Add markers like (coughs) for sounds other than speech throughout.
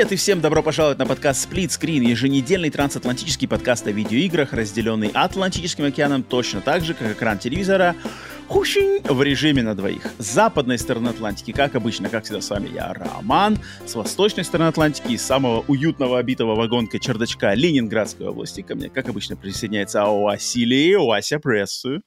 Привет и всем добро пожаловать на подкаст Split Screen, еженедельный трансатлантический подкаст о видеоиграх, разделенный Атлантическим океаном точно так же, как экран телевизора, в режиме на двоих. С западной стороны Атлантики, как обычно, как всегда с вами я, Роман. С восточной стороны Атлантики, из самого уютного обитого вагонка чердачка Ленинградской области, ко мне, как обычно, присоединяется Василий, Вася, прессу.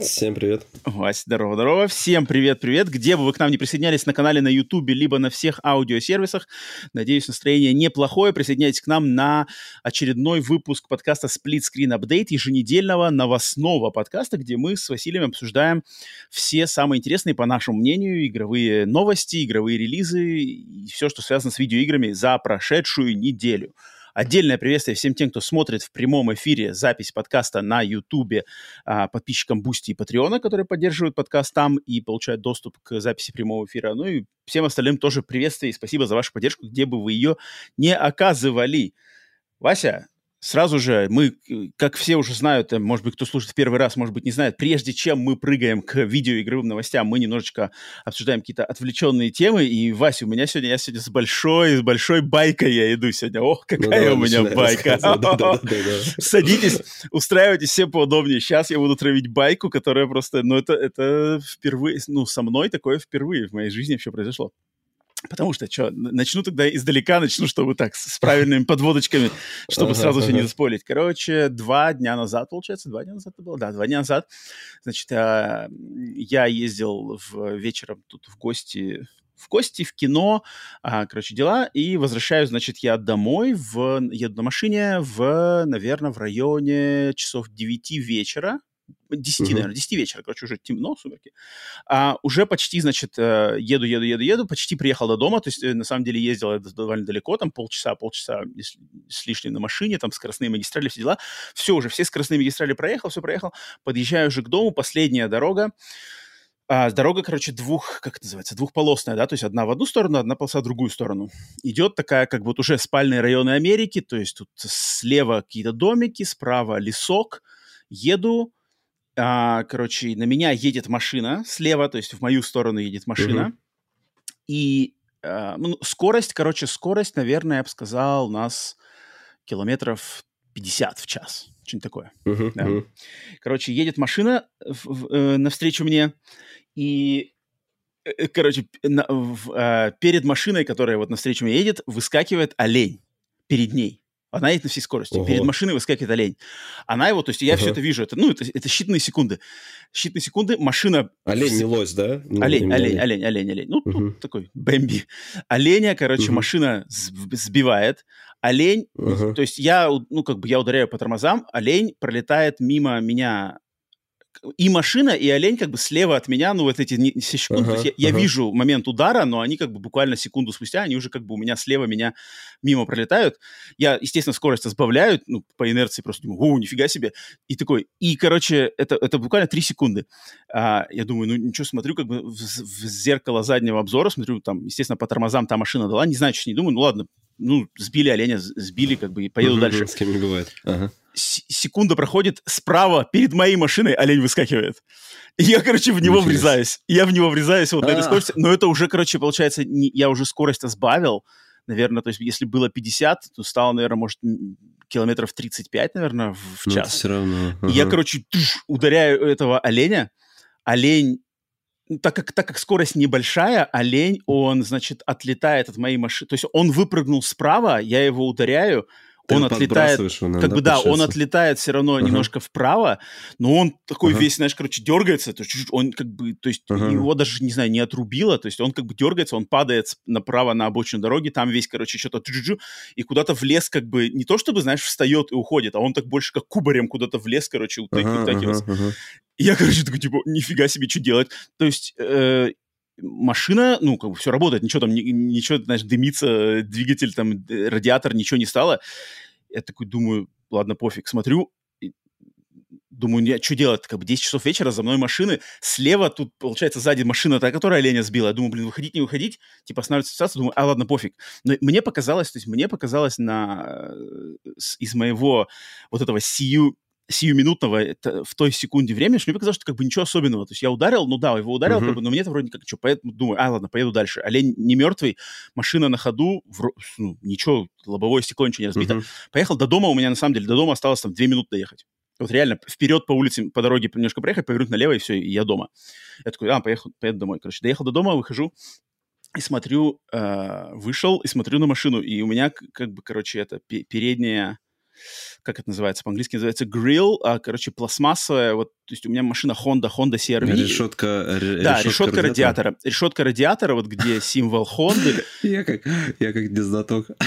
Всем привет. Вася, здорово, здорово. Всем привет-привет. Где бы вы к нам не присоединялись на канале на Ютубе, либо на всех аудиосервисах, надеюсь, настроение неплохое. Присоединяйтесь к нам на очередной выпуск подкаста Split Screen Update, еженедельного новостного подкаста, где мы с Василием обсуждаем все самые интересные, по нашему мнению, игровые новости, игровые релизы и все, что связано с видеоиграми за прошедшую неделю. Отдельное приветствие всем тем, кто смотрит в прямом эфире запись подкаста на Ютубе, а, подписчикам Бусти и Патреона, которые поддерживают подкаст там и получают доступ к записи прямого эфира. Ну и всем остальным тоже приветствие и спасибо за вашу поддержку, где бы вы ее не оказывали. Вася, Сразу же мы, как все уже знают, э, может быть, кто слушает в первый раз, может быть, не знает, прежде чем мы прыгаем к видеоигровым новостям, мы немножечко обсуждаем какие-то отвлеченные темы. И, Вася, у меня сегодня, я сегодня с большой, с большой байкой я иду сегодня. Ох, ну какая ну, у меня байка. (laughs) (laughs) Садитесь, устраивайтесь все поудобнее. Сейчас я буду травить байку, которая просто, ну, это, это впервые, ну, со мной такое впервые в моей жизни вообще произошло. Потому что, что, начну тогда издалека, начну, чтобы так, с правильными подводочками, чтобы сразу все не заспорить. Короче, два дня назад, получается, два дня назад это было? Да, два дня назад, значит, а, я ездил в, вечером тут в гости в гости, в кино, а, короче, дела, и возвращаюсь, значит, я домой, в, еду на машине в, наверное, в районе часов 9 вечера, 10, uh-huh. наверное, 10 вечера, короче, уже темно, сумерки. А, уже почти, значит, э, еду, еду, еду, еду, почти приехал до дома, то есть, э, на самом деле, ездил довольно далеко, там полчаса, полчаса с лишним на машине, там скоростные магистрали, все дела. Все уже, все скоростные магистрали проехал, все проехал. Подъезжаю уже к дому, последняя дорога. А, дорога, короче, двух, как это называется, двухполосная, да, то есть одна в одну сторону, одна полоса в другую сторону. Идет такая, как вот уже спальные районы Америки, то есть тут слева какие-то домики, справа лесок. Еду, а, короче, на меня едет машина слева, то есть в мою сторону едет машина. И а, ну, скорость, короче, скорость, наверное, я бы сказал, у нас километров 50 в час. Что-нибудь такое. Да. Короче, едет машина в, в, э, навстречу мне, и э короче, на, в, э, перед машиной, которая вот навстречу мне едет, выскакивает олень перед ней. Она едет на всей скорости. Ого. Перед машиной выскакивает олень. Она его, то есть я uh-huh. все это вижу. Это, ну, это, это считанные секунды. Считанные секунды, машина... Олень не лось, да? Ну, олень, олень, олень, олень, олень. Ну, uh-huh. тут такой Бэмби. Оленя, короче, uh-huh. машина сбивает. Олень, uh-huh. то есть я, ну, как бы я ударяю по тормозам, олень пролетает мимо меня и машина, и олень как бы слева от меня, ну, вот эти секунды. Uh-huh, я, uh-huh. вижу момент удара, но они как бы буквально секунду спустя, они уже как бы у меня слева меня мимо пролетают. Я, естественно, скорость сбавляю, ну, по инерции просто думаю, о, нифига себе. И такой, и, короче, это, это буквально три секунды. А, я думаю, ну, ничего, смотрю как бы в, в зеркало заднего обзора, смотрю, там, естественно, по тормозам та машина дала, не знаю, что не думаю, ну, ладно, ну, сбили оленя, сбили, как бы, и поеду дальше. С кем не бывает. Ага секунда проходит, справа перед моей машиной олень выскакивает. И я, короче, в него Интересно. врезаюсь. Я в него врезаюсь вот на этой скорости. Но это уже, короче, получается, не, я уже скорость сбавил. Наверное, то есть если было 50, то стало, наверное, может, километров 35, наверное, в, в час. Ну, все равно. Ага. И я, короче, туш, ударяю этого оленя. Олень ну, так как, так как скорость небольшая, олень, он, значит, отлетает от моей машины. То есть он выпрыгнул справа, я его ударяю, он отлетает, его, как бы да, он отлетает все равно uh-huh. немножко вправо, но он такой uh-huh. весь, знаешь, короче, дергается, то есть он как бы, то есть uh-huh. его даже, не знаю, не отрубило, то есть он как бы дергается, он падает направо на обочину дороги, там весь, короче, что-то и куда-то в лес как бы, не то чтобы, знаешь, встает и уходит, а он так больше как кубарем куда-то в лес, короче, утакивается. Uh-huh, uh-huh. И я, короче, такой, типа, нифига себе, что делать? То есть э, машина, ну, как бы все работает, ничего там, ничего, знаешь, дымится, двигатель, там, радиатор, ничего не стало. Я такой думаю, ладно, пофиг, смотрю, Думаю, я, что делать? Как бы 10 часов вечера, за мной машины. Слева тут, получается, сзади машина та, которая оленя сбила. Я думаю, блин, выходить, не выходить. Типа останавливается ситуация. Думаю, а ладно, пофиг. Но мне показалось, то есть мне показалось на, э, из моего вот этого сию сиюминутного в той секунде времени, что мне показалось, что как бы ничего особенного. То есть я ударил, ну да, его ударил, uh-huh. как бы, но мне это вроде как что, поэтому думаю, а, ладно, поеду дальше. Олень не мертвый, машина на ходу, в, ну, ничего, лобовое стекло ничего не разбито. Uh-huh. Поехал до дома, у меня на самом деле до дома осталось там две минуты доехать. Вот реально вперед по улице, по дороге немножко проехать, повернуть налево, и все, и я дома. Я такой, а, поехал, поеду домой. Короче, доехал до дома, выхожу, и смотрю, э, вышел и смотрю на машину, и у меня как бы, короче, это передняя как это называется, по-английски называется grill, а, короче, пластмассовая, вот, то есть у меня машина Honda, Honda CRV. Решетка, р- Да, решетка, решетка радиатора. Решетка радиатора, вот где символ Honda. (laughs) Я как, я как незнаток. (laughs)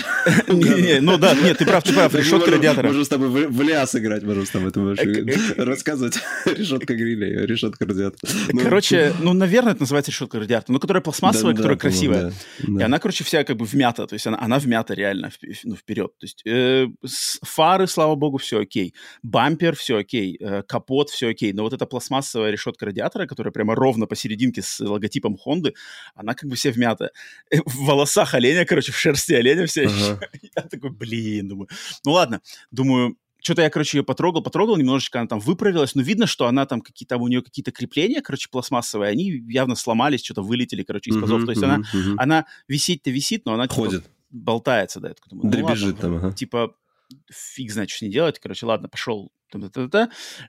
Ну да, нет, ты прав, ты прав, решетка радиатора. Можем с тобой в ляс играть, можем с тобой рассказывать. (laughs) Решетка гриля, решетка радиатора. Ну, короче, ну, наверное, это называется решетка радиатора, но которая пластмассовая, которая красивая. И она, короче, вся как бы вмята, то есть она вмята реально ну, вперед. То есть э, фары, слава слава богу, все окей. Бампер, все окей. Э, капот, все окей. Но вот эта пластмассовая решетка радиатора, которая прямо ровно посерединке с логотипом Хонды, она как бы вся вмята. Э, в волосах оленя, короче, в шерсти оленя вся. Ага. (laughs) Я такой, блин, думаю. Ну ладно, думаю, что-то я, короче, ее потрогал, потрогал, немножечко она там выправилась, но видно, что она там какие-то, у нее какие-то крепления, короче, пластмассовые, они явно сломались, что-то вылетели, короче, из пазов. Uh-huh, То есть uh-huh, она, uh-huh. она висит-то висит, но она типа, Ходит. Типа, болтается, да. Я такой думаю, ну, Дребезжит ладно, там, ага. Типа, фиг знает, что с ней делать. Короче, ладно, пошел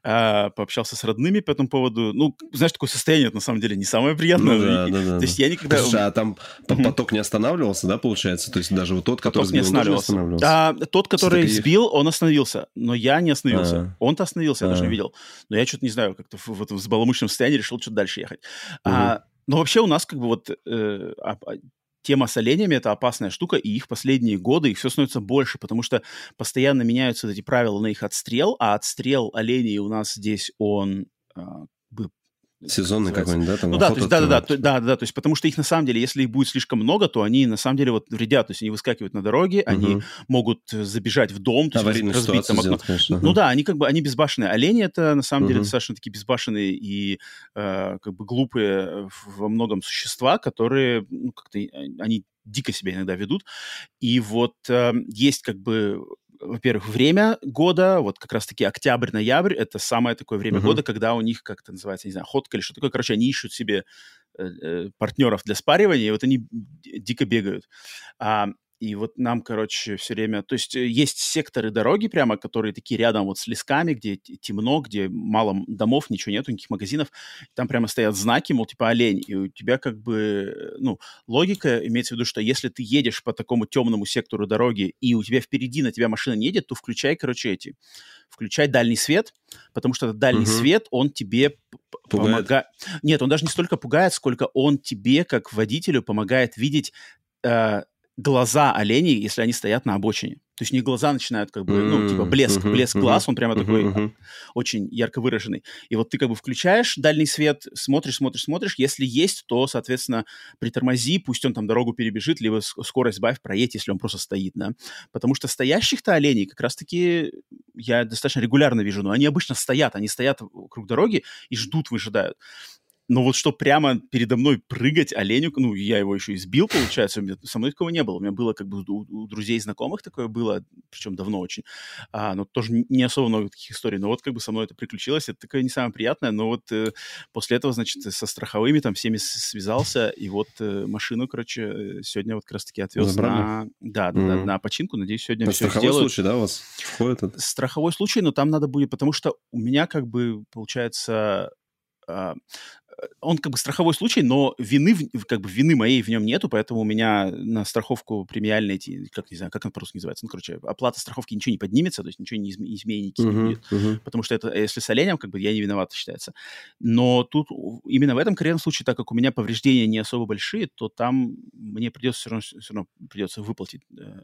а, пообщался с родными по этому поводу. Ну, знаешь, такое состояние, на самом деле не самое приятное. Ну, да, да, да. То есть я никогда... Слушай, а там поток не останавливался, да, получается? То есть даже вот тот, который поток сбил, не останавливался. не останавливался? А, тот, который Все сбил, он остановился, но я не остановился. А-а-а. Он-то остановился, я А-а-а. даже не видел. Но я что-то, не знаю, как-то в, в этом взбаламученном состоянии решил что-то дальше ехать. Угу. А, но вообще у нас как бы вот э, а, тема с оленями — это опасная штука, и их последние годы, их все становится больше, потому что постоянно меняются эти правила на их отстрел, а отстрел оленей у нас здесь, он а, Сезонный какой-нибудь, да? Там ну да, то есть, да, да, да, да, да, то есть потому что их на самом деле, если их будет слишком много, то они на самом деле вот вредят, то есть они выскакивают на дороге, угу. они могут забежать в дом, то есть разбить там окно. Сделать, Ну да, они как бы, они безбашенные. Олени это на самом угу. деле достаточно такие безбашенные и э, как бы глупые во многом существа, которые, ну как-то, они дико себя иногда ведут. И вот э, есть как бы во-первых, время года, вот как раз-таки октябрь-ноябрь, это самое такое время uh-huh. года, когда у них, как это называется, не знаю, ходка или что такое, короче, они ищут себе э, э, партнеров для спаривания, и вот они дико бегают. А, и вот нам, короче, все время... То есть э, есть секторы дороги прямо, которые такие рядом вот с лесками, где темно, где мало домов, ничего нету, никаких магазинов. Там прямо стоят знаки, мол, типа олень. И у тебя как бы... Э, ну, логика имеется в виду, что если ты едешь по такому темному сектору дороги, и у тебя впереди на тебя машина не едет, то включай, короче, эти... Включай дальний свет, потому что этот дальний угу. свет, он тебе помогает... Нет, он даже не столько пугает, сколько он тебе, как водителю, помогает видеть э, глаза оленей, если они стоят на обочине. То есть у них глаза начинают как бы, ну, типа блеск, блеск глаз, он прямо такой очень ярко выраженный. И вот ты как бы включаешь дальний свет, смотришь, смотришь, смотришь. Если есть, то, соответственно, притормози, пусть он там дорогу перебежит, либо скорость сбавь, проедь, если он просто стоит, да. Потому что стоящих-то оленей как раз-таки я достаточно регулярно вижу, но они обычно стоят, они стоят вокруг дороги и ждут, выжидают. Но вот что прямо передо мной прыгать оленю, ну, я его еще избил, получается, у меня, со мной такого не было. У меня было как бы у, у друзей знакомых такое было, причем давно очень. А, но тоже не особо много таких историй. Но вот как бы со мной это приключилось, это такое не самое приятное. Но вот э, после этого, значит, со страховыми там всеми связался, и вот э, машину, короче, сегодня вот как раз-таки отвез на... Да, mm-hmm. на, на починку. Надеюсь, сегодня это все страховой сделают. случай, да, у вас входит это? Страховой случай, но там надо будет, потому что у меня как бы, получается, а, он как бы страховой случай, но вины, как бы вины моей в нем нету, поэтому у меня на страховку премиальные эти, как не знаю, как он по-русски называется, ну, короче, оплата страховки ничего не поднимется, то есть ничего не изме- uh-huh, не будет, uh-huh. потому что это, если с оленем, как бы я не виноват, считается. Но тут именно в этом конкретном случае, так как у меня повреждения не особо большие, то там мне придется все равно, все равно придется выплатить э,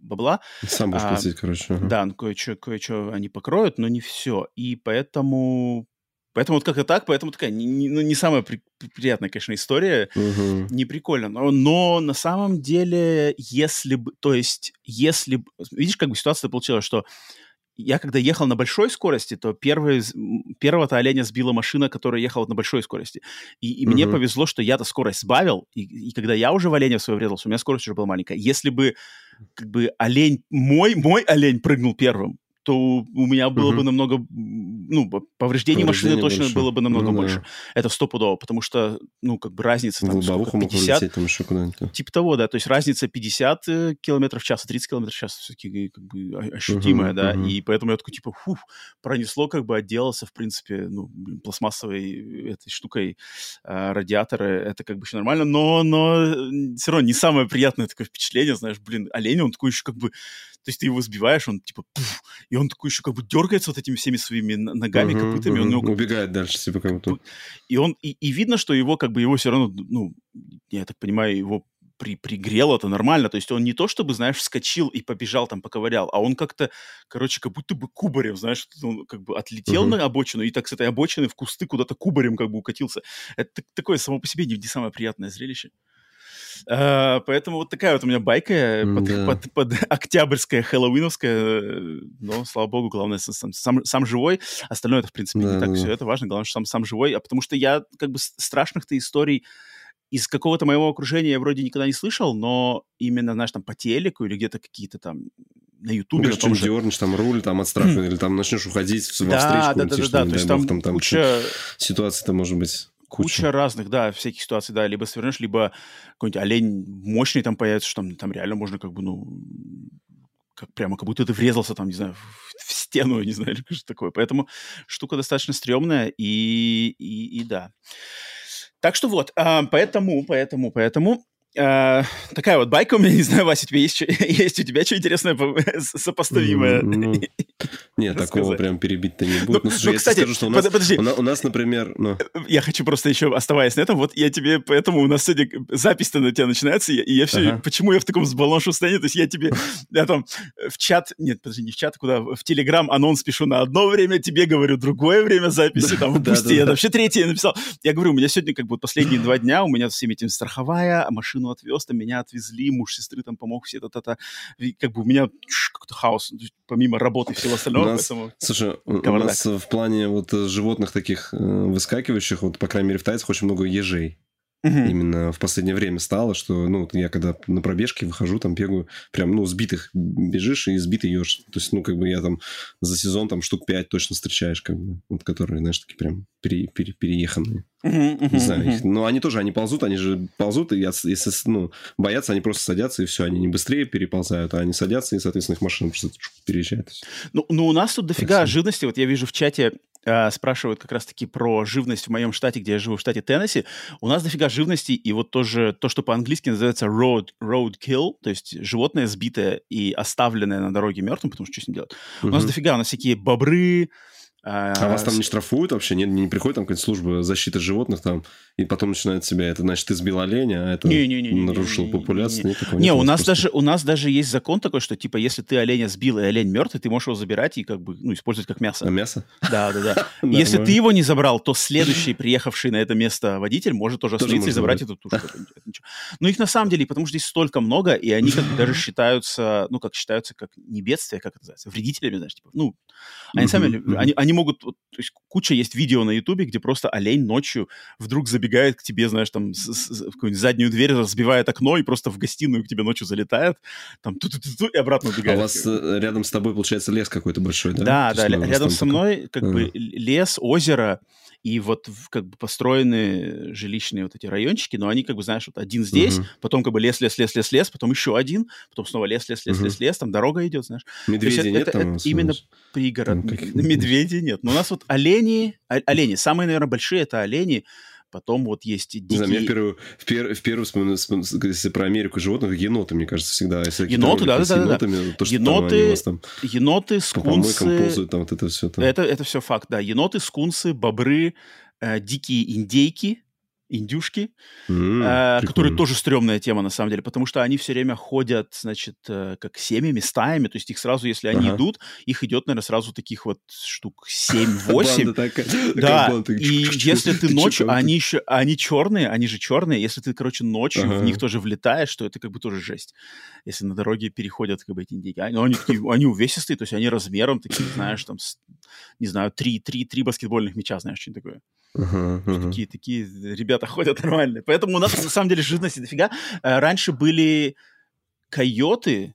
бабла. Сам будешь а, платить, короче. Uh-huh. Да, ну, кое-что, кое-что они покроют, но не все. И поэтому Поэтому вот как-то так, поэтому такая не, ну, не самая при, приятная, конечно, история, угу. не прикольно. Но, но на самом деле, если бы, то есть, если бы, видишь, как бы ситуация получилась, что я когда ехал на большой скорости, то первый, первого-то оленя сбила машина, которая ехала на большой скорости. И, и угу. мне повезло, что я-то скорость сбавил, и, и когда я уже в оленя свое врезался, у меня скорость уже была маленькая. Если бы как бы олень, мой, мой олень прыгнул первым, то у меня было угу. бы намного, ну, повреждений машины точно больше. было бы намного ну, больше. Да. Это стопудово, потому что, ну, как бы разница там сколько, 50... там еще куда-нибудь. Типа того, да, то есть разница 50 э, километров в час, 30 километров в час все-таки как бы ощутимая, угу, да, угу. и поэтому я такой, типа, фух, пронесло, как бы отделался, в принципе, ну, пластмассовой этой штукой э, радиаторы, это как бы все нормально, но, но все равно не самое приятное такое впечатление, знаешь, блин, олень, он такой еще как бы то есть ты его сбиваешь, он типа пуф, и он такой еще как бы дергается вот этими всеми своими ногами, uh-huh, копытами. Uh-huh. Он его, Убегает дальше себе как будто. И он, и, и видно, что его как бы его все равно, ну, я так понимаю, его при, пригрел это нормально. То есть он не то чтобы, знаешь, вскочил и побежал там, поковырял, а он как-то, короче, как будто бы кубарем, знаешь, он как бы отлетел uh-huh. на обочину и так с этой обочины в кусты куда-то кубарем как бы укатился. Это такое само по себе не, не самое приятное зрелище. Uh, поэтому вот такая вот у меня байка под, да. под, под (laughs) октябрьская, хэллоуиновская. Но, слава богу, главное, сам, сам, сам живой. Остальное это, в принципе, да, не так да. все это важно. Главное, что сам, сам живой. А потому что я как бы страшных-то историй из какого-то моего окружения я вроде никогда не слышал, но именно, знаешь, там по телеку или где-то какие-то там на Ютубе. Ну, чем же... дернешь, там руль, там от страха, (clears throat) или там начнешь уходить во да, встречку, да, да, да, да, то есть там, там куча... Ситуация-то может быть куча. куча разных, да, всяких ситуаций, да, либо свернешь, либо какой-нибудь олень мощный там появится, что там, там реально можно как бы, ну, как прямо как будто ты врезался там, не знаю, в, в стену, не знаю, (laughs) или что такое. Поэтому штука достаточно стрёмная, и, и, и да. Так что вот, а, поэтому, поэтому, поэтому Uh, такая вот байка у меня, (laughs) не знаю, Вася, тебе есть, (laughs) есть у тебя что интересное сопоставимое? Ну, нет, такого прям перебить-то не будет. Ну, ну, слушай, ну, кстати, скажу, что у нас, подожди. У, у нас, например... Ну... Я хочу просто еще, оставаясь на этом, вот я тебе, поэтому у нас сегодня запись-то на тебя начинается, и я все... Ага. Почему я в таком сбаланшем состоянии? То есть я тебе, (laughs) я там в чат... Нет, подожди, не в чат, куда? В Телеграм анонс пишу на одно время, тебе говорю другое время записи, там, выпусти. Я вообще третье написал. Я говорю, у меня сегодня как бы последние два дня, у меня всеми этим страховая, машину отвез, там меня отвезли, муж сестры там помог, все это-то-то. Как бы у меня какой-то хаос, помимо работы и всего остального нас, поэтому... Слушай, у, у нас в плане вот э, животных таких э, выскакивающих, вот, по крайней мере, в Тайцах очень много ежей. Угу. Именно в последнее время стало, что, ну, я когда на пробежке выхожу, там бегаю, прям, ну, сбитых бежишь и сбитый еж. То есть, ну, как бы я там за сезон там штук пять точно встречаешь, как бы, вот, которые, знаешь, такие прям пере, пере, перееханные. Uh-huh, Не знаю, их, но они тоже, они ползут, они же ползут, и если, ну, боятся, они просто садятся, и все, они не быстрее переползают, а они садятся, и, соответственно, их машина просто переезжает. Ну, ну, у нас тут дофига живности, вот я вижу в чате э, спрашивают как раз-таки про живность в моем штате, где я живу, в штате Теннесси. У нас дофига живности, и вот тоже то, что по-английски называется road, road kill, то есть животное сбитое и оставленное на дороге мертвым, потому что что с ним делать? Mm-hmm. У нас дофига, у нас всякие бобры, а, а вас там не штрафуют вообще? Не, не приходит там какая-то служба защиты животных там, и потом начинает себя, это значит, ты сбил оленя, а это не, не, не, нарушил не, популяцию? Не, не, не у, нас даже, у нас даже есть закон такой, что, типа, если ты оленя сбил, и олень мертвый, ты можешь его забирать и, как бы, ну, использовать как мясо. А мясо? Да, да, да. (laughs) Если ты его не забрал, то следующий приехавший на это место водитель может тоже остановиться и забрать эту тушу. Но их на самом деле, потому что здесь столько много, и они как даже считаются, ну, как считаются, как не бедствие, как это называется, вредителями, знаешь, типа, ну, они сами, они, они могут, то есть куча есть видео на Ютубе, где просто олень ночью вдруг забегает к тебе, знаешь, там, с, с, в какую-нибудь заднюю дверь, разбивает окно и просто в гостиную к тебе ночью залетает, там, ту -ту -ту -ту, и обратно убегает. А у вас э, рядом с тобой, получается, лес какой-то большой, да? Да, да, рядом со мной как бы лес, озеро, и вот как бы построены жилищные вот эти райончики, но они как бы, знаешь, вот один здесь, uh-huh. потом как бы лес, лес, лес, лес, лес, потом еще один, потом снова лес, лес, лес, uh-huh. лес, лес, там дорога идет, знаешь. Медведей нет это, там? Это именно пригород. (laughs) Медведей нет. Но у нас вот олени, олени, самые, наверное, большие это олени, Потом вот есть дикие... Не знаю, мне в первую, в пер, в первую вспомню, если про Америку животных, еноты, мне кажется, всегда. Если еноты, да, да, да. Енотами, то, еноты, там, еноты, скунсы... По ползают, там вот это все. Там. Это, это все факт, да. Еноты, скунсы, бобры, э, дикие индейки, индюшки, mm, э, которые тоже стрёмная тема, на самом деле, потому что они все время ходят, значит, э, как семьями, стаями, то есть их сразу, если они ага. идут, их идет, наверное, сразу таких вот штук (laughs) 7-8. Да, и если ты (laughs) ночью, они еще, они черные, они же черные, если ты, короче, ночью в них тоже влетаешь, то это как бы тоже жесть. Если на дороге переходят как бы эти индейки. Но они, они увесистые, то есть они размером такие, знаешь, там, не знаю, три, три, три баскетбольных мяча, знаешь, что такое. Uh-huh, uh-huh. Такие, такие ребята ходят нормальные. Поэтому у нас на самом деле живности дофига. Э, раньше были койоты,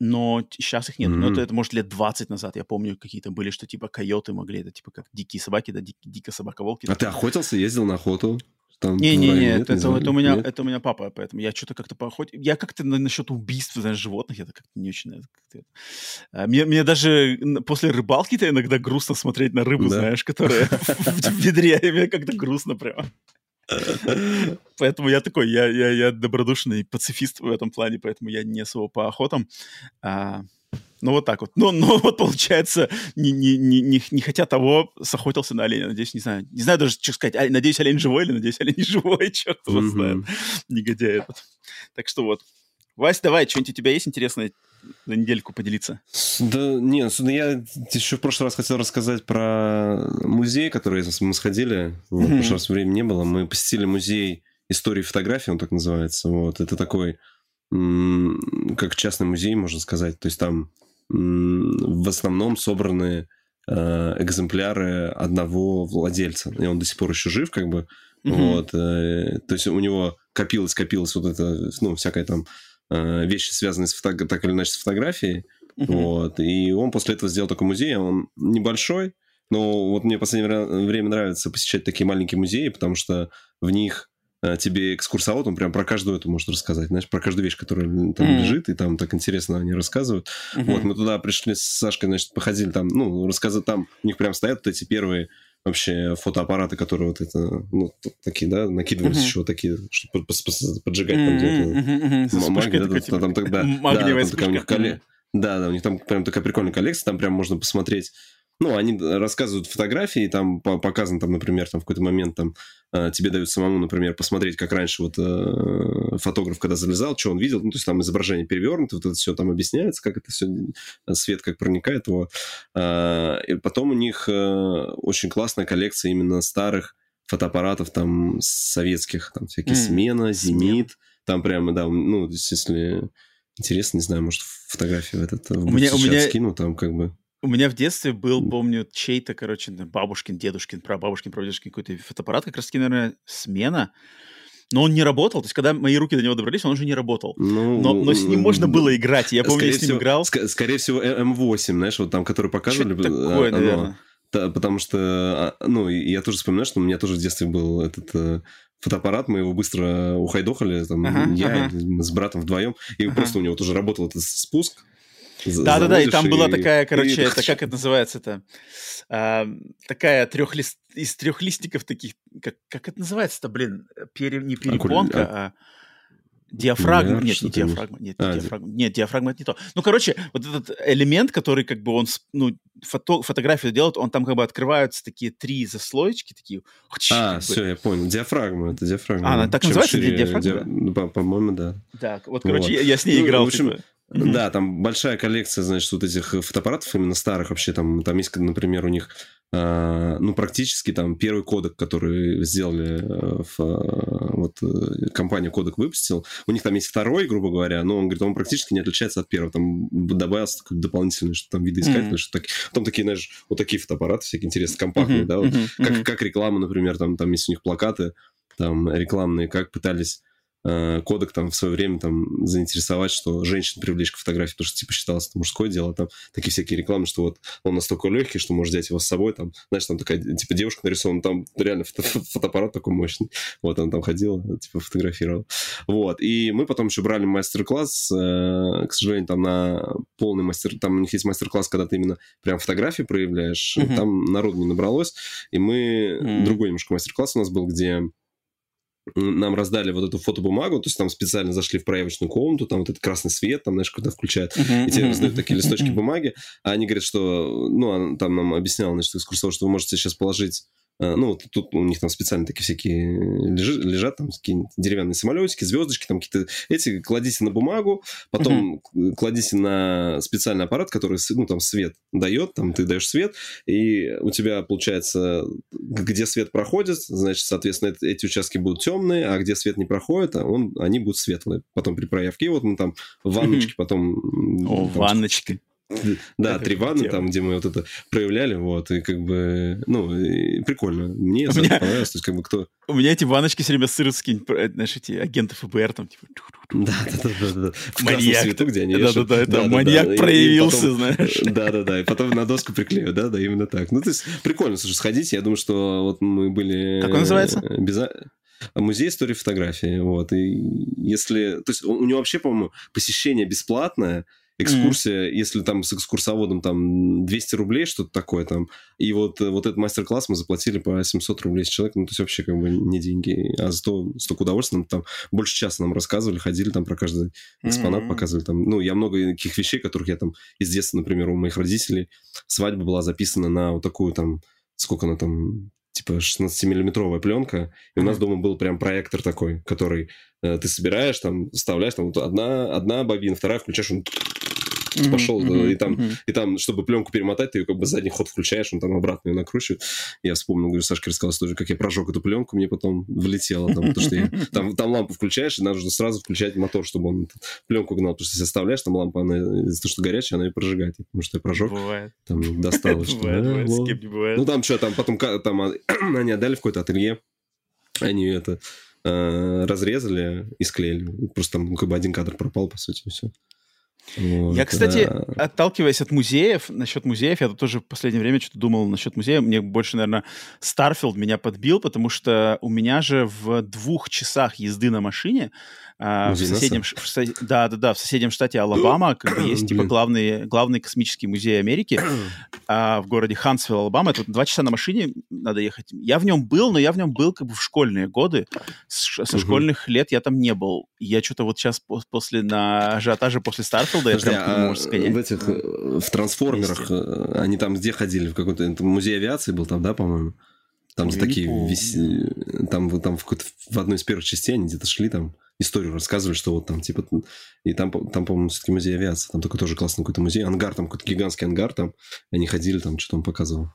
но сейчас их нет. Mm-hmm. Ну, это, это, может, лет 20 назад. Я помню, какие-то были, что типа койоты могли, это типа как дикие собаки, да, дик, дикая собака-волки. А ты охотился, ездил на охоту? Не-не-не, это, это, это, у меня, это у меня папа, поэтому я что-то как-то поохотил. Я как-то на, насчет убийств знаешь, животных, я как-то не очень... Это, а, мне, мне даже после рыбалки-то иногда грустно смотреть на рыбу, да. знаешь, которая в ведре, мне как-то грустно прямо. Поэтому я такой, я, я, я добродушный пацифист в этом плане, поэтому я не особо по охотам. А, ну, вот так вот. Но, но (laughs) вот, получается, не, не, не, не, не хотя того, сохотился на оленя. Надеюсь, не знаю. Не знаю даже, что сказать. А, надеюсь, олень живой или надеюсь, (laughs) олень не живой. Черт его mm-hmm. знает. Негодяй этот. Так что вот. Вась, давай, что-нибудь у тебя есть интересное за недельку поделиться? Да нет, ну, я еще в прошлый раз хотел рассказать про музей, который мы сходили. Mm-hmm. В прошлый раз времени не было. Мы посетили музей истории фотографии, он так называется. Вот. Это такой как частный музей, можно сказать. То есть там в основном собраны э, экземпляры одного владельца. И он до сих пор еще жив, как бы. Mm-hmm. Вот. Э, то есть у него копилось, копилось вот это, ну, всякая там э, вещи, связанные с фото... так или иначе с фотографией. Mm-hmm. Вот. И он после этого сделал такой музей. Он небольшой, но вот мне в последнее время нравится посещать такие маленькие музеи, потому что в них тебе экскурсовод, он прям про каждую эту может рассказать, знаешь, про каждую вещь, которая там mm-hmm. лежит, и там так интересно они рассказывают. Mm-hmm. Вот, мы туда пришли с Сашкой, значит, походили там, ну, рассказать там, у них прям стоят вот эти первые вообще фотоаппараты, которые вот это, ну, такие, да, накидывались uh-huh. еще такие, чтобы поджигать там где-то. Магния, да, типа там тогда, да, там у них коле... Да, да, у них там прям такая прикольная коллекция, там прям можно посмотреть ну, они рассказывают фотографии, там показано, там, например, там в какой-то момент там э, тебе дают самому, например, посмотреть, как раньше вот э, фотограф, когда залезал, что он видел, ну, то есть там изображение перевернуто, вот это все там объясняется, как это все, свет как проникает его. Э, и потом у них очень классная коллекция именно старых фотоаппаратов там советских, там всякие mm. смена, зенит, там прямо, да, ну, если интересно, не знаю, может, фотографию в этот в у меня, у меня... скину, там как бы... У меня в детстве был, помню, чей-то, короче, бабушкин, дедушкин, прабабушкин, прадедушкин какой-то фотоаппарат, как раз-таки, наверное, смена. Но он не работал. То есть, когда мои руки до него добрались, он уже не работал. Ну, но, но с ним можно было играть. Я помню, я с ним всего, играл. Ск- скорее всего, М8, знаешь, вот там, который показывали. Что такое, оно, наверное. Да, потому что, а, ну, я тоже вспоминаю, что у меня тоже в детстве был этот э, фотоаппарат, мы его быстро ухайдохали, там, ага, я ага. с братом вдвоем, и ага. просто у него тоже работал этот спуск, да-да-да, и там была такая, (laughs) короче, это как это называется это? А, такая трехлист из трех листиков таких, как, как это называется-то, блин, Пере... не перепонка, а, а диафрагма, нет, не диафрагма, нет, не а, диафрагма, нет, диафрагма это не то. Ну, короче, вот этот элемент, который как бы он, ну, фото, фотографию делает, он там как бы открываются такие три заслоечки, такие. А, все, я понял, диафрагма, это диафрагма. А, так Чем называется шире, диафрагма? Ди... Ну, по-моему, да. Так, вот, короче. Я, я с ней ну, играл. В общем, типа. Mm-hmm. Да, там большая коллекция, значит, вот этих фотоаппаратов именно старых вообще. Там, там есть, например, у них, э, ну, практически там первый кодек, который сделали, э, в, э, вот компания Кодек выпустил. У них там есть второй, грубо говоря, но он говорит, он практически не отличается от первого. Там добавился такой дополнительный, что там видоискательный, mm-hmm. что так, там такие, знаешь, вот такие фотоаппараты всякие интересные, компактные, mm-hmm. да, вот, mm-hmm. как, как реклама, например, там, там есть у них плакаты, там рекламные, как пытались Э, кодек там в свое время там заинтересовать, что женщин привлечь к фотографии, потому что типа считалось это мужское дело, там такие всякие рекламы, что вот он настолько легкий, что можешь взять его с собой, там, знаешь, там такая типа девушка нарисована, там реально фото фотоаппарат такой мощный, вот он там ходил, типа фотографировал, вот, и мы потом еще брали мастер-класс, э, к сожалению, там на полный мастер, там у них есть мастер-класс, когда ты именно прям фотографии проявляешь, mm-hmm. там народу не набралось, и мы, mm-hmm. другой немножко мастер-класс у нас был, где нам раздали вот эту фотобумагу, то есть там специально зашли в проявочную комнату, там вот этот красный свет, там, знаешь, когда включают, uh-huh, и тебе uh-huh, раздают такие листочки бумаги, а они говорят, что, ну, там нам объяснял, значит, экскурсовод, что вы можете сейчас положить ну, тут у них там специально такие всякие лежат, лежат там какие-нибудь деревянные самолетики, звездочки, там какие-то эти, кладите на бумагу, потом uh-huh. кладите на специальный аппарат, который, ну, там свет дает, там ты даешь свет, и у тебя получается, где свет проходит, значит, соответственно, эти участки будут темные, а где свет не проходит, а он, они будут светлые. Потом при проявке, вот мы там в ванночке, uh-huh. потом... О, там, ванночки. (laughs) Да, три ванны там, где мы вот это проявляли, вот, и как бы, ну, прикольно. Мне понравилось, то есть как бы кто... (laughs) У меня эти ванночки все время сырят знаешь, эти агенты ФБР там, типа... Да, да, да, да. В маньяк. Свету, где они Да, да, да, это маньяк проявился, знаешь. (laughs) Да, да, да, и потом на доску приклею, да, да, именно так. Ну, то есть прикольно, слушай, сходите, я думаю, что вот мы были... Как он называется? Без музей истории фотографии, вот, и если, то есть у него вообще, по-моему, посещение бесплатное, экскурсия, mm-hmm. если там с экскурсоводом там 200 рублей, что-то такое там, и вот, э, вот этот мастер-класс мы заплатили по 700 рублей с человека, ну, то есть вообще как бы не деньги, а зато столько удовольствия, нам там больше часа нам рассказывали, ходили там про каждый экспонат, mm-hmm. показывали там, ну, я много таких вещей, которых я там из детства, например, у моих родителей свадьба была записана на вот такую там, сколько она там, типа 16-миллиметровая пленка, и у нас дома был прям проектор такой, который э, ты собираешь, там, вставляешь, там, вот одна, одна бобина, вторая включаешь, он mm-hmm, пошел, mm-hmm, и, там, mm-hmm. и там, чтобы пленку перемотать, ты ее как бы задний ход включаешь, он там обратно ее накручивает. Я вспомнил, говорю, Сашка рассказал историю, как я прожег эту пленку, мне потом влетело, там, потому что я, (laughs) там, там лампу включаешь, и нужно сразу включать мотор, чтобы он пленку гнал, потому что если оставляешь, там лампа, она из-за того, что горячая, она ее прожигает, потому что я прожег. Бывает. Там (laughs) достало, что... Бывает, бывает, Ну, там что, там потом там (clears throat) они отдали в какое-то ателье, они это э, разрезали и склеили. Просто там как бы один кадр пропал, по сути, и все. Вот, я, кстати, да. отталкиваясь от музеев, насчет музеев, я тут тоже в последнее время что-то думал насчет музея. Мне больше, наверное, Starfield меня подбил, потому что у меня же в двух часах езды на машине а, в соседнем, в, да, да, да, в соседнем штате Алабама (clears throat) как бы есть типа главный, главный космический музей Америки (clears throat) а, в городе Хантсвилл, Алабама. Это два часа на машине надо ехать. Я в нем был, но я в нем был как бы в школьные годы. С, со школьных лет я там не был. Я что-то вот сейчас после на ажиотаже после Старфилда я прям, а, может сказать. В этих э, в трансформерах э, они там где ходили в какой-то музей авиации был там, да, по-моему. Там за такие вис... там там в, в одной из первых частей они где-то шли там историю рассказывали, что вот там, типа, и там, там по-моему, все-таки музей авиации, там такой тоже классный какой-то музей, ангар, там какой-то гигантский ангар, там, они ходили, там, что-то он показывал.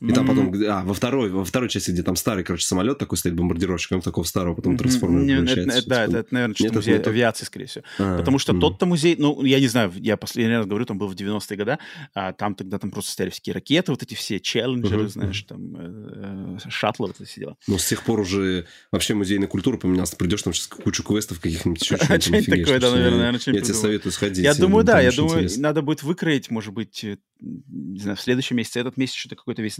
И там потом, а, во второй, во второй части, где там старый, короче, самолет такой стоит, бомбардировщик, он такого старого потом трансформер mm-hmm. превращается. Это, да, это, это, наверное, что-то музей это... авиации, скорее всего. А, Потому что mm. тот-то музей, ну, я не знаю, я последний раз говорю, там был в 90-е годы, а там тогда там просто стояли всякие ракеты, вот эти все челленджеры, uh-huh. знаешь, там, э, э, шаттлы, вот это все дела. Ну, с тех пор уже вообще музейная культура поменялась. Ты придешь там сейчас кучу квестов каких-нибудь еще. (laughs) А что-нибудь такое, да, наверное, наверное, Я тебе советую сходить. Я думаю, да, я думаю, надо будет выкроить, может быть, не знаю, в следующем месяце, этот месяц что-то какой-то весь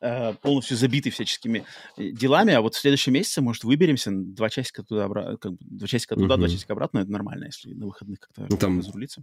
э, полностью забитый всяческими э, делами, а вот в следующем месяце, может, выберемся два часика туда, как бы, два часика туда, uh-huh. два часика обратно, это нормально, если на выходных как-то ну, там... разрулиться.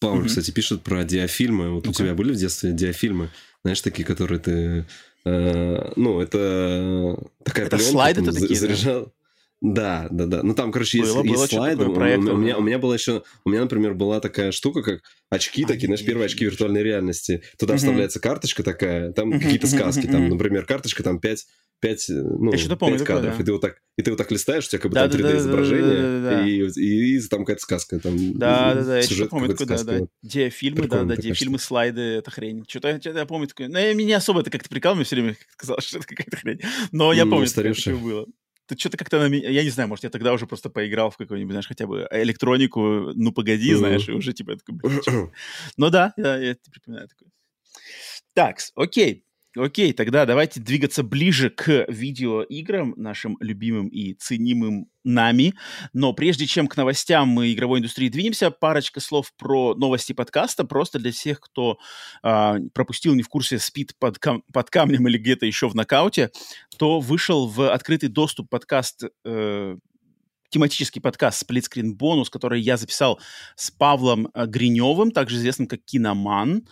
Пауэр, uh-huh. кстати, пишет про диафильмы. Вот ну у тебя были в детстве диафильмы? Знаешь, такие, которые ты... Э, ну, это такая это пленка, слайды-то такие, заряжал. Да? Да, да, да. Ну там, короче, было, есть, было есть слайды. У, у, у, меня, у меня была еще, у меня, например, была такая штука, как очки такие, знаешь, первые очки виртуальной реальности. Туда угу. вставляется карточка такая, там угу, какие-то сказки, угу, там, например, карточка там 5 5, ну, Я 5 помню, кадров, такое, да. и, ты вот так, и ты вот так листаешь, у тебя как бы да, там 3D-изображение, да, да, да, и, и, и там какая-то сказка. Там, да, да, да, я что помню, такое, да, да. Диафильмы, да, да, диафильмы, слайды, это хрень. Что-то, что я помню такое. Ну, я, меня особо это как-то прикал, мне все время казалось, что это какая-то хрень. Но я помню, что такое было ты что-то как-то на меня... Я не знаю, может, я тогда уже просто поиграл в какую-нибудь, знаешь, хотя бы электронику, ну, погоди, знаешь, и уже типа... (laughs) Ну да, я, я припоминаю такое. Так, окей. Окей, тогда давайте двигаться ближе к видеоиграм, нашим любимым и ценимым нами. Но прежде чем к новостям мы игровой индустрии двинемся, парочка слов про новости подкаста, просто для всех, кто э, пропустил, не в курсе, спит под, кам- под камнем или где-то еще в нокауте, то вышел в открытый доступ подкаст э, тематический подкаст «Сплитскрин бонус», который я записал с Павлом э, Гриневым, также известным как Киноман,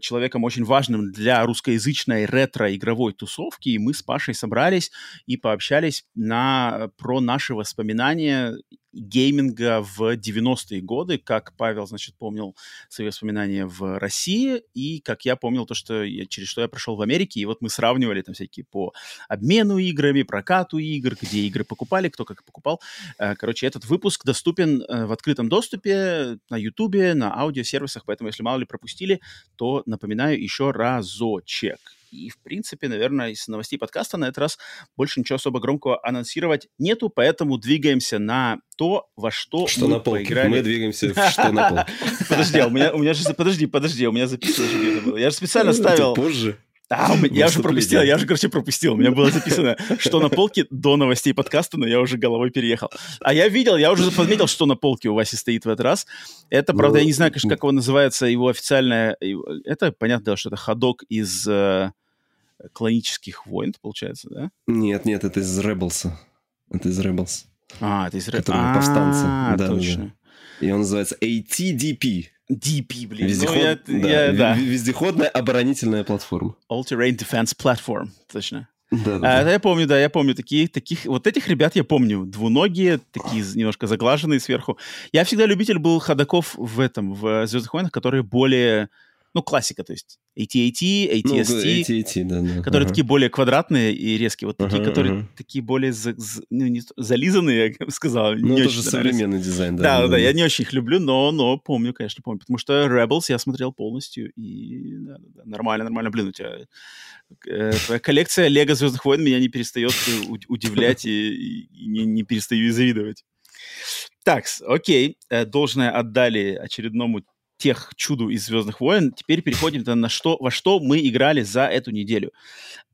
человеком очень важным для русскоязычной ретро-игровой тусовки. И мы с Пашей собрались и пообщались на, про наши воспоминания гейминга в 90-е годы, как Павел, значит, помнил свои воспоминания в России, и как я помнил то, что я, через что я прошел в Америке, и вот мы сравнивали там всякие по обмену играми, прокату игр, где игры покупали, кто как покупал. Э, короче, этот выпуск доступен э, в открытом доступе на Ютубе, на аудиосервисах, поэтому если мало ли пропустили, то напоминаю еще разочек. И, в принципе, наверное, из новостей подкаста на этот раз больше ничего особо громкого анонсировать нету, поэтому двигаемся на то, во что, что мы на полке. поиграли. Мы двигаемся в (laughs) что на полке. Подожди, а у меня, у меня же, подожди, подожди, у меня записано где-то было. Я же специально ставил... позже. А, я уже пропустил, я уже, короче, пропустил. У меня было записано, что на полке до новостей подкаста, но я уже головой переехал. А я видел, я уже подметил, что на полке у Васи стоит в этот раз. Это, правда, я не знаю, конечно, как его называется, его официальное... Это, понятно, что это ходок из э, клонических войн, получается, да? Нет, нет, это из Rebels. Это из Rebels. А, это из Rebels. Которые повстанцы. А, точно. И он называется ATDP. DP, блин. Вездеход... Ну, я, да. Я, да. Вездеходная оборонительная платформа. All-Terrain Defense Platform, точно. Да, да, а, да. Я помню, да, я помню такие, таких, вот этих ребят я помню, двуногие, такие немножко заглаженные сверху. Я всегда любитель был ходаков в этом, в Звездных войнах, которые более ну, классика, то есть AT-AT, AT-ST, ну, да, да. которые ага. такие более квадратные и резкие, вот такие, ага, которые ага. такие более за, за, ну, не, зализанные, я бы сказал. Ну, это же современный дизайн, да. Да, да, да, я не очень их люблю, но, но помню, конечно, помню, потому что Rebels я смотрел полностью, и да, да, да, нормально, нормально, блин, у тебя э, твоя коллекция Лего Звездных войн меня не перестает удивлять и, и не, не перестаю и завидовать. Так, окей, э, должное отдали очередному тех чуду из Звездных войн. Теперь переходим на что, во что мы играли за эту неделю.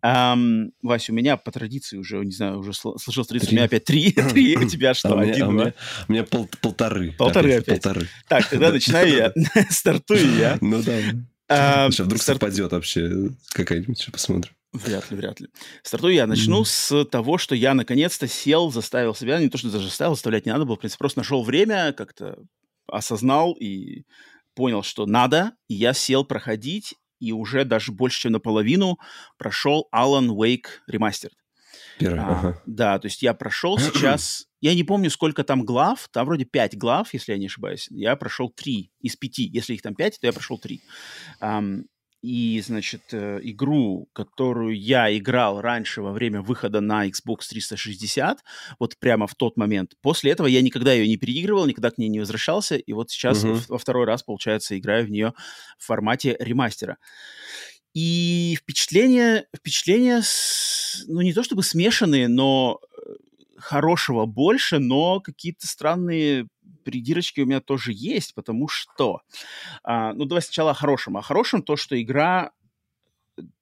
Um, Вася, у меня по традиции уже, не знаю, уже сложилась традиция, у меня опять три, три, у тебя что, а один, у меня, у меня пол, полторы. Полторы опять. Полторы. Так, тогда начинаю я, (laughs) (laughs) стартую я. Ну да. Сейчас вдруг совпадет вообще какая-нибудь, сейчас посмотрим. Вряд ли, вряд ли. Стартую я. Начну mm-hmm. с того, что я наконец-то сел, заставил себя, не то, что даже заставил, заставлять не надо было, в принципе, просто нашел время, как-то осознал и понял, что надо, и я сел проходить, и уже даже больше, чем наполовину прошел Alan Wake Remastered. Первый, а, ага. Да, то есть я прошел сейчас, (clears throat) я не помню, сколько там глав, там вроде 5 глав, если я не ошибаюсь. Я прошел 3 из 5. Если их там 5, то я прошел 3. Um, и, значит, э, игру, которую я играл раньше во время выхода на Xbox 360, вот прямо в тот момент, после этого я никогда ее не переигрывал, никогда к ней не возвращался, и вот сейчас uh-huh. во второй раз, получается, играю в нее в формате ремастера. И впечатления, впечатления, ну, не то чтобы смешанные, но э, хорошего больше, но какие-то странные придирочки у меня тоже есть, потому что... А, ну, давай сначала о хорошем. О хорошем то, что игра,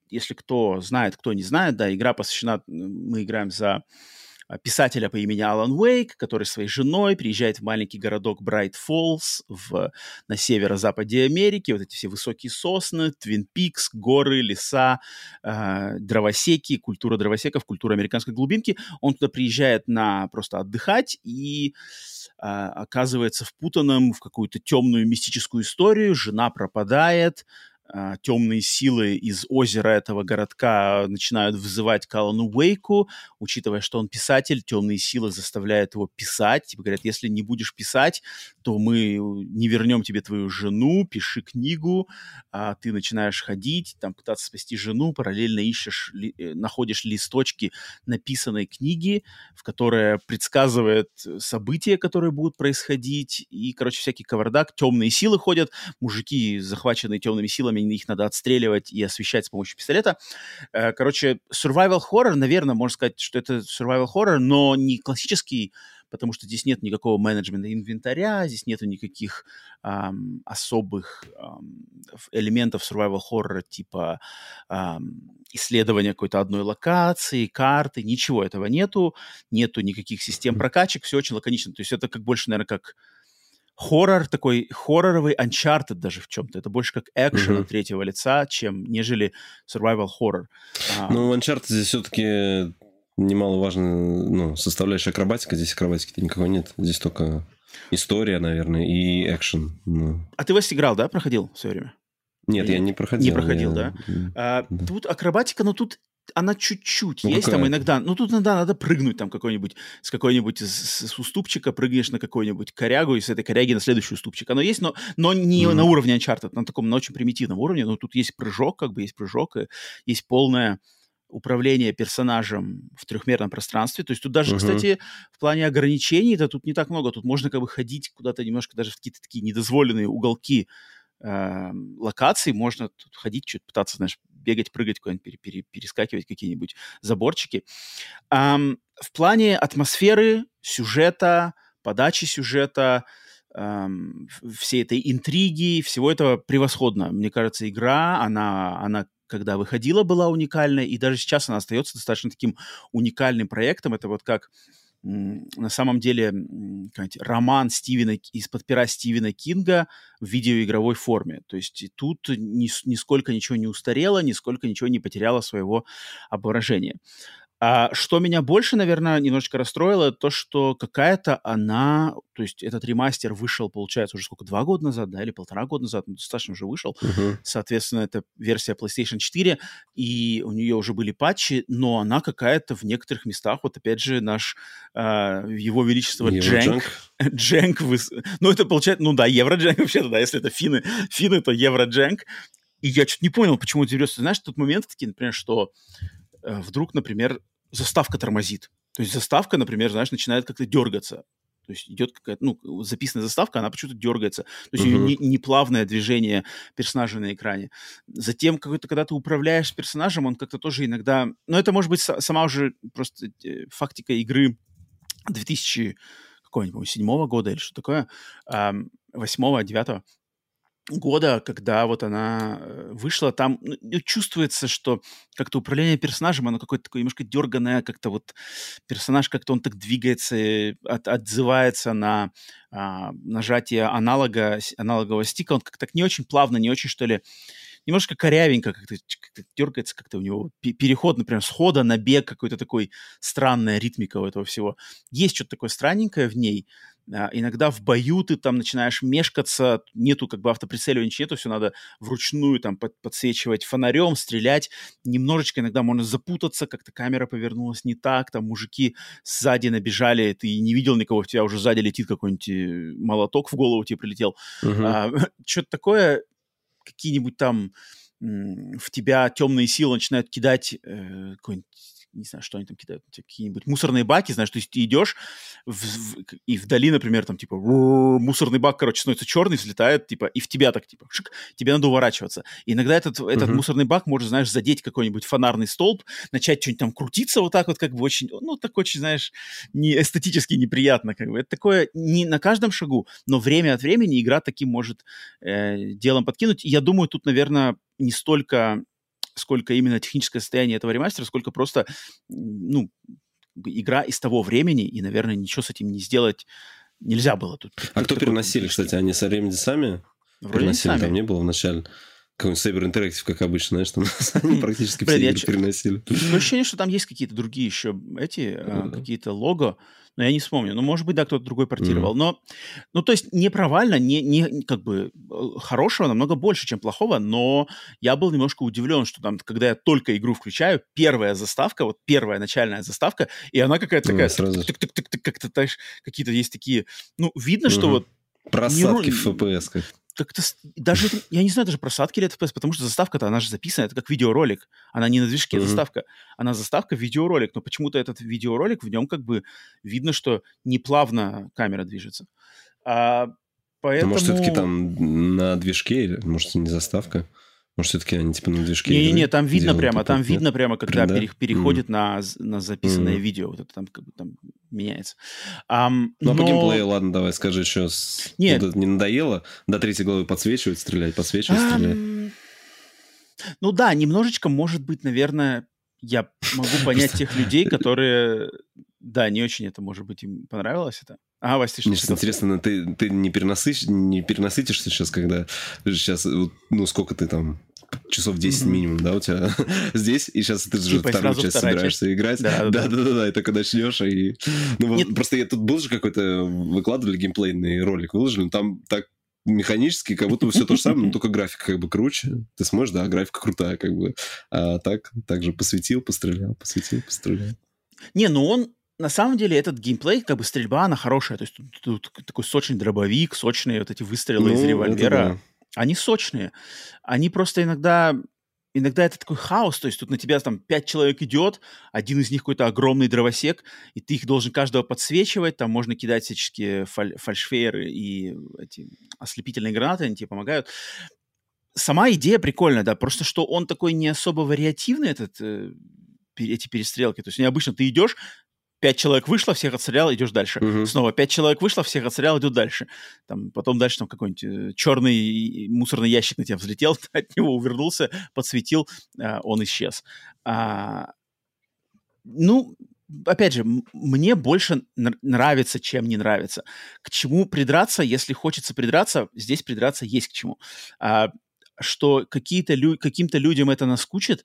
если кто знает, кто не знает, да, игра посвящена... Мы играем за писателя по имени Алан Уэйк, который своей женой приезжает в маленький городок Брайт Фоллс в, на северо-западе Америки. Вот эти все высокие сосны, Твин Пикс, горы, леса, э, дровосеки, культура дровосеков, культура американской глубинки. Он туда приезжает на просто отдыхать и э, оказывается впутанным в какую-то темную мистическую историю. Жена пропадает, а, темные силы из озера этого городка начинают вызывать Калану Уэйку, учитывая, что он писатель, темные силы заставляют его писать. Типа говорят, если не будешь писать, то мы не вернем тебе твою жену, пиши книгу, а ты начинаешь ходить, там пытаться спасти жену, параллельно ищешь, э, находишь листочки написанной книги, в которой предсказывает события, которые будут происходить, и, короче, всякий кавардак, темные силы ходят, мужики, захваченные темными силами, их надо отстреливать и освещать с помощью пистолета. Э, короче, survival horror, наверное, можно сказать, что это survival horror, но не классический, потому что здесь нет никакого менеджмента инвентаря, здесь нету никаких эм, особых эм, элементов survival horror типа эм, исследования какой-то одной локации, карты, ничего этого нету, нету никаких систем прокачек, все очень лаконично. То есть это как больше, наверное, как хоррор такой, хорроровый Uncharted даже в чем-то. Это больше как экшен uh-huh. от третьего лица, чем нежели survival horror. А, ну, Uncharted здесь все-таки немаловажная ну, составляющая акробатика. Здесь акробатики-то никакой нет. Здесь только история, наверное, и экшен. Ну. А ты вас играл, да, проходил все время? Нет, Или... я не проходил. Не проходил, я... да? А, да. Тут акробатика, но тут она чуть-чуть ну, есть там иногда. Ну, тут иногда надо прыгнуть там какой-нибудь, с какой-нибудь, с, с уступчика прыгнешь на какой-нибудь корягу, и с этой коряги на следующий уступчик. Оно есть, но, но не mm-hmm. на уровне Uncharted, на таком, на очень примитивном уровне. Но тут есть прыжок, как бы есть прыжок, и есть полное управление персонажем в трехмерном пространстве. То есть тут даже, uh-huh. кстати, в плане ограничений, это тут не так много. Тут можно как бы ходить куда-то немножко даже в какие-то такие недозволенные уголки э, локаций. Можно тут ходить, что-то пытаться, знаешь, бегать, прыгать, перескакивать какие-нибудь заборчики. Um, в плане атмосферы, сюжета, подачи сюжета, um, всей этой интриги, всего этого превосходно. Мне кажется, игра, она, она когда выходила, была уникальной, и даже сейчас она остается достаточно таким уникальным проектом. Это вот как на самом деле роман Стивена из-под пера Стивена Кинга в видеоигровой форме. То есть тут ни, нисколько ничего не устарело, нисколько ничего не потеряло своего оборожения. А что меня больше, наверное, немножечко расстроило, то, что какая-то она, то есть этот ремастер вышел, получается, уже сколько, два года назад, да, или полтора года назад, ну, достаточно уже вышел. Uh-huh. Соответственно, это версия PlayStation 4, и у нее уже были патчи, но она какая-то в некоторых местах, вот опять же, наш, э, его величество Дженк, (laughs) Дженк, выс... ну это получается, ну да, Евродженк (laughs) вообще-то, да, если это финны, финны, то Евродженк. И я что-то не понял, почему берется. Знаешь, тот момент такие, например, что э, вдруг, например, заставка тормозит. То есть заставка, например, знаешь, начинает как-то дергаться. То есть идет какая-то, ну, записанная заставка, она почему-то дергается. То есть uh-huh. не, не движение персонажа на экране. Затем, какой-то, когда ты управляешь персонажем, он как-то тоже иногда... Ну, это может быть сама уже просто э, фактика игры 2000 какого-нибудь седьмого года или что такое, восьмого, девятого года, когда вот она э, вышла, там ну, ну, чувствуется, что как-то управление персонажем, оно какое-то такое немножко дерганное, как-то вот персонаж как-то он так двигается, от, отзывается на а, нажатие аналога, аналогового стика, он как-то так не очень плавно, не очень, что ли, немножко корявенько как-то, как дергается, как-то у него переход, например, с хода на бег, какой-то такой странная ритмика у этого всего. Есть что-то такое странненькое в ней, иногда в бою ты там начинаешь мешкаться, нету как бы автоприцеливания, нету, все надо вручную там под, подсвечивать фонарем, стрелять. Немножечко иногда можно запутаться, как-то камера повернулась не так, там мужики сзади набежали, ты не видел никого, у тебя уже сзади летит какой-нибудь э, молоток в голову тебе прилетел. Uh-huh. А, (laughs) что-то такое, какие-нибудь там в тебя темные силы начинают кидать э, какой-нибудь не знаю, что они там кидают, какие-нибудь мусорные баки, знаешь, то есть ты идешь в, в, и вдали, например, там, типа, мусорный бак, короче, становится черный, взлетает, типа, и в тебя так, типа, шик, тебе надо уворачиваться. И иногда этот, этот uh-huh. мусорный бак может, знаешь, задеть какой-нибудь фонарный столб, начать что-нибудь там крутиться вот так вот, как бы очень, ну, так очень, знаешь, не эстетически неприятно, как бы. Это такое не на каждом шагу, но время от времени игра таким может э, делом подкинуть. И я думаю, тут, наверное, не столько сколько именно техническое состояние этого ремастера, сколько просто, ну, игра из того времени, и, наверное, ничего с этим не сделать нельзя было тут. А кто переносили, кстати, они со временем сами? Вроде переносили, сами. там не было вначале какой-нибудь Saber Interactive, как обычно, знаешь, там (laughs) они практически все игры переносили. Такое ощущение, что там есть какие-то другие еще эти, а, какие-то лого, но я не вспомню. Ну, может быть, да, кто-то другой портировал. Но, ну, то есть не провально, не, не как бы э, хорошего намного больше, чем плохого, но я был немножко удивлен, что там, когда я только игру включаю, первая заставка, вот первая начальная заставка, и она какая-то такая, как-то, какие-то есть такие, ну, видно, что вот Просадки в FPS как-то даже я не знаю даже просадки или FPS, потому что заставка-то она же записана, это как видеоролик, она не на движке, mm-hmm. заставка, она заставка видеоролик, но почему-то этот видеоролик в нем как бы видно, что неплавно камера движется. А, поэтому... может все-таки там на движке, может не заставка? Может, все-таки они типа на движке Не-не-не, там видно прямо, там нет? видно прямо, когда пере, переходит mm. на, на записанное mm. видео, вот это там как бы там меняется. Um, ну, но... а по геймплею, ладно, давай, скажи, с... Нет. Вот не надоело до третьей главы подсвечивать, стрелять, подсвечивать, um... стрелять? Ну да, немножечко, может быть, наверное, я могу (laughs) понять тех людей, которые, да, не очень это, может быть, им понравилось это. А, Вася, ты Мне сейчас интересно, ты, ты не, перенасыщ, не перенасытишься сейчас, когда сейчас, ну, сколько ты там, часов 10 mm-hmm. минимум, да, у тебя (laughs) здесь, и сейчас ты же типа вторую часть собираешься часть. играть. Да, да, да, да, да, и только начнешь, и... Ну, Нет. просто я тут был же какой-то, выкладывали геймплейный ролик, выложили, но там так механически, как будто бы все то же самое, но только графика как бы круче. Ты сможешь, да, графика крутая, как бы. А так, так же посветил, пострелял, посветил, пострелял. Не, ну он, на самом деле, этот геймплей, как бы стрельба, она хорошая. То есть тут, тут такой сочный дробовик, сочные вот эти выстрелы ну, из револьвера. Да. Они сочные. Они просто иногда иногда это такой хаос, то есть тут на тебя там пять человек идет, один из них какой-то огромный дровосек, и ты их должен каждого подсвечивать, там можно кидать всяческие фаль фальшфейеры и эти ослепительные гранаты, они тебе помогают. Сама идея прикольная, да, просто что он такой не особо вариативный, этот, э, эти перестрелки. То есть необычно ты идешь, пять человек вышло, всех отстрелял, идешь дальше. Uh-huh. Снова пять человек вышло, всех отстрелял, идет дальше. Там, потом дальше там какой-нибудь э, черный мусорный ящик на тебя взлетел, (laughs) от него увернулся, подсветил, а, он исчез. А, ну, опять же, мне больше нравится, чем не нравится. К чему придраться, если хочется придраться, здесь придраться есть к чему. А, что какие-то лю- каким-то людям это наскучит,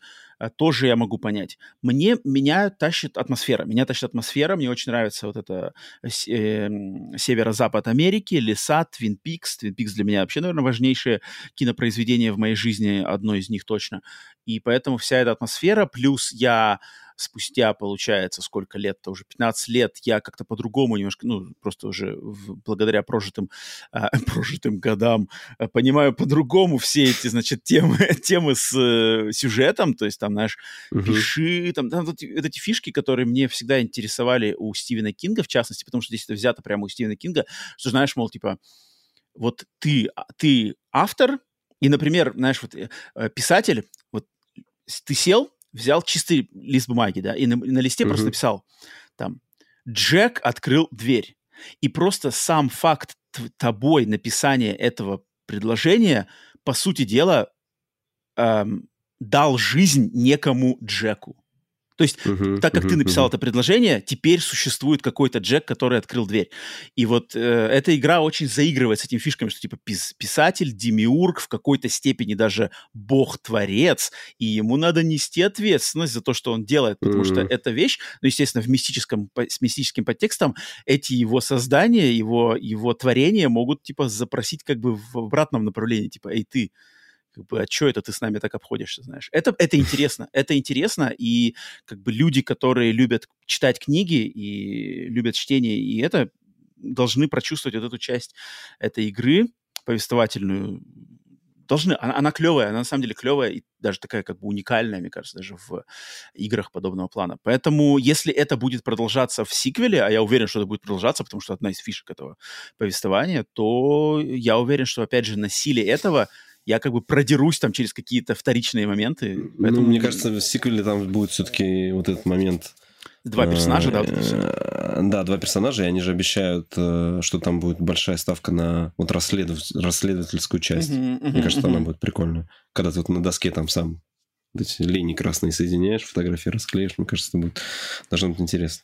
тоже я могу понять. Мне, меня тащит атмосфера. Меня тащит атмосфера. Мне очень нравится вот это э, северо-запад Америки, леса, Твин Пикс. Твин Пикс для меня вообще, наверное, важнейшее кинопроизведение в моей жизни, одно из них точно. И поэтому вся эта атмосфера, плюс я спустя, получается, сколько лет-то уже, 15 лет, я как-то по-другому немножко, ну, просто уже в, благодаря прожитым, э, (laughs) прожитым годам э, понимаю по-другому все эти, значит, темы, (laughs) темы с э, сюжетом, то есть там, знаешь, uh-huh. пиши, там, там вот, эти фишки, которые мне всегда интересовали у Стивена Кинга, в частности, потому что здесь это взято прямо у Стивена Кинга, что, знаешь, мол, типа, вот ты, а, ты автор, и, например, знаешь, вот э, писатель, вот ты сел, взял чистый лист бумаги, да, и на, на листе uh-huh. просто написал там «Джек открыл дверь». И просто сам факт тобой написания этого предложения, по сути дела, эм, дал жизнь некому Джеку. То есть, uh-huh, так как uh-huh, ты написал uh-huh. это предложение, теперь существует какой-то Джек, который открыл дверь. И вот э, эта игра очень заигрывает с этими фишками, что типа пис- писатель, демиург, в какой-то степени даже бог-творец, и ему надо нести ответственность за то, что он делает, потому uh-huh. что эта вещь, ну, естественно, в мистическом, с мистическим подтекстом, эти его создания, его, его творения могут, типа, запросить как бы в обратном направлении, типа, эй, ты, как бы, а что это ты с нами так обходишься, знаешь? Это, это интересно, (laughs) это интересно, и как бы люди, которые любят читать книги и любят чтение, и это должны прочувствовать вот эту часть этой игры повествовательную, должны, она, она клевая, она на самом деле клевая и даже такая как бы уникальная, мне кажется, даже в играх подобного плана. Поэтому, если это будет продолжаться в сиквеле, а я уверен, что это будет продолжаться, потому что одна из фишек этого повествования, то я уверен, что, опять же, на силе этого я как бы продерусь там через какие-то вторичные моменты. Ну, поэтому... Ну, мне кажется, в сиквеле там будет все-таки вот этот момент. Два персонажа, да? Вот э, да, два персонажа, и они же обещают, э, что там будет большая ставка на вот расследов... расследовательскую часть. Uh-huh, uh-huh, Мне кажется, uh-huh. она будет прикольная. Когда ты вот на доске там сам эти линии красные соединяешь, фотографии расклеишь, мне кажется, это будет, должно быть интересно.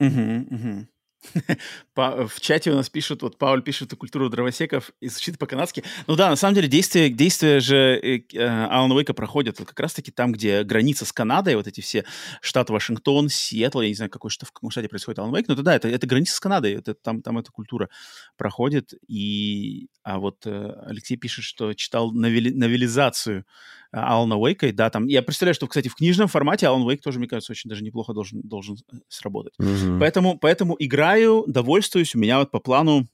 Uh-huh, uh-huh. (laughs) В чате у нас пишут, вот Пауль пишет эту культуру дровосеков и звучит по-канадски. Ну да, на самом деле действия, действия же э, э, Алана Уэйка проходят вот как раз-таки там, где граница с Канадой, вот эти все штаты Вашингтон, Сиэтл, я не знаю, какой, что, в каком штате происходит Алан Уэйк, но это да, это, это граница с Канадой, это, там, там эта культура проходит. И, а вот э, Алексей пишет, что читал новели, новелизацию Алана Уэйка, и да, там, я представляю, что, кстати, в книжном формате Алан Уэйк тоже, мне кажется, очень даже неплохо должен, должен сработать. Mm-hmm. Поэтому, поэтому играю, довольствуюсь, у меня вот по плану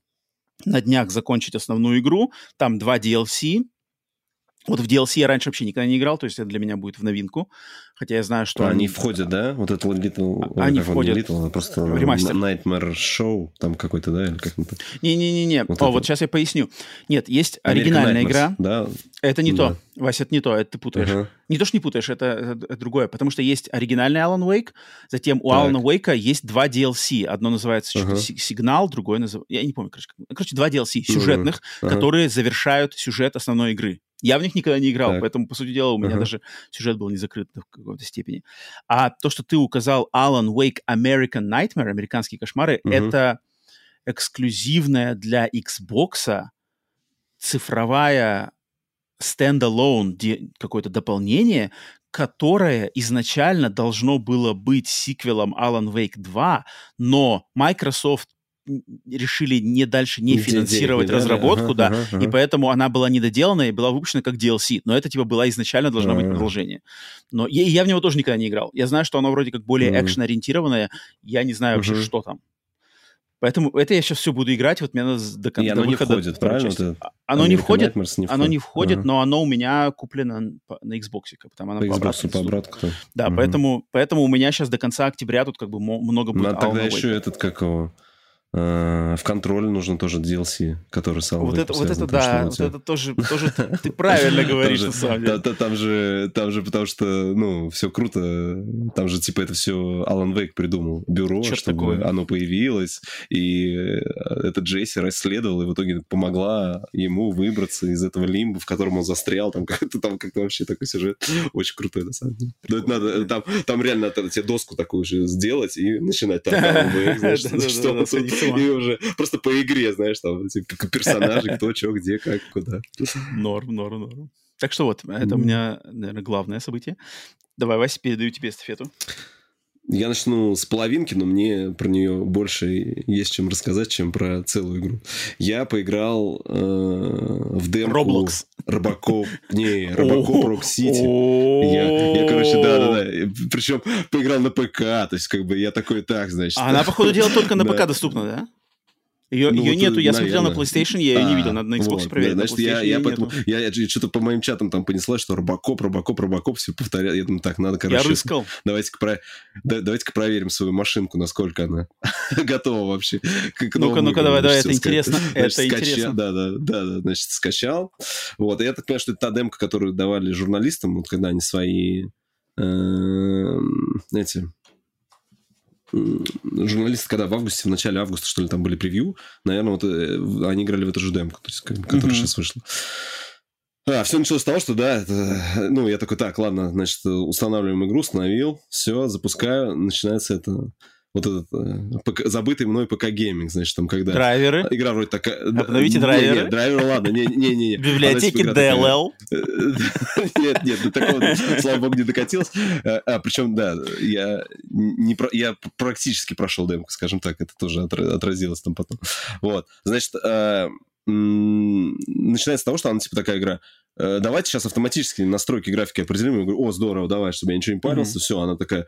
на днях закончить основную игру, там два DLC, вот в DLC я раньше вообще никогда не играл, то есть это для меня будет в новинку. Хотя я знаю, что... А, они, они входят, да? Вот это Little... А, они входят. Little, просто ремастер. Nightmare Show там какой-то, да? Или как-то... Не-не-не. Вот О, это... вот сейчас я поясню. Нет, есть оригинальная игра. Да? Это не да. то. Вася, это не то, это ты путаешь. Uh-huh. Не то, что не путаешь, это, это, другое. Потому что есть оригинальный Alan Wake, затем у Алана Уэйка есть два DLC. Одно называется uh-huh. Сигнал, другое называется... Я не помню, короче. Короче, два DLC сюжетных, uh-huh. которые завершают сюжет основной игры. Я в них никогда не играл, так. поэтому, по сути дела, у меня uh-huh. даже сюжет был не закрыт в какой-то степени. А то, что ты указал Alan Wake American Nightmare, американские кошмары, uh-huh. это эксклюзивная для Xbox цифровая стендалone какое-то дополнение, которое изначально должно было быть сиквелом Alan Wake 2, но Microsoft решили не дальше не финансировать разработку, да, ага, ага. и поэтому она была недоделана и была выпущена как DLC. Но это, типа, была изначально должна быть продолжение. Но я, я в него тоже никогда не играл. Я знаю, что оно вроде как более mm. экшен-ориентированное. Я не знаю вообще, что там. Поэтому это я сейчас все буду играть, вот мне надо до конца. И оно не входит, правильно? Это оно не входит, не входит, оно не входит, ага. но оно у меня куплено на Xbox, потому оно по, по Xbox по обратку. Да, угу. поэтому, поэтому у меня сейчас до конца октября тут как бы много будет. Надо тогда еще этот, как его, в контроле нужно тоже DLC, который сам Вот это, вот это да, вот это тоже, тоже (laughs) ты правильно говоришь, на самом деле. Там же, там же, потому что, ну, все круто, там же, типа, это все Алан Вейк придумал, бюро, чтобы оно появилось, и э, этот Джесси расследовал, и в итоге помогла ему выбраться из этого лимба, в котором он застрял, там как-то там как-то вообще такой сюжет очень крутой, на самом деле. Но это надо, там, там реально надо тебе доску такую же сделать и начинать там, (laughs) что и уже просто по игре, знаешь, там, типа, персонажи, кто, что, где, как, куда. Норм, норм, норм. Так что вот, это у меня, наверное, главное событие. Давай, Вася, передаю тебе эстафету. Я начну с половинки, но мне про нее больше есть чем рассказать, чем про целую игру. Я поиграл э, в демку Roblox. Робокоп. (laughs) Не, Робокоп Рок Сити. Я, я, короче, да-да-да. Причем поиграл на ПК, то есть как бы я такой, так, значит. А она, походу, дела только на (laughs) ПК доступна, да? Ее, ну, ее вот, нету, я наверное. смотрел на PlayStation, я ее а, не видел, надо на Xbox вот, проверить. Значит, я, я, поэтому, я, я, что-то по моим чатам там понесла, что Робокоп, Робокоп, Робокоп, все повторяют. Я думаю, так, надо, короче... Я рыскал. Давайте-ка про, да, давайте проверим свою машинку, насколько она (laughs) готова вообще. Ну-ка, ну-ка, давай, давай, это интересно, это интересно. Да, да, да, да, значит, скачал. Вот, и я так понимаю, что это та демка, которую давали журналистам, вот когда они свои эм, эти журналисты, когда в августе, в начале августа, что ли, там были превью, наверное, вот э, они играли в эту же демку, то есть, которая mm-hmm. сейчас вышла. А, все началось с того, что, да, это, ну, я такой, так, ладно, значит, устанавливаем игру, установил, все, запускаю, начинается это вот этот э, ПК, забытый мной ПК-гейминг, значит, там когда... Драйверы. Игра вроде такая... Обновите драйверы. Не, не, драйверы, ладно, не-не-не. Библиотеки DLL. (laughs) Нет, нет, до такого, слава богу, не докатился. А, а причем, да, я, не, я практически прошел демку, скажем так, это тоже отразилось там потом. Вот, значит, а, начинается с того, что она типа такая игра, «Э, давайте сейчас автоматически настройки графики определим. Я говорю, о, здорово, давай, чтобы я ничего не парился. Все, она такая,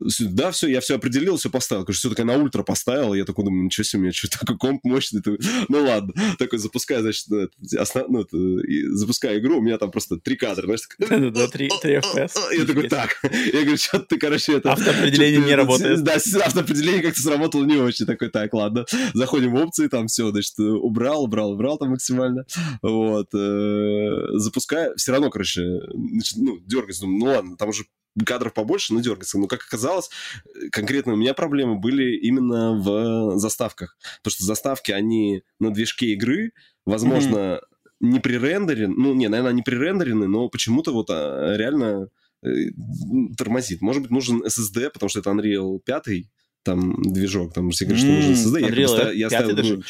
да, все, я все определил, все поставил. Короче, все такая на ультра поставил. Я такой думаю, ничего себе, у меня что (laughs) такой комп мощный. Ну ладно. Такой запускаю, значит, ну, основ... ну, это, запускаю игру, у меня там просто три кадра, знаешь. Да, три FPS. Я такой, так. (laughs) Я говорю, что ты, короче, это... Автоопределение не работает. Да, автоопределение как-то сработало не очень. Такой, так, ладно. Заходим в опции, там все, значит, убрал, убрал, убрал там максимально. Вот. Э, запускаю. Все равно, короче, ну, дергаюсь. Думаю, ну ладно, там уже кадров побольше, но дергаться. Но, как оказалось, конкретно у меня проблемы были именно в заставках. Потому что заставки, они на движке игры, возможно, mm-hmm. не пререндерены, ну, не, наверное, не пререндерены, но почему-то вот а, реально э, тормозит. Может быть, нужен SSD, потому что это Unreal 5, там движок, там все говорят, что нужен SSD. Я, Unreal, ставил, я ставил игру,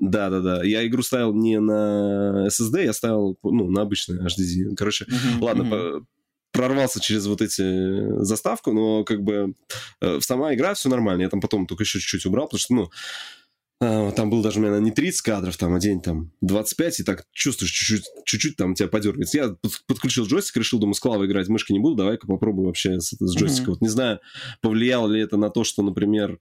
да, да, да. Я игру ставил не на SSD, я ставил ну на обычный HDD. Короче, uh-huh, ладно, uh-huh прорвался через вот эти э, заставку, но как бы э, сама игра все нормально. Я там потом только еще чуть-чуть убрал, потому что, ну, э, там был даже меня не 30 кадров, там, а день там 25, и так чувствуешь чуть-чуть, чуть-чуть там тебя подергивается. Я подключил джойстик, решил, думаю, с клавой играть мышкой не буду, давай-ка попробую вообще с, с джойстика. Mm-hmm. Вот не знаю, повлияло ли это на то, что, например,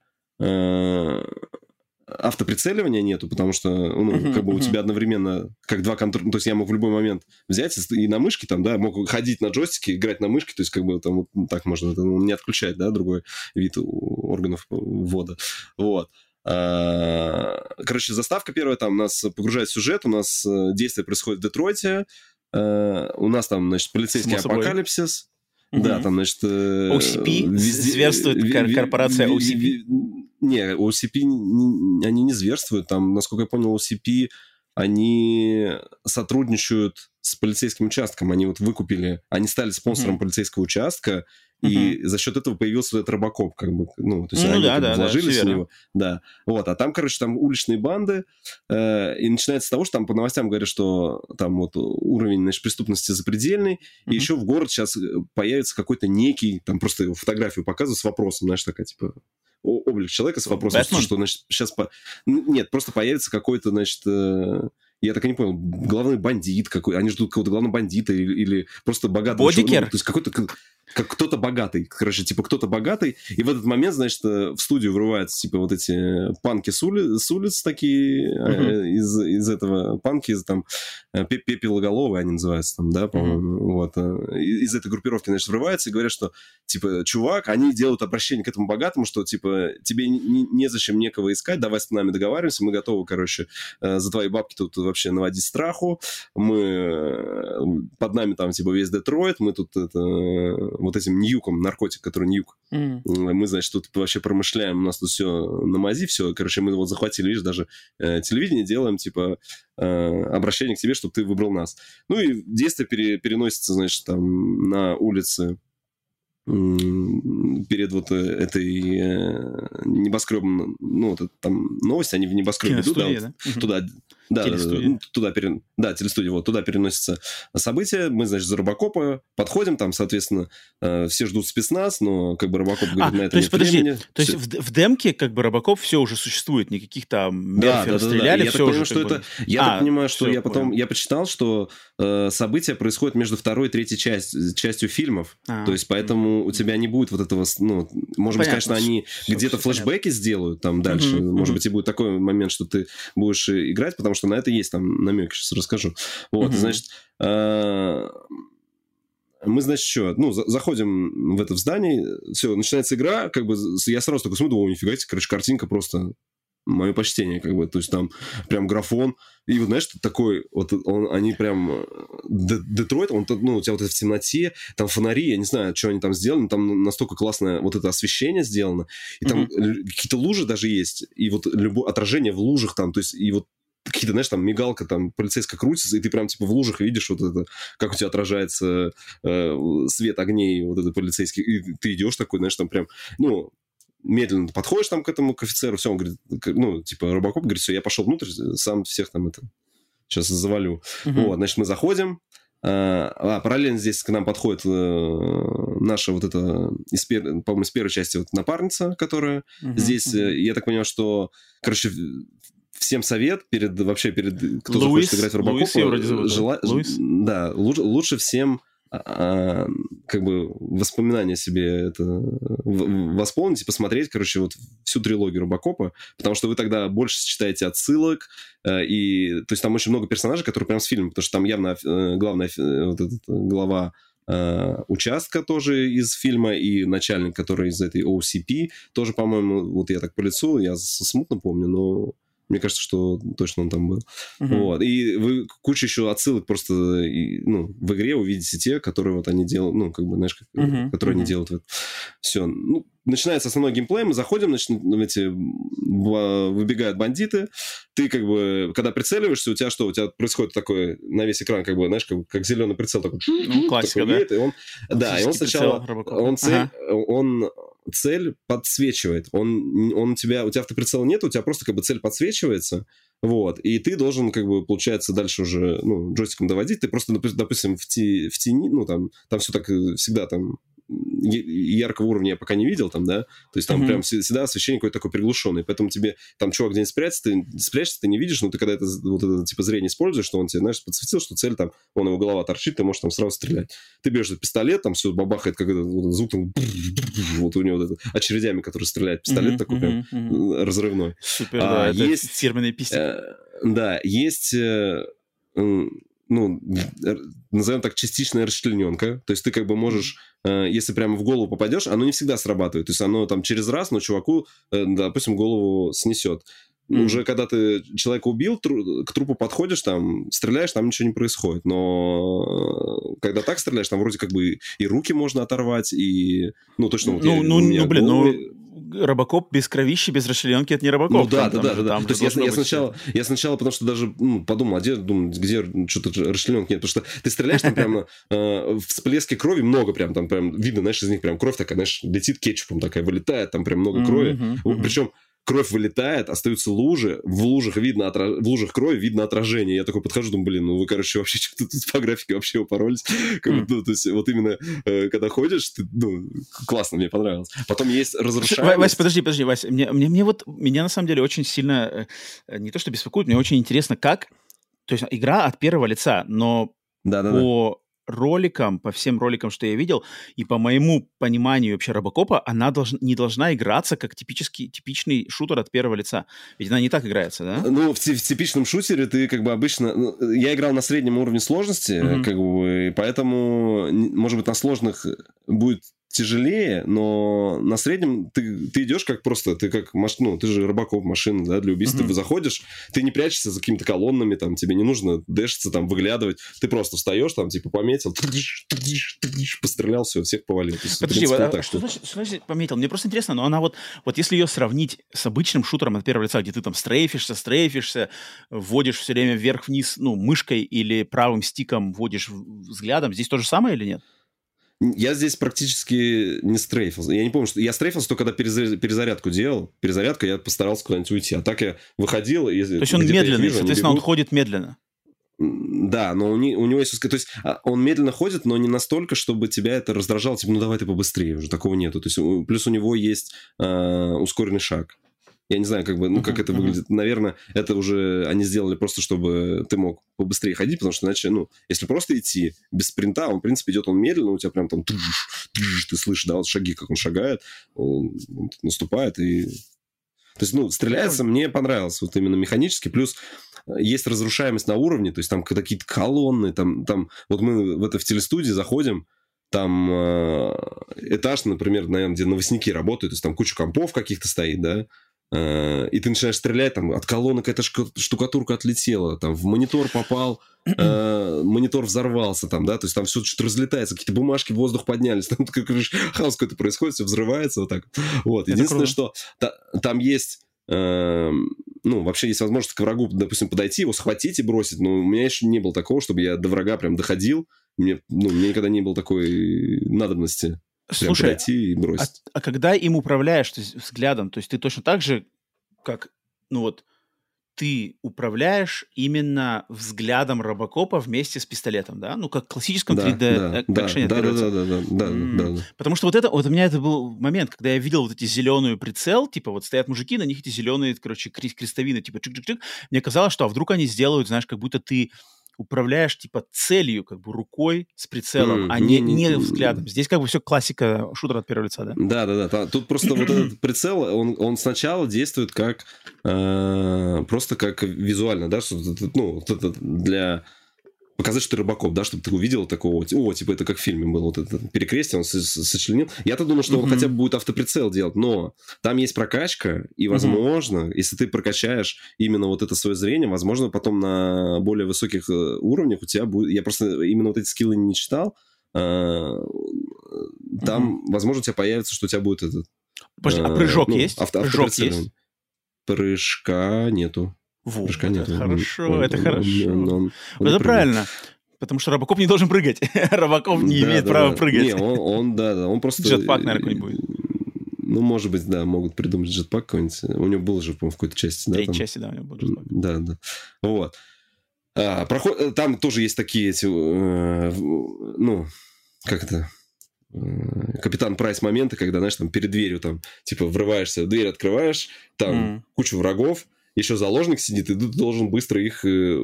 автоприцеливания нету, потому что, ну, uh-huh, как бы uh-huh. у тебя одновременно как два контроля, ну, то есть я мог в любой момент взять и на мышке там, да, мог ходить на джойстике, играть на мышке, то есть как бы там вот ну, так можно, это, ну, не отключать, да, другой вид органов ввода, вот. А, короче, заставка первая там нас погружает в сюжет, у нас э, действие происходит в Детройте, а, у нас там, значит, полицейский апокалипсис. Да, там, значит... OCP? Э, везде, зверствует корпорация OCP? Не, OCP, они не зверствуют. Там, насколько я понял, OCP, они сотрудничают с полицейским участком. Они вот выкупили, они стали спонсором mm полицейского участка, и за счет этого появился этот робокоп, как бы, ну, то есть ну, они да, да, вложились да, в него. Да. Вот, а там, короче, там уличные банды, э, и начинается с того, что там по новостям говорят, что там вот уровень, значит, преступности запредельный, mm-hmm. и еще в город сейчас э, появится какой-то некий, там просто фотографию показывают с вопросом, знаешь, такая, типа, облик человека с вопросом, Бэтмен? что, значит, сейчас... По... Нет, просто появится какой-то, значит, э, я так и не понял, главный бандит какой, они ждут какого-то главного бандита или, или просто богатого... Бодикер? Ну, то есть какой-то как кто-то богатый, короче, типа кто-то богатый, и в этот момент, значит, э, в студию врываются, типа, вот эти панки с, ули, с улиц такие, uh-huh. из, из этого, панки, из там, э, пепелоголовые они называются там, да, по-моему, uh-huh. вот, из этой группировки, значит, врываются и говорят, что, типа, чувак, они делают обращение к этому богатому, что, типа, тебе не, незачем некого искать, давай с нами договариваемся, мы готовы, короче, за твои бабки тут вообще наводить страху, мы, под нами там, типа, весь Детройт, мы тут это вот этим ньюком, наркотик, который ньюк. Mm. Мы, значит, тут вообще промышляем, у нас тут все на мази, все. Короче, мы вот захватили, видишь, даже э, телевидение делаем, типа, э, обращение к тебе, чтобы ты выбрал нас. Ну и действие пере, переносится, значит, там на улице перед вот э, этой э, небоскребом, ну, вот там новости, они в небоскребе идут, да, вот, да? туда, да, ну, туда, пере... да, телестудия, вот, туда переносятся события, мы, значит, за Робокопа подходим, там, соответственно, э, все ждут спецназ, но, как бы, Робокоп говорит, а, на это то есть, подожди, времени. то есть в, в демке, как бы, Робокоп все уже существует, никаких там да, да, да, стреляли, да. все я уже, что бы... это, Я а, так понимаю, что я потом, понял. я почитал, что э, события происходят между второй и третьей часть, частью фильмов, а, то есть, поэтому у тебя не будет вот этого, ну, может быть, конечно, они где-то флешбеки сделают там дальше, mm-hmm, может mm-hmm. быть, и будет такой момент, что ты будешь играть, потому что на это есть там намек, сейчас расскажу. Вот, mm-hmm. значит, э, мы, значит, что, ну, заходим в это в здание, все, начинается игра, как бы, я сразу такой смотрю, о, нифига себе, короче, картинка просто мое почтение, как бы, то есть там прям графон, и вот, знаешь, такой, вот он, они прям, э, Детройт, он, ну, у тебя вот это в темноте, там фонари, я не знаю, что они там сделали, но там настолько классное вот это освещение сделано, и там mm-hmm. какие-то лужи даже есть, и вот любое отражение в лужах там, то есть, и вот какие-то, знаешь, там мигалка там полицейская крутится, и ты прям типа в лужах видишь вот это, как у тебя отражается э, свет огней вот это полицейский, и ты идешь такой, знаешь, там прям, ну, медленно подходишь там к этому к офицеру, все, он говорит, ну, типа, Робокоп говорит, все, я пошел внутрь, сам всех там это сейчас завалю. Uh-huh. Вот, значит, мы заходим, а, а, параллельно здесь к нам подходит э, наша вот эта, из, по-моему, из первой части вот напарница, которая uh-huh, здесь, uh-huh. я так понимаю, что, короче, всем совет перед, вообще перед, кто Луис, захочет играть в Робокопа, жела... Луис? да, лучше, лучше всем а, как бы воспоминания себе это восполнить и посмотреть, короче, вот всю трилогию Робокопа, потому что вы тогда больше читаете отсылок, э, и, то есть там очень много персонажей, которые прям с фильма, потому что там явно э, главная э, вот эта глава участка тоже из фильма, и начальник, который из этой OCP, тоже, по-моему, вот я так по лицу, я смутно помню, но мне кажется, что точно он там был. Uh-huh. Вот. И вы куча еще отсылок просто ну, в игре увидите те, которые вот они делают, ну, как бы, знаешь, как, uh-huh. которые uh-huh. они делают. Вот. Все. Ну, начинается основной геймплей, мы заходим, значит, эти, выбегают бандиты, ты как бы, когда прицеливаешься, у тебя что, у тебя происходит такое на весь экран, как бы, знаешь, как, как зеленый прицел такой. Ну, (laughs) классика, такой, да? И он, да, и он сначала, он, цель, ага. он цель подсвечивает. Он, он у тебя, у тебя автоприцела нет, у тебя просто как бы цель подсвечивается, вот, и ты должен, как бы, получается, дальше уже, ну, джойстиком доводить, ты просто, допустим, в, ти, в тени, ну, там, там все так э, всегда там яркого уровня я пока не видел там, да, то есть там mm-hmm. прям всегда освещение какое-то такое приглушенное, поэтому тебе там чувак где-нибудь спрячется, ты спрячешься, ты не видишь, но ты когда это вот это типа зрение используешь, что он тебе, знаешь, подсветил, что цель там, он его голова торчит, ты можешь там сразу стрелять. Ты берешь пистолет, там все бабахает, как это, вот, звук там, вот у него вот это, очередями, который стреляет, пистолет mm-hmm, такой прям mm-hmm. разрывной. Супер, а, да, есть, фирменный пистолет. Э, да, есть э, ну, назовем так, частичная расчлененка. То есть ты как бы можешь, э, если прямо в голову попадешь, оно не всегда срабатывает. То есть оно там через раз, но чуваку, э, допустим, голову снесет. Mm. Уже когда ты человека убил, тру- к трупу подходишь, там, стреляешь, там ничего не происходит. Но когда так стреляешь, там вроде как бы и руки можно оторвать, и... Ну, точно... Вот ну, я, ну, ну, блин, ну Робокоп без кровищи, без расчлененки это не Робокоп. Ну да, там, да, да, да. То есть я, я, сначала, я сначала, потому что даже ну, подумал, а где, думаю, где что-то расчлененки нет, потому что ты стреляешь там прямо (laughs) э, всплески крови много прям, там прям видно, знаешь, из них прям кровь такая, знаешь, летит кетчупом такая, вылетает, там прям много крови. Причем кровь вылетает, остаются лужи, в лужах видно, отра... в лужах крови видно отражение. Я такой подхожу, думаю, блин, ну вы, короче, вообще что-то тут по графике вообще упоролись. Mm. Ну, то есть вот именно, э, когда ходишь, ты, ну, классно, мне понравилось. Потом есть разрушаемость. Вася, подожди, подожди, Вася, мне, мне, мне вот, меня на самом деле очень сильно, э, не то что беспокоит, мне очень интересно, как, то есть игра от первого лица, но да, да, по роликам, по всем роликам, что я видел, и по моему пониманию вообще Робокопа, она долж, не должна играться как типический, типичный шутер от первого лица. Ведь она не так играется, да? Ну, в, в типичном шутере ты как бы обычно... Ну, я играл на среднем уровне сложности, mm-hmm. как бы, поэтому, может быть, на сложных будет тяжелее, но на среднем ты, ты идешь как просто, ты как, ну, ты же рыбаков машина, да, для убийства, mm-hmm. ты заходишь, ты не прячешься за какими-то колоннами, там, тебе не нужно дэшиться, там, выглядывать, ты просто встаешь, там, типа, пометил, пострелял, все, всех повалил. Есть, Подожди, принципе, а, так, что, значит, что значит пометил? Мне просто интересно, но она вот, вот если ее сравнить с обычным шутером от первого лица, где ты там стрейфишься, стрейфишься, вводишь все время вверх-вниз, ну, мышкой или правым стиком вводишь взглядом, здесь то же самое или нет? Я здесь практически не стрейфился. Я не помню, что... Я стрейфился только когда перезарядку делал. Перезарядка, я постарался куда-нибудь уйти. А так я выходил... Если... То есть он медленный, вижу, соответственно, он ходит медленно. Да, но у, не, у него есть... То есть а, он медленно ходит, но не настолько, чтобы тебя это раздражало. Типа, ну давай ты побыстрее уже. Такого нету. То есть плюс у него есть э, ускоренный шаг. Я не знаю, как бы, ну, как uh-huh, это выглядит. Наверное, это уже они сделали просто, чтобы ты мог побыстрее ходить, потому что иначе, ну, если просто идти без спринта, он, в принципе, идет он медленно, у тебя прям там ты слышишь, да, вот шаги, как он шагает, он, он наступает и... То есть, ну, стреляется, мне понравилось вот именно механически, плюс э, есть разрушаемость на уровне, то есть там какие-то колонны, там, там, вот мы в это в телестудии заходим, там э, этаж, например, наверное, где новостники работают, то есть там куча компов каких-то стоит, да, и ты начинаешь стрелять, там от колонок эта штукатурка отлетела, там в монитор попал, э, монитор взорвался, там, да, то есть там все что-то разлетается, какие-то бумажки в воздух поднялись, там как, (laughs) хаос какой-то происходит, все взрывается вот так. Вот, единственное, что та, там есть э, ну, вообще есть возможность к врагу, допустим, подойти, его схватить и бросить, но у меня еще не было такого, чтобы я до врага прям доходил, мне, ну, мне никогда не было такой надобности. Слушай, и а бросить. А, а когда им управляешь то есть, взглядом, то есть ты точно так же, как, ну вот, ты управляешь именно взглядом робокопа вместе с пистолетом, да? Ну, как в классическом 3D э, да, экшене. Да, да, да, да, да, да, да. Потому что вот это, вот у меня это был момент, когда я видел вот эти зеленые прицел, типа вот стоят мужики, на них эти зеленые, короче, крестовины, типа чик-чик-чик. Мне казалось, что а вдруг они сделают, знаешь, как будто ты управляешь типа целью, как бы рукой с прицелом, mm, а не, не, не взглядом. Здесь как бы все классика шутера от первого лица, да? Да, да, да. Тут просто вот этот (clears throat) прицел, он, он сначала действует как э, просто как визуально, да, что ну, для показать, что ты рыбаков, да, чтобы ты увидел такого, о, типа это как в фильме было, вот это перекрестие, он сочленил. Я-то думал, что mm-hmm. он хотя бы будет автоприцел делать, но там есть прокачка, и, возможно, mm-hmm. если ты прокачаешь именно вот это свое зрение, возможно, потом на более высоких э, уровнях у тебя будет... Я просто именно вот эти скиллы не читал, а, там, mm-hmm. возможно, у тебя появится, что у тебя будет этот... Подожди, а прыжок ну, есть? Авто, прыжок есть? Прыжка нету. Вот, это хорошо, он, это он, хорошо. Он, он, он, это правильно. Потому что Робокоп не должен прыгать. (laughs) Робокоп не да, имеет да, права да. прыгать. Не, он, он, да, да, он просто... Джетпак, наверное, какой-нибудь будет. Ну, может быть, да, могут придумать джетпак какой-нибудь. У него был же, по-моему, в какой-то части, да? Третьей части, да, у него был джетпак. Да, да. Вот. А, проход... Э, там тоже есть такие эти, э, ну, как это, э, капитан Прайс моменты, когда, знаешь, там перед дверью там, типа, врываешься, дверь открываешь, там mm. куча врагов, еще заложник сидит, и ты должен быстро их, э,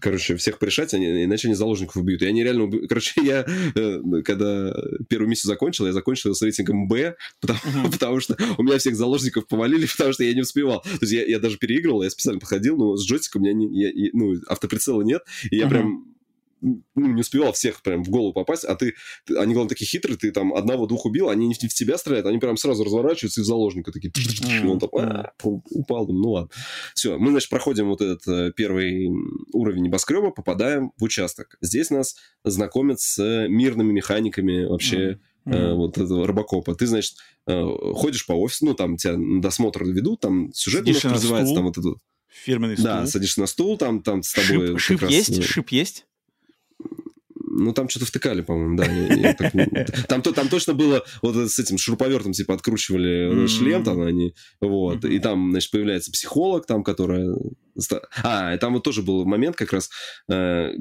короче, всех порешать, они, иначе они заложников убьют. И они реально убьют. Короче, я, э, когда первую миссию закончил, я закончил с рейтингом Б, потому, uh-huh. потому что у меня всех заложников повалили, (laughs) потому что я не успевал. То есть я, я даже переигрывал, я специально подходил, но с джойстиком у меня не, я, ну, автоприцела нет, и я uh-huh. прям ну, не успевал всех прям в голову попасть, а ты, ты они, главное, такие хитрые, ты там одного-двух убил, они не в, в тебя стреляют, они прям сразу разворачиваются и в заложника такие, и он там а, упал, ну ладно. Все, мы, значит, проходим вот этот э, первый уровень небоскреба, попадаем в участок. Здесь нас знакомят с мирными механиками вообще mm-hmm. вот этого рыбакопа. Ты, значит, э, ходишь по офису, ну, там тебя досмотр ведут, там сюжет немножко развивается, там вот этот... Фирменный стул. Да, садишься на стул, там, там с тобой... Шип, шип раз... есть? Шип есть? Ну, там что-то втыкали, по-моему, да. Там, там точно было, вот с этим шуруповертом, типа, откручивали шлем там они, вот, и там, значит, появляется психолог там, которая... А, и там вот тоже был момент как раз, э,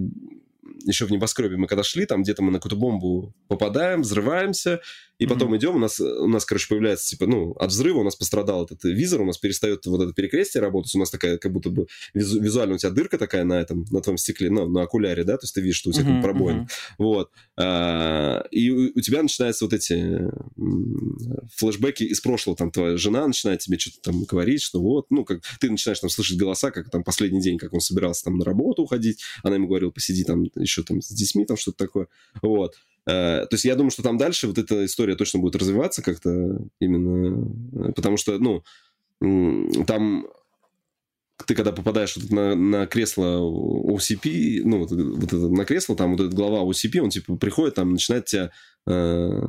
еще в небоскребе мы когда шли, там где-то мы на какую-то бомбу попадаем, взрываемся, и потом mm-hmm. идем, у нас, у нас, короче, появляется, типа, ну, от взрыва у нас пострадал этот визор, у нас перестает вот это перекрестие работать, у нас такая, как будто бы визу, визуально у тебя дырка такая на этом, на твоем стекле, ну, на окуляре, да, то есть ты видишь, что у тебя mm-hmm. там пробоин. Mm-hmm. Вот. А, и у, у тебя начинаются вот эти флешбеки из прошлого, там, твоя жена начинает тебе что-то там говорить, что вот, ну, как ты начинаешь там слышать голоса, как там последний день, как он собирался там на работу уходить, она ему говорила, посиди там еще там с детьми, там что-то такое, вот. Э, то есть я думаю, что там дальше вот эта история точно будет развиваться как-то именно, э, потому что, ну, там ты когда попадаешь вот на, на кресло OCP, ну, вот, вот это, на кресло, там вот этот глава OCP, он, типа, приходит, там, начинает тебя э,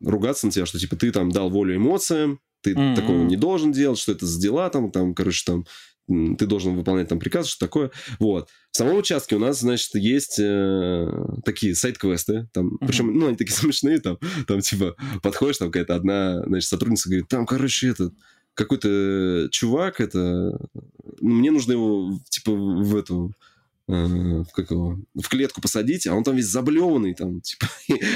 ругаться на тебя, что, типа, ты там дал волю эмоциям, ты mm-hmm. такого не должен делать, что это за дела, там, там, короче, там, ты должен выполнять там приказ, что такое. Вот. В самом участке у нас, значит, есть э, такие сайт-квесты, там, uh-huh. причем, ну, они такие (laughs) смешные, там, там, типа, подходишь, там какая-то одна, значит, сотрудница говорит, там, короче, этот, какой-то чувак, это, ну, мне нужно его, типа, в эту, Э, как его, в клетку посадить, а он там весь заблеванный, там, (laughs) типа,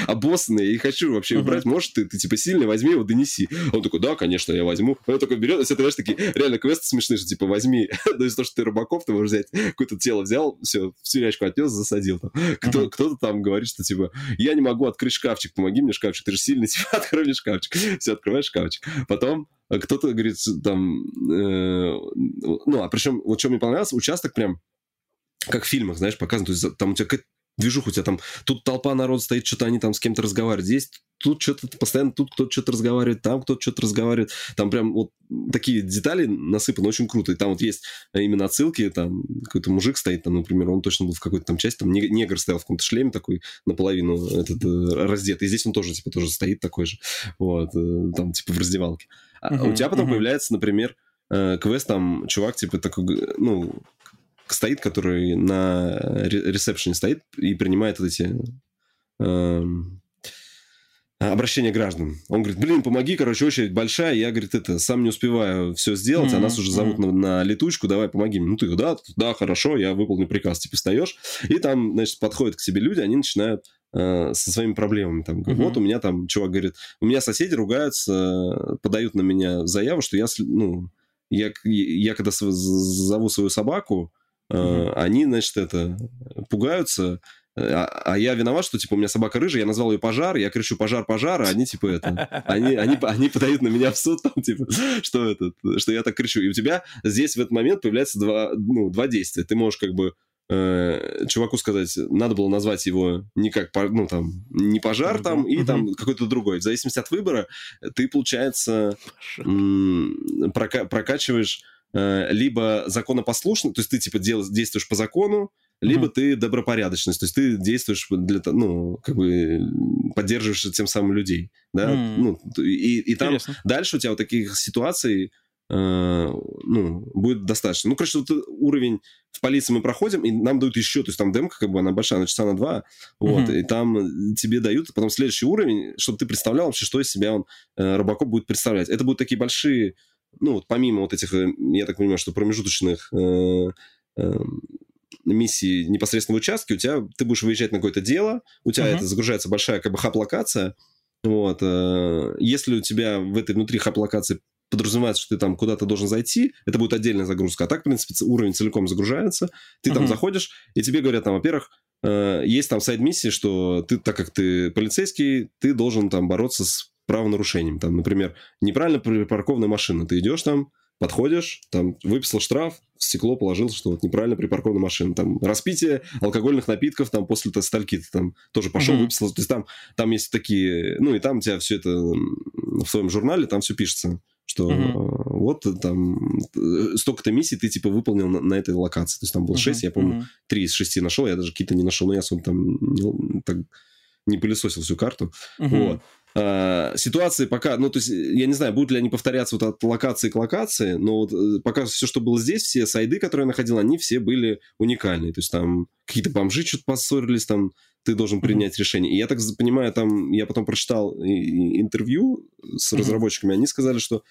обоссанный, и хочу вообще uh-huh. брать, может, ты, ты, типа, сильный, возьми его, донеси. Он такой, да, конечно, я возьму. Он такой берет, все, ты знаешь, такие реально квесты смешные, что, типа, возьми, то есть то, что ты рыбаков, ты можешь взять, какое-то тело взял, все, в тюрячку отнес, засадил. Там. Кто. Кто-то там говорит, что, типа, я не могу открыть шкафчик, помоги мне шкафчик, ты же сильный, (laughs) типа, открой мне шкафчик. Все, открываешь шкафчик. Потом э, кто-то говорит, там, э, ну, а причем, вот что мне понравилось, участок прям как в фильмах, знаешь, показано, то есть там у тебя какая-то движуха, у тебя там, тут толпа народ стоит, что-то они там с кем-то разговаривают, здесь тут что-то постоянно, тут кто-то что-то разговаривает, там кто-то что-то разговаривает, там прям вот такие детали насыпаны, очень круто, и там вот есть именно отсылки, там какой-то мужик стоит, там, например, он точно был в какой-то там части, там негр стоял в каком-то шлеме такой наполовину этот э, раздетый, и здесь он тоже, типа, тоже стоит такой же, вот, э, там, типа, в раздевалке. А uh-huh, у тебя потом uh-huh. появляется, например, э, квест, там, чувак, типа, такой, ну, стоит, который на ресепшене стоит и принимает вот эти э, обращения граждан. Он говорит, блин, помоги, короче, очередь большая, я, говорит, это, сам не успеваю все сделать, mm-hmm. а нас уже зовут mm-hmm. на, на летучку, давай помоги мне. Ну, ты, да, да, хорошо, я выполню приказ, типа, встаешь, и там, значит, подходят к тебе люди, они начинают э, со своими проблемами. Там, uh-huh. Вот у меня там, чувак говорит, у меня соседи ругаются, подают на меня заяву, что я, ну, я, я когда зову свою собаку, Uh-huh. Они, значит, это пугаются, а, а я виноват, что, типа, у меня собака рыжая, я назвал ее пожар, я кричу пожар, пожар, а они, типа, это, они, они, они подают на меня в суд, там, типа, что это, что я так кричу. И у тебя здесь в этот момент появляется два, ну, два действия. Ты можешь, как бы, э, чуваку сказать, надо было назвать его не как, ну, там, не пожар там, и там какой-то другой. В зависимости от выбора ты, получается, м- прока- прокачиваешь Э, либо законопослушный, то есть ты типа дел, действуешь по закону, либо mm-hmm. ты добропорядочность, то есть ты действуешь для, ну, как бы поддерживаешь тем самым людей, да, mm-hmm. ну, и, и там Интересно. дальше у тебя вот таких ситуаций, э, ну, будет достаточно. Ну, короче, вот уровень в полиции мы проходим, и нам дают еще, то есть там демка, как бы, она большая, она часа на два, вот, mm-hmm. и там тебе дают потом следующий уровень, чтобы ты представлял вообще, что из себя он, э, Робокоп будет представлять. Это будут такие большие ну, вот помимо вот этих, э, я так понимаю, что промежуточных э, э, миссий непосредственно в участке, у тебя, ты будешь выезжать на какое-то дело, у тебя uh-huh. это загружается большая как бы хаб-локация, вот, э, если у тебя в этой внутри хаб-локации подразумевается, что ты там куда-то должен зайти, это будет отдельная загрузка. А так, в принципе, уровень целиком загружается, ты uh-huh. там заходишь, и тебе говорят там, во-первых, э, есть там сайт-миссии, что ты, так как ты полицейский, ты должен там бороться с правонарушением. Там, например, неправильно припаркованная машина. Ты идешь там, подходишь, там выписал штраф, стекло положил, что вот неправильно припаркована машина. Там распитие алкогольных напитков там после стальки ты там тоже пошел, mm-hmm. выписал. То есть там, там есть такие... Ну, и там у тебя все это в своем журнале, там все пишется что mm-hmm. вот там э, столько-то миссий ты типа выполнил на, на этой локации. То есть там было mm-hmm. 6, я помню, mm-hmm. 3 из 6 нашел, я даже какие-то не нашел, но я особо там не, так не пылесосил всю карту. Угу. Вот. А, ситуации пока, ну, то есть, я не знаю, будут ли они повторяться вот от локации к локации, но вот э, пока все, что было здесь, все сайды, которые я находил, они все были уникальные. То есть там какие-то бомжи что-то поссорились, там ты должен принять mm-hmm. решение. И я так понимаю, там, я потом прочитал интервью с mm-hmm. разработчиками, они сказали, что,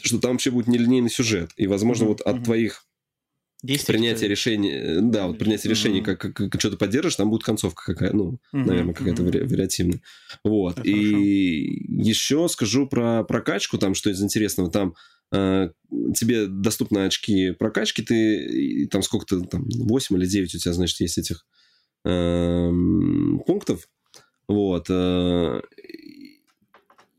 что там вообще будет нелинейный сюжет. И, возможно, mm-hmm. вот от mm-hmm. твоих Действие принятие решения, э, да, вот принятие решения, как, как, как что-то поддержишь, там будет концовка какая, ну, mm-hmm. наверное, какая-то mm-hmm. вариативная. Вот. Это и хорошо. еще скажу про прокачку, там, что из интересного, там э, тебе доступны очки прокачки, ты там сколько-то, там, 8 или 9 у тебя, значит, есть этих э, пунктов. Вот. Э,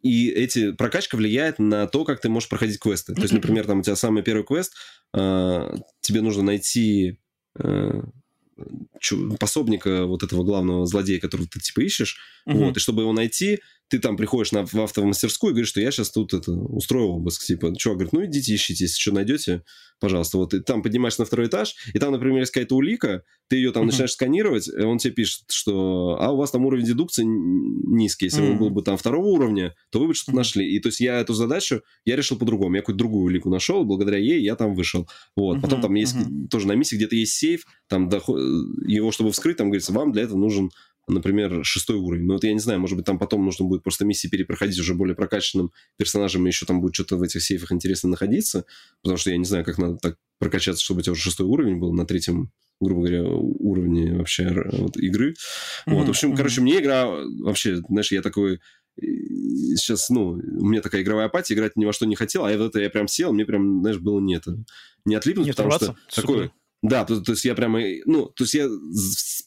и эти прокачка влияет на то, как ты можешь проходить квесты. То есть, например, там у тебя самый первый квест, тебе нужно найти э, пособника вот этого главного злодея, которого ты типа ищешь, uh-huh. вот, и чтобы его найти, ты там приходишь на, в автомастерскую и говоришь, что я сейчас тут это, устрою обыск. Типа, чувак говорит, ну идите ищите, если что найдете, пожалуйста. Вот и там поднимаешься на второй этаж, и там, например, есть какая-то улика, ты ее там uh-huh. начинаешь сканировать, и он тебе пишет, что а у вас там уровень дедукции низкий. Если uh-huh. он был бы там второго уровня, то вы бы что-то uh-huh. нашли. И то есть я эту задачу, я решил по-другому. Я какую-то другую улику нашел, благодаря ей я там вышел. Вот. Uh-huh. Потом там есть uh-huh. тоже на миссии где-то есть сейф, там доход... его, чтобы вскрыть, там говорится, вам для этого нужен например, шестой уровень. Но вот я не знаю, может быть, там потом нужно будет просто миссии перепроходить уже более прокачанным персонажем, и еще там будет что-то в этих сейфах интересно находиться, потому что я не знаю, как надо так прокачаться, чтобы у тебя уже шестой уровень был на третьем грубо говоря, уровне вообще вот, игры. Mm-hmm. Вот, в общем, mm-hmm. короче, мне игра вообще, знаешь, я такой сейчас, ну, у меня такая игровая апатия, играть ни во что не хотел, а вот это я прям сел, мне прям, знаешь, было не это, не отлипнуть, не потому что такое да, то, то есть я прямо, ну, то есть я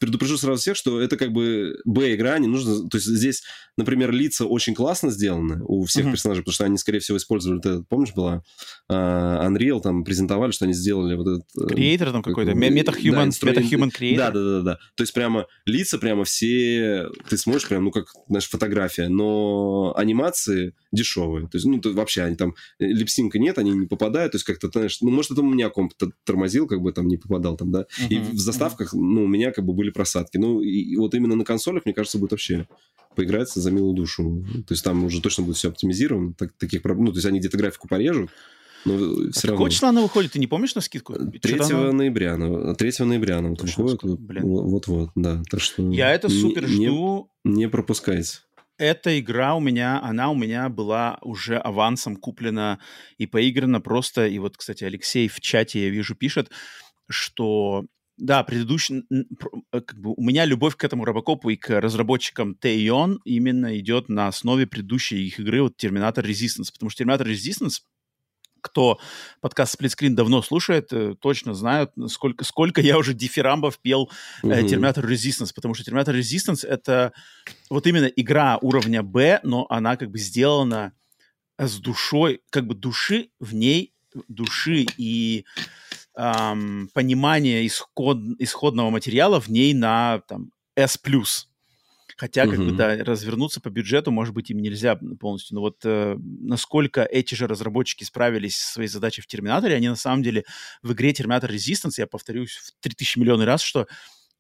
предупрежу сразу всех, что это как бы Б-игра, не нужно, то есть здесь, например, лица очень классно сделаны у всех uh-huh. персонажей, потому что они, скорее всего, использовали, это, помнишь, была uh, Unreal, там презентовали, что они сделали вот этот... Креатор э, там какой-то, MetaHuman, да, инстру... MetaHuman Creator. Да, да, да, да, то есть прямо лица прямо все, ты смотришь прям, ну, как, знаешь, фотография, но анимации дешевые, то есть, ну, то, вообще они там, э, липсинка нет, они не попадают, то есть как-то, знаешь, ну, может, это у меня комп тормозил, как бы там не попадал там, да, uh-huh, и в заставках, uh-huh. ну, у меня как бы были просадки. Ну, и, и вот именно на консолях, мне кажется, будет вообще поиграться за милую душу. То есть там уже точно будет все оптимизировано, так, таких проблем, ну, то есть они где-то графику порежут, но все а равно. Какого числа она выходит, ты не помнишь на скидку? 3 она... ноября, 3 ноября она вот выходит. Вот-вот, да. Так что Я это супер не, жду. Не, не пропускайте эта игра у меня, она у меня была уже авансом куплена и поиграна просто. И вот, кстати, Алексей в чате, я вижу, пишет, что да, предыдущий, э, как бы у меня любовь к этому Робокопу и к разработчикам Тейон именно идет на основе предыдущей их игры, вот Terminator Resistance, потому что Terminator Resistance кто подкаст Сплитскрин давно слушает, э, точно знают, сколько, сколько я уже дифирамбов пел э, Terminator Resistance, потому что Terminator Resistance — это вот именно игра уровня B, но она как бы сделана с душой, как бы души в ней, души и эм, понимание исход, исходного материала в ней на там, S+. Хотя, как бы, да, развернуться по бюджету, может быть, им нельзя полностью. Но вот э, насколько эти же разработчики справились со своей задачей в Терминаторе, они на самом деле в игре Терминатор Resistance, я повторюсь в 3000 миллионов раз, что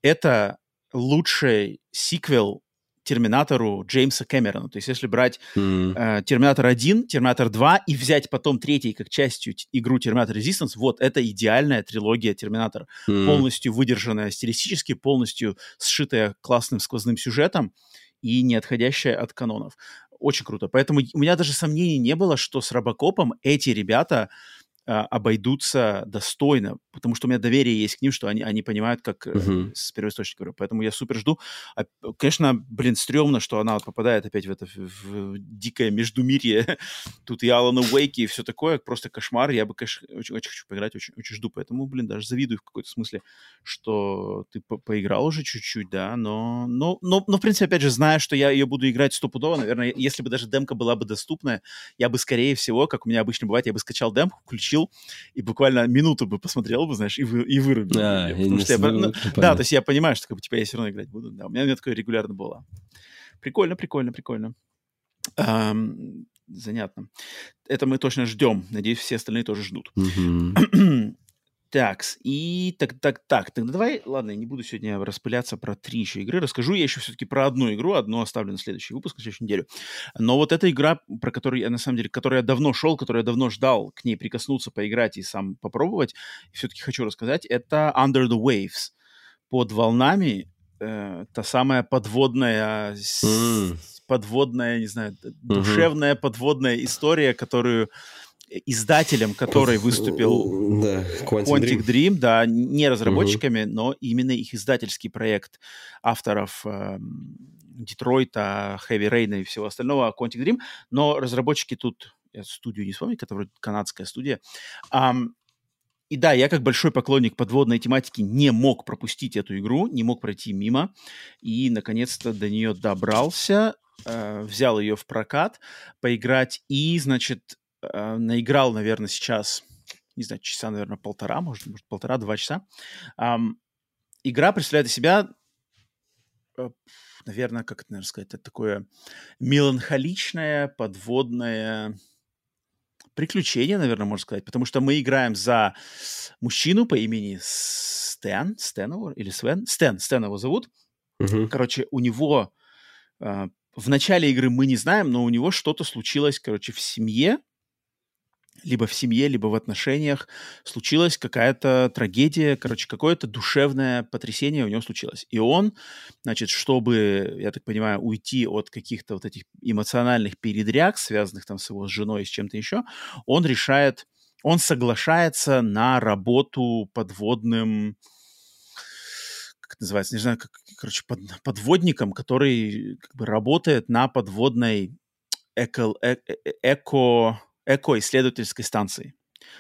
это лучший сиквел Терминатору Джеймса Кэмерона. То есть если брать mm-hmm. э, Терминатор 1, Терминатор 2 и взять потом третий как частью игру Терминатор Resistance, вот это идеальная трилогия Терминатора. Mm-hmm. Полностью выдержанная стилистически, полностью сшитая классным сквозным сюжетом и не отходящая от канонов. Очень круто. Поэтому у меня даже сомнений не было, что с Робокопом эти ребята обойдутся достойно, потому что у меня доверие есть к ним, что они, они понимают, как uh-huh. с первоисточника говорю. Поэтому я супер жду. А, конечно, блин, стрёмно, что она вот попадает опять в это в, в дикое междумирье. (laughs) Тут и Алана Уэйки и все такое, просто кошмар. Я бы, конечно, очень, очень хочу поиграть, очень, очень жду. Поэтому, блин, даже завидую в какой-то смысле, что ты по поиграл уже чуть-чуть, да, но, но, но, но, в принципе, опять же, зная, что я ее буду играть стопудово, наверное, если бы даже демка была бы доступная, я бы, скорее всего, как у меня обычно бывает, я бы скачал демку, включил включил и буквально минуту бы посмотрел бы, знаешь, и, вы, и вырубил. А, я не что я, ну, да, то есть я понимаю, что как бы, типа, я все равно играть буду. Да, у меня, у меня такое регулярно было. Прикольно, прикольно, прикольно. Um, занятно. Это мы точно ждем. Надеюсь, все остальные тоже ждут. (clears throat) Так, и так, так, так, тогда давай, ладно, я не буду сегодня распыляться про три еще игры, расскажу я еще все-таки про одну игру, одну оставлю на следующий выпуск, на следующую неделю. Но вот эта игра, про которую я, на самом деле, которую я давно шел, которую я давно ждал к ней прикоснуться, поиграть и сам попробовать, все-таки хочу рассказать, это Under the Waves. Под волнами, э, та самая подводная, mm. подводная, не знаю, душевная mm-hmm. подводная история, которую издателем которой выступил да, Quantic, Quantic Dream. Dream, да, не разработчиками, угу. но именно их издательский проект авторов э, Детройта, Heavy Rain и всего остального Quantic Dream, но разработчики тут, я студию не вспомню, это вроде канадская студия, um, и да, я как большой поклонник подводной тематики не мог пропустить эту игру, не мог пройти мимо, и наконец-то до нее добрался, э, взял ее в прокат, поиграть, и, значит, э, наиграл, наверное, сейчас, не знаю, часа, наверное, полтора, может, может полтора-два часа. Эм, игра представляет из себя, э, наверное, как это, наверное, сказать, это такое меланхоличное, подводное приключение, наверное, можно сказать, потому что мы играем за мужчину по имени Стэн, Стэн его, или Свен, Стэн, Стэн его зовут. Uh-huh. Короче, у него э, в начале игры мы не знаем, но у него что-то случилось, короче, в семье, либо в семье, либо в отношениях случилась какая-то трагедия, короче, какое-то душевное потрясение у него случилось. И он, значит, чтобы, я так понимаю, уйти от каких-то вот этих эмоциональных передряг, связанных там с его женой и с чем-то еще, он решает, он соглашается на работу подводным, как называется, не знаю, как, короче, под, подводником, который как бы работает на подводной эко, э, э, эко эко-исследовательской станции.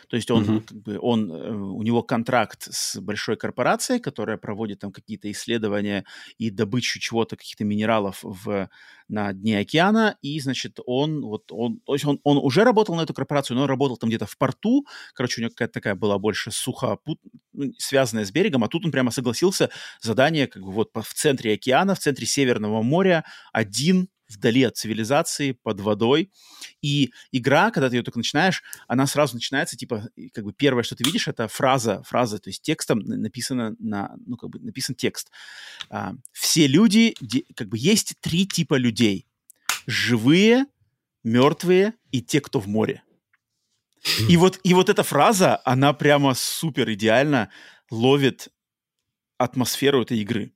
То есть он, uh-huh. как бы, он, э, у него контракт с большой корпорацией, которая проводит там какие-то исследования и добычу чего-то, каких-то минералов в, на дне океана, и, значит, он, вот, он, то есть он, он уже работал на эту корпорацию, но он работал там где-то в порту, короче, у него какая-то такая была больше сухопут, ну, связанная с берегом, а тут он прямо согласился задание, как бы, вот в центре океана, в центре Северного моря, один вдали от цивилизации, под водой. И игра, когда ты ее только начинаешь, она сразу начинается, типа, как бы первое, что ты видишь, это фраза, фраза, то есть текстом написано на, ну, как бы написан текст. А, все люди, как бы есть три типа людей. Живые, мертвые и те, кто в море. И вот, и вот эта фраза, она прямо супер идеально ловит атмосферу этой игры.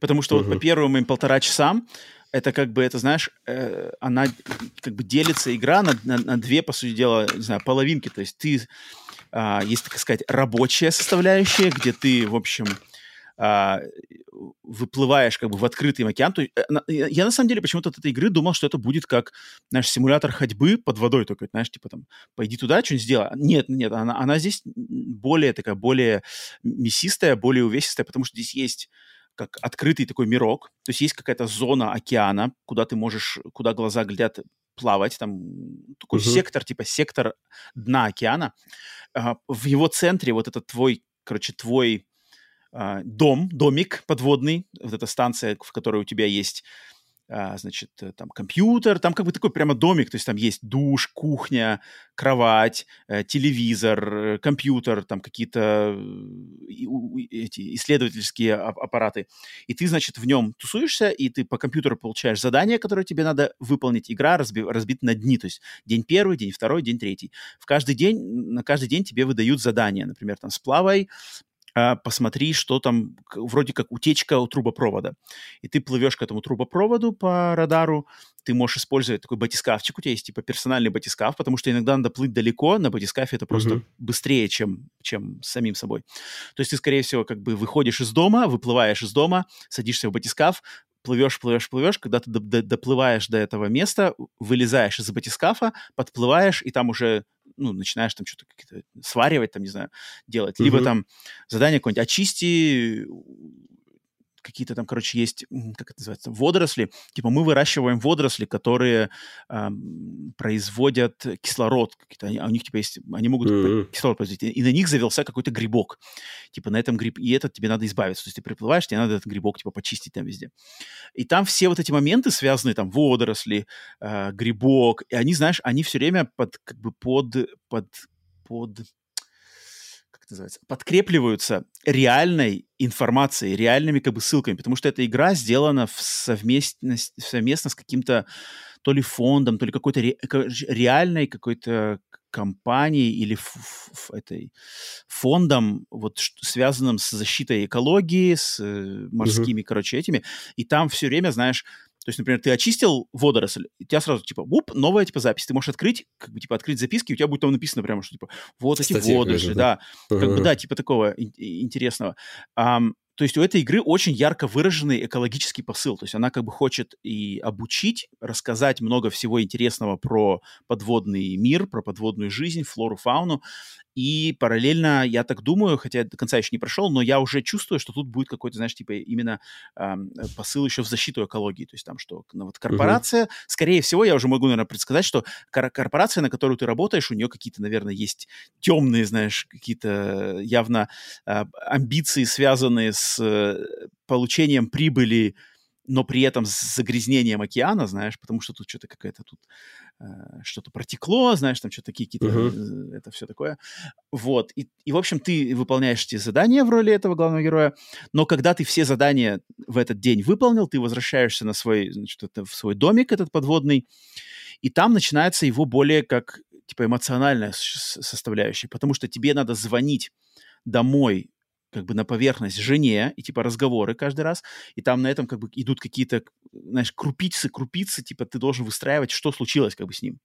Потому что uh-huh. вот по первым моим полтора часам это как бы, это, знаешь, э, она как бы делится игра на, на, на две, по сути дела, не знаю, половинки. То есть ты, э, есть, так сказать, рабочая составляющая, где ты, в общем, э, выплываешь как бы в открытый океан. То есть, э, я, я на самом деле почему-то от этой игры думал, что это будет как наш симулятор ходьбы под водой, только, знаешь, типа там, пойди туда, что-нибудь сделай. Нет, нет, она, она здесь более такая, более мясистая, более увесистая, потому что здесь есть как открытый такой мирок, то есть есть какая-то зона океана, куда ты можешь, куда глаза глядят плавать, там такой uh-huh. сектор, типа сектор дна океана. Uh, в его центре вот этот твой, короче, твой uh, дом, домик подводный, вот эта станция, в которой у тебя есть а, значит, э, там компьютер, там как бы такой прямо домик, то есть там есть душ, кухня, кровать, э, телевизор, э, компьютер, там какие-то эти исследовательские аппараты. И ты, значит, в нем тусуешься, и ты по компьютеру получаешь задание, которое тебе надо выполнить. Игра разби разбита на дни, то есть день первый, день второй, день третий. В каждый день, на каждый день тебе выдают задание, например, там, сплавай а, посмотри, что там, вроде как утечка у трубопровода. И ты плывешь к этому трубопроводу по радару, ты можешь использовать такой батискафчик, у тебя есть типа персональный батискаф, потому что иногда надо плыть далеко, на батискафе это просто mm-hmm. быстрее, чем, чем самим собой. То есть ты, скорее всего, как бы выходишь из дома, выплываешь из дома, садишься в батискаф, плывешь, плывешь, плывешь, когда ты доплываешь до этого места, вылезаешь из батискафа, подплываешь, и там уже ну, начинаешь там что-то сваривать, там, не знаю, делать. Либо mm-hmm. там задание какое-нибудь очисти какие-то там, короче, есть, как это называется, водоросли. Типа мы выращиваем водоросли, которые э, производят кислород. Они, а у них типа есть, они могут mm-hmm. кислород производить. И на них завелся какой-то грибок. Типа на этом гриб, и этот тебе надо избавиться. То есть ты приплываешь, тебе надо этот грибок типа почистить там везде. И там все вот эти моменты связанные, там водоросли, э, грибок, и они, знаешь, они все время под, как бы под, под, под как называется, подкрепливаются реальной информацией, реальными как бы ссылками, потому что эта игра сделана в совместно, совместно с каким-то то ли фондом, то ли какой-то ре, реальной какой-то компанией или ф, ф, этой фондом, вот связанным с защитой экологии, с э, морскими, uh-huh. короче, этими. И там все время, знаешь, то есть, например, ты очистил водоросль, и у тебя сразу, типа, уп, новая, типа, запись. Ты можешь открыть, как бы, типа, открыть записки, и у тебя будет там написано прямо, что, типа, вот эти Статья водоросли, да. да. Как бы, да, типа такого интересного. Um, то есть у этой игры очень ярко выраженный экологический посыл. То есть она как бы хочет и обучить, рассказать много всего интересного про подводный мир, про подводную жизнь, флору, фауну. И параллельно, я так думаю, хотя до конца еще не прошел, но я уже чувствую, что тут будет какой-то, знаешь, типа именно э, посыл еще в защиту экологии. То есть там, что ну, вот корпорация, uh-huh. скорее всего, я уже могу, наверное, предсказать, что кор- корпорация, на которую ты работаешь, у нее какие-то, наверное, есть темные, знаешь, какие-то явно э, амбиции, связанные с э, получением прибыли но при этом с загрязнением океана, знаешь, потому что тут что-то какая-то тут что-то протекло, знаешь, там что-то какие-то, uh-huh. это все такое. Вот, и, и, в общем, ты выполняешь эти задания в роли этого главного героя, но когда ты все задания в этот день выполнил, ты возвращаешься на свой, значит, это, в свой домик этот подводный, и там начинается его более как, типа, эмоциональная составляющая, потому что тебе надо звонить домой как бы на поверхность жене, и типа разговоры каждый раз, и там на этом как бы идут какие-то, знаешь, крупицы, крупицы, типа ты должен выстраивать, что случилось как бы с ним.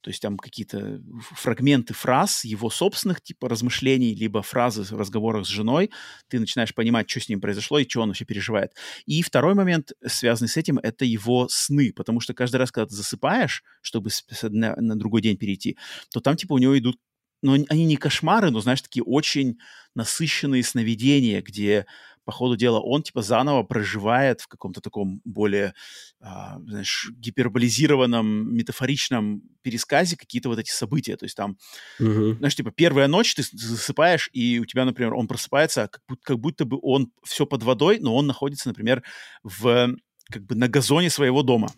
То есть там какие-то фрагменты фраз, его собственных типа размышлений, либо фразы в разговорах с женой, ты начинаешь понимать, что с ним произошло и что он вообще переживает. И второй момент, связанный с этим, это его сны, потому что каждый раз, когда ты засыпаешь, чтобы на, на другой день перейти, то там типа у него идут но они не кошмары, но, знаешь, такие очень насыщенные сновидения, где, по ходу дела, он, типа, заново проживает в каком-то таком более, а, знаешь, гиперболизированном, метафоричном пересказе какие-то вот эти события. То есть там, uh-huh. знаешь, типа, первая ночь ты засыпаешь, и у тебя, например, он просыпается, как, будто, как будто бы он все под водой, но он находится, например, в как бы на газоне своего дома.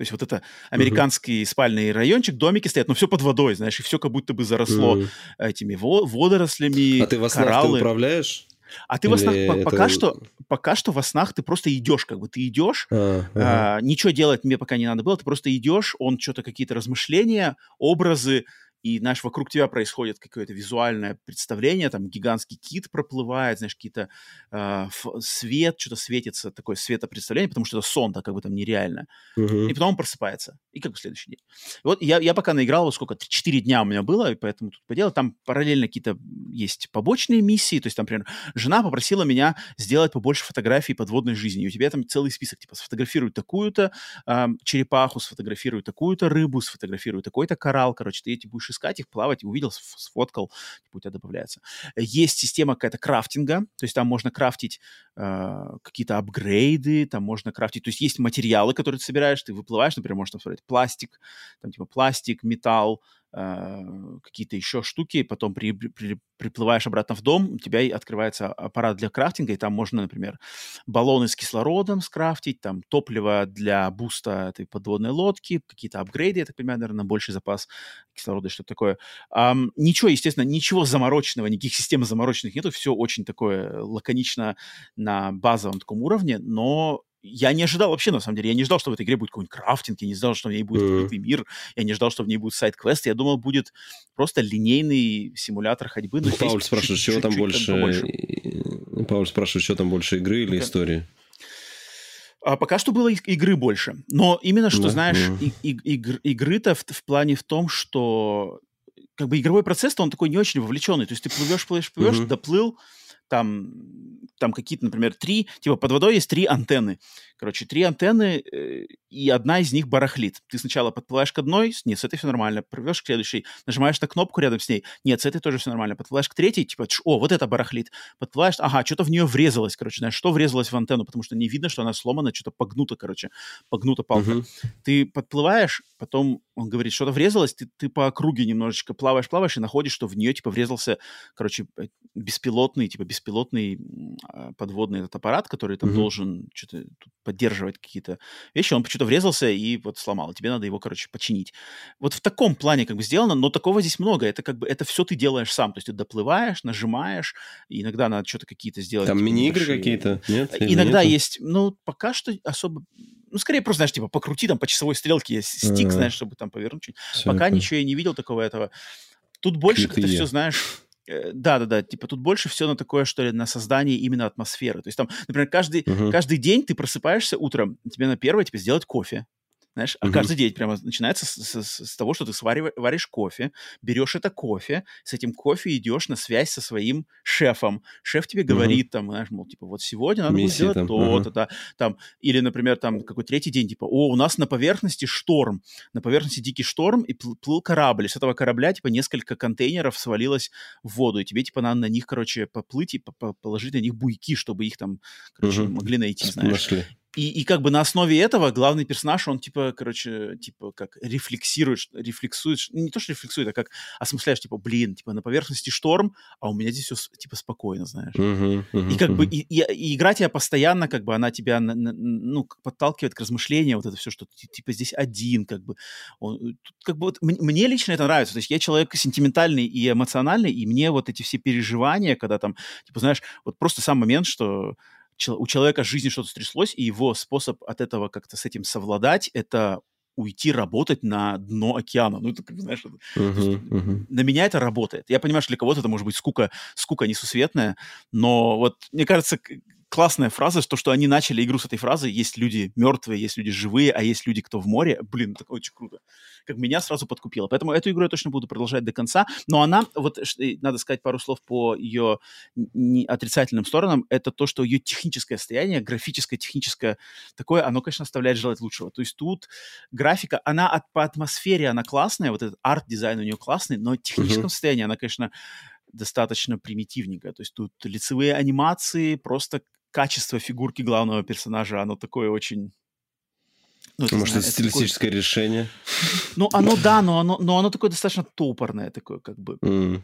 То есть вот это американский uh-huh. спальный райончик, домики стоят, но все под водой, знаешь, и все как будто бы заросло uh-huh. этими водорослями, А ты во снах кораллы. ты управляешь? А ты Или во снах это... пока что пока что во снах ты просто идешь, как бы ты идешь, а, ага. а, ничего делать мне пока не надо было, ты просто идешь, он что-то какие-то размышления, образы и, знаешь, вокруг тебя происходит какое-то визуальное представление, там гигантский кит проплывает, знаешь, какие-то э, свет, что-то светится, такое светопредставление, потому что это сон, так как бы там нереально. Uh-huh. И потом он просыпается, и как бы следующий день. И вот я, я пока наиграл, вот сколько, 4 дня у меня было, и поэтому тут поделал, там параллельно какие-то есть побочные миссии, то есть там, например, жена попросила меня сделать побольше фотографий подводной жизни, и у тебя там целый список, типа, сфотографируй такую-то э, черепаху, сфотографируй такую-то рыбу, сфотографируй такой-то коралл, короче, ты эти будешь искать их, плавать, увидел, сфоткал, типа, у тебя добавляется. Есть система какая-то крафтинга, то есть там можно крафтить э, какие-то апгрейды, там можно крафтить, то есть есть материалы, которые ты собираешь, ты выплываешь, например, можно там пластик, там типа пластик, металл, какие-то еще штуки, потом при, при, приплываешь обратно в дом, у тебя открывается аппарат для крафтинга, и там можно, например, баллоны с кислородом скрафтить, там топливо для буста этой подводной лодки, какие-то апгрейды, я так понимаю, наверное, больший запас кислорода что-то такое. Um, ничего, естественно, ничего замороченного, никаких систем замороченных нету, все очень такое лаконично на базовом таком уровне, но я не ожидал вообще, на самом деле, я не ждал, что в этой игре будет какой-нибудь крафтинг, я не ждал, что в ней будет mm-hmm. открытый мир, я не ждал, что в ней будет сайт-квест, я думал, будет просто линейный симулятор ходьбы. Но Пауль спрашивает, чего там больше... Пауль спрашивает, что там больше игры или okay. истории? А пока что было игры больше. Но именно что, да, знаешь, да. И, и, игр, игры-то в, в плане в том, что как бы игровой процесс-то он такой не очень вовлеченный. То есть ты плывешь, плывешь, плывешь, mm-hmm. доплыл, там, там какие-то, например, три, типа под водой есть три антенны. Короче, три антенны, э, и одна из них барахлит. Ты сначала подплываешь к одной, нет, с этой все нормально, прыгаешь к следующей, нажимаешь на кнопку рядом с ней, нет, с этой тоже все нормально, подплываешь к третьей, типа, о, вот это барахлит. Подплываешь, ага, что-то в нее врезалось, короче, знаешь, что врезалось в антенну, потому что не видно, что она сломана, что-то погнуто, короче, погнута палка. Uh-huh. Ты подплываешь, потом он говорит, что-то врезалось, ты, ты по округе немножечко плаваешь, плаваешь и находишь, что в нее, типа, врезался, короче, беспилотный, типа, беспилотный подводный этот аппарат, который там mm-hmm. должен что-то поддерживать какие-то вещи, он почему-то врезался и вот сломал. Тебе надо его, короче, починить. Вот в таком плане как бы сделано, но такого здесь много. Это как бы, это все ты делаешь сам. То есть ты доплываешь, нажимаешь, иногда надо что-то какие-то сделать. Там типа, мини-игры какие-то? Нет? Иногда нету? есть, ну, пока что особо ну, скорее просто, знаешь, типа, покрути там по часовой стрелке, есть стик, А-а-а. знаешь, чтобы там повернуть. Все, Пока это... ничего я не видел такого этого. Тут больше как-то все, знаешь, э, да-да-да, типа тут больше все на такое, что ли, на создание именно атмосферы. То есть там, например, каждый, uh-huh. каждый день ты просыпаешься утром, тебе на первое тебе сделать кофе, знаешь, а угу. каждый день прямо начинается с, с, с того, что ты сварив, варишь кофе, берешь это кофе, с этим кофе идешь на связь со своим шефом. Шеф тебе говорит, угу. там, знаешь, мол, типа, вот сегодня надо будет сделать то-то, да, там, или, например, там, какой третий день, типа, о, у нас на поверхности шторм, на поверхности дикий шторм, и пл- плыл корабль, и с этого корабля, типа, несколько контейнеров свалилось в воду, и тебе, типа, надо на них, короче, поплыть и положить на них буйки, чтобы их там, короче, угу. могли найти, знаешь. Нашли. И, и как бы на основе этого главный персонаж, он типа, короче, типа как рефлексирует, рефлексует, не то, что рефлексует, а как осмысляешь, типа, блин, типа на поверхности шторм, а у меня здесь все типа спокойно, знаешь. Uh-huh, uh-huh, и как uh-huh. бы и, и, и игра тебя постоянно, как бы она тебя, ну, подталкивает к размышлению, вот это все, что ты типа здесь один, как бы. Он, тут, как бы вот, мне лично это нравится, то есть я человек сентиментальный и эмоциональный, и мне вот эти все переживания, когда там, типа, знаешь, вот просто сам момент, что у человека в жизни что-то стряслось, и его способ от этого как-то с этим совладать — это уйти работать на дно океана. Ну, это, как знаешь, uh-huh, uh-huh. на меня это работает. Я понимаю, что для кого-то это может быть скука, скука несусветная, но вот, мне кажется, классная фраза, то, что они начали игру с этой фразы. Есть люди мертвые, есть люди живые, а есть люди, кто в море. Блин, это очень круто. Как меня сразу подкупило. Поэтому эту игру я точно буду продолжать до конца. Но она, вот надо сказать пару слов по ее отрицательным сторонам, это то, что ее техническое состояние, графическое, техническое такое, оно, конечно, оставляет желать лучшего. То есть тут графика, она от, по атмосфере, она классная, вот этот арт-дизайн у нее классный, но в техническом uh-huh. состоянии она, конечно, достаточно примитивненькая. То есть тут лицевые анимации, просто качество фигурки главного персонажа, оно такое очень... Ну, это, Может, знаю, это стилистическое такое... решение? Ну, оно, да, но оно, но оно такое достаточно топорное, такое как бы... М.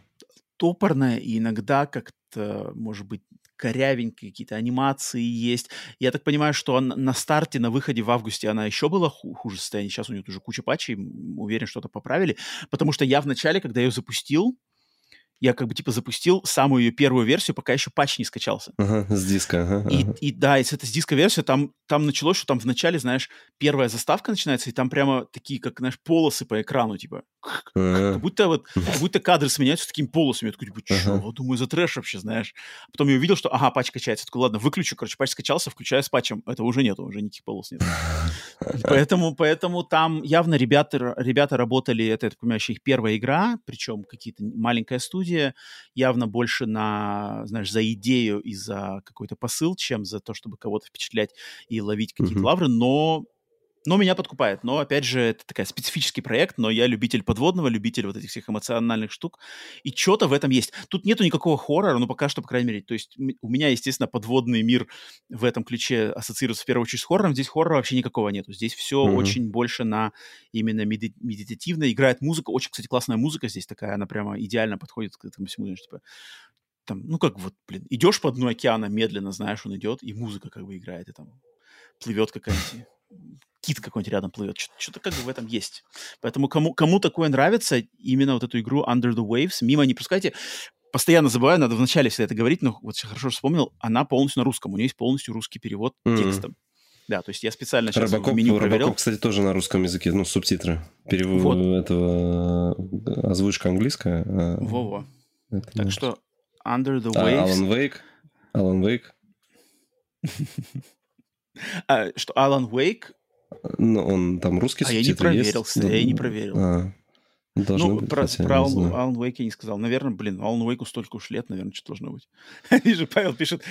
Топорное, и иногда как-то, может быть, корявенькие какие-то анимации есть. Я так понимаю, что он на старте, на выходе в августе она еще была ху- хуже состояния. Сейчас у нее уже куча патчей, уверен, что-то поправили. Потому что я вначале, когда ее запустил, я как бы типа запустил самую ее первую версию, пока еще патч не скачался. Ага, с диска, ага. И, и да, и с этой с диска версия, там, там началось, что там вначале, знаешь, первая заставка начинается, и там прямо такие, как, знаешь, полосы по экрану, типа, ага. Как будто вот, как будто кадры сменяются такими полосами. Я такой, типа, что? Ага. Думаю, за трэш вообще, знаешь. Потом я увидел, что, ага, патч качается. Я такой, ладно, выключу, короче, патч скачался, включаю с патчем. Этого уже нету, уже никаких полос нет. (laughs) Поэтому, поэтому там явно ребята, ребята работали, это, я так понимаю, еще их первая игра, причем какие-то маленькая студия, явно больше на, знаешь, за идею и за какой-то посыл, чем за то, чтобы кого-то впечатлять и ловить какие-то mm-hmm. лавры, но но меня подкупает. Но, опять же, это такой специфический проект, но я любитель подводного, любитель вот этих всех эмоциональных штук. И что-то в этом есть. Тут нету никакого хоррора, ну, пока что, по крайней мере. То есть у меня, естественно, подводный мир в этом ключе ассоциируется в первую очередь с хоррором. Здесь хоррора вообще никакого нету. Здесь все mm-hmm. очень больше на именно меди- медитативно. Играет музыка. Очень, кстати, классная музыка здесь такая. Она прямо идеально подходит к этому всему. Типа, там, ну, как вот, блин, идешь по дну океана медленно, знаешь, он идет, и музыка как бы играет, и там плывет какая-нибудь кит какой-нибудь рядом плывет. Что-то как бы в этом есть. Поэтому кому, кому такое нравится, именно вот эту игру Under the Waves, мимо не пускайте. Постоянно забываю, надо вначале всегда это говорить, но вот хорошо вспомнил, она полностью на русском. У нее есть полностью русский перевод mm-hmm. текстом. Да, то есть я специально сейчас Робокоп, меню проверял. Робокоп, кстати, тоже на русском языке, ну, субтитры. Перевод вот. этого озвучка английская. А Во-во. Это так что Under the Waves... А, Alan Wake. Alan Wake. (laughs) а, что Alan Wake ну, он там русский А я не проверил, есть? я не проверил. А, ну, быть, про, хотя, про Alan, Alan Wake я не сказал. Наверное, блин, Alan Wake столько уж лет, наверное, что должно быть. (laughs) Вижу, Павел пишет,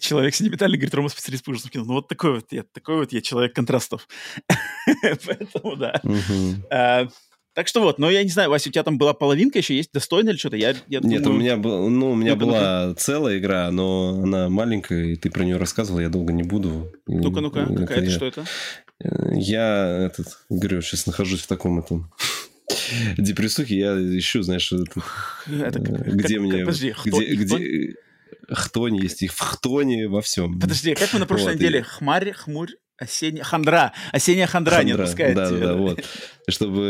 человек сентиментальный, говорит, Рома специалист по ужасам кино. Ну, вот такой вот я, такой вот я человек контрастов. (laughs) Поэтому, да. Так что вот, но я не знаю, Вася, у тебя там была половинка еще, есть достойно или что-то? Я, я Нет, думаю... у меня, был, ну, у меня была ну целая игра, но она маленькая, и ты про нее рассказывал, я долго не буду. Ну-ка, ну-ка, какая это, что это? Я, этот, говорю, сейчас нахожусь в таком этом (laughs) депрессухе, я ищу, знаешь, (laughs) это, э, где как, мне... Подожди, где, кто, где, хтонь есть, и в хтоне во всем. Подожди, как мы на прошлой вот, неделе? И... Хмарь, хмурь, осенняя хандра. Осенняя хандра, хандра не отпускает да, тебя. Да, да, вот. Чтобы,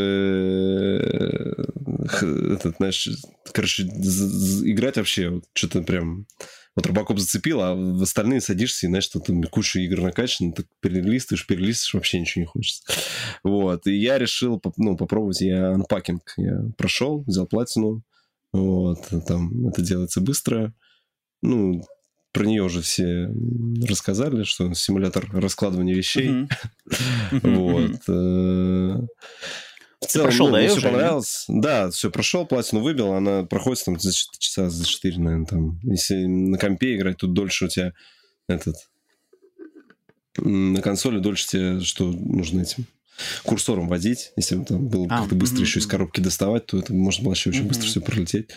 э, этот, знаешь, короче, играть вообще, что-то прям вот Робокоп зацепил, а в остальные садишься и, знаешь, что там куча игр накачано, ты перелистываешь, перелистываешь, вообще ничего не хочется. Вот, и я решил, ну, попробовать, я анпакинг, я прошел, взял платину, вот, там это делается быстро, ну, про нее уже все рассказали, что симулятор раскладывания вещей. (laughs) Вот. Э, в целом, прошел, ну, да, мне все понравилось. Нет? Да, все прошел, платину выбил, она проходит там за часа за 4, наверное, там. Если на компе играть, тут дольше у тебя этот... На консоли дольше тебе что нужно этим курсором водить. Если бы там было а, как-то быстро mm-hmm. еще из коробки доставать, то это можно было еще очень mm-hmm. быстро все пролететь.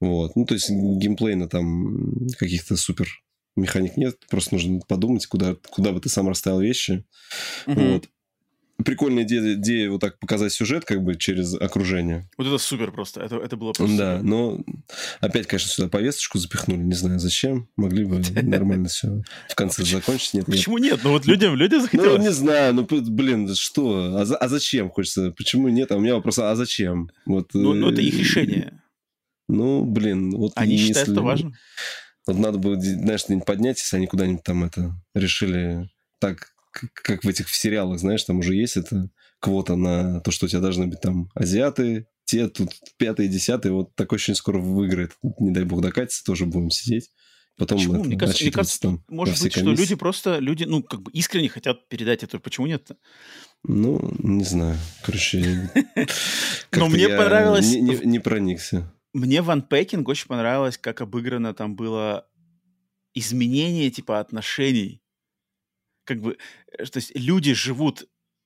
Вот. Ну, то есть геймплейно там каких-то супер механик нет, просто нужно подумать, куда, куда бы ты сам расставил вещи. Mm-hmm. Вот прикольная идея, идея вот так показать сюжет как бы через окружение. Вот это супер просто, это, это было просто Да, супер. но опять, конечно, сюда повесточку запихнули, не знаю зачем, могли бы (laughs) нормально все в конце закончить. Нет, Почему нет? Ну вот людям, людям захотелось. Ну, не знаю, ну, блин, что? А, а зачем хочется? Почему нет? А у меня вопрос, а зачем? Вот, ну, ну, это их э, решение. Ну, блин, вот Они считают это важно. Вот надо было, знаешь, поднять, если они куда-нибудь там это решили так как в этих в сериалах, знаешь, там уже есть эта квота на то, что у тебя должны быть там азиаты, те тут пятые, десятые, вот такой очень скоро выиграет. Не дай бог докатится, тоже будем сидеть. Потом Почему? Мне кажется, мне кажется там, может быть, комиссии. что люди просто, люди, ну, как бы искренне хотят передать это. Почему нет Ну, не знаю. Короче, (laughs) Но мне понравилось... Не, не, не проникся. Мне в Unpacking очень понравилось, как обыграно там было изменение типа отношений как бы, э, то есть люди живут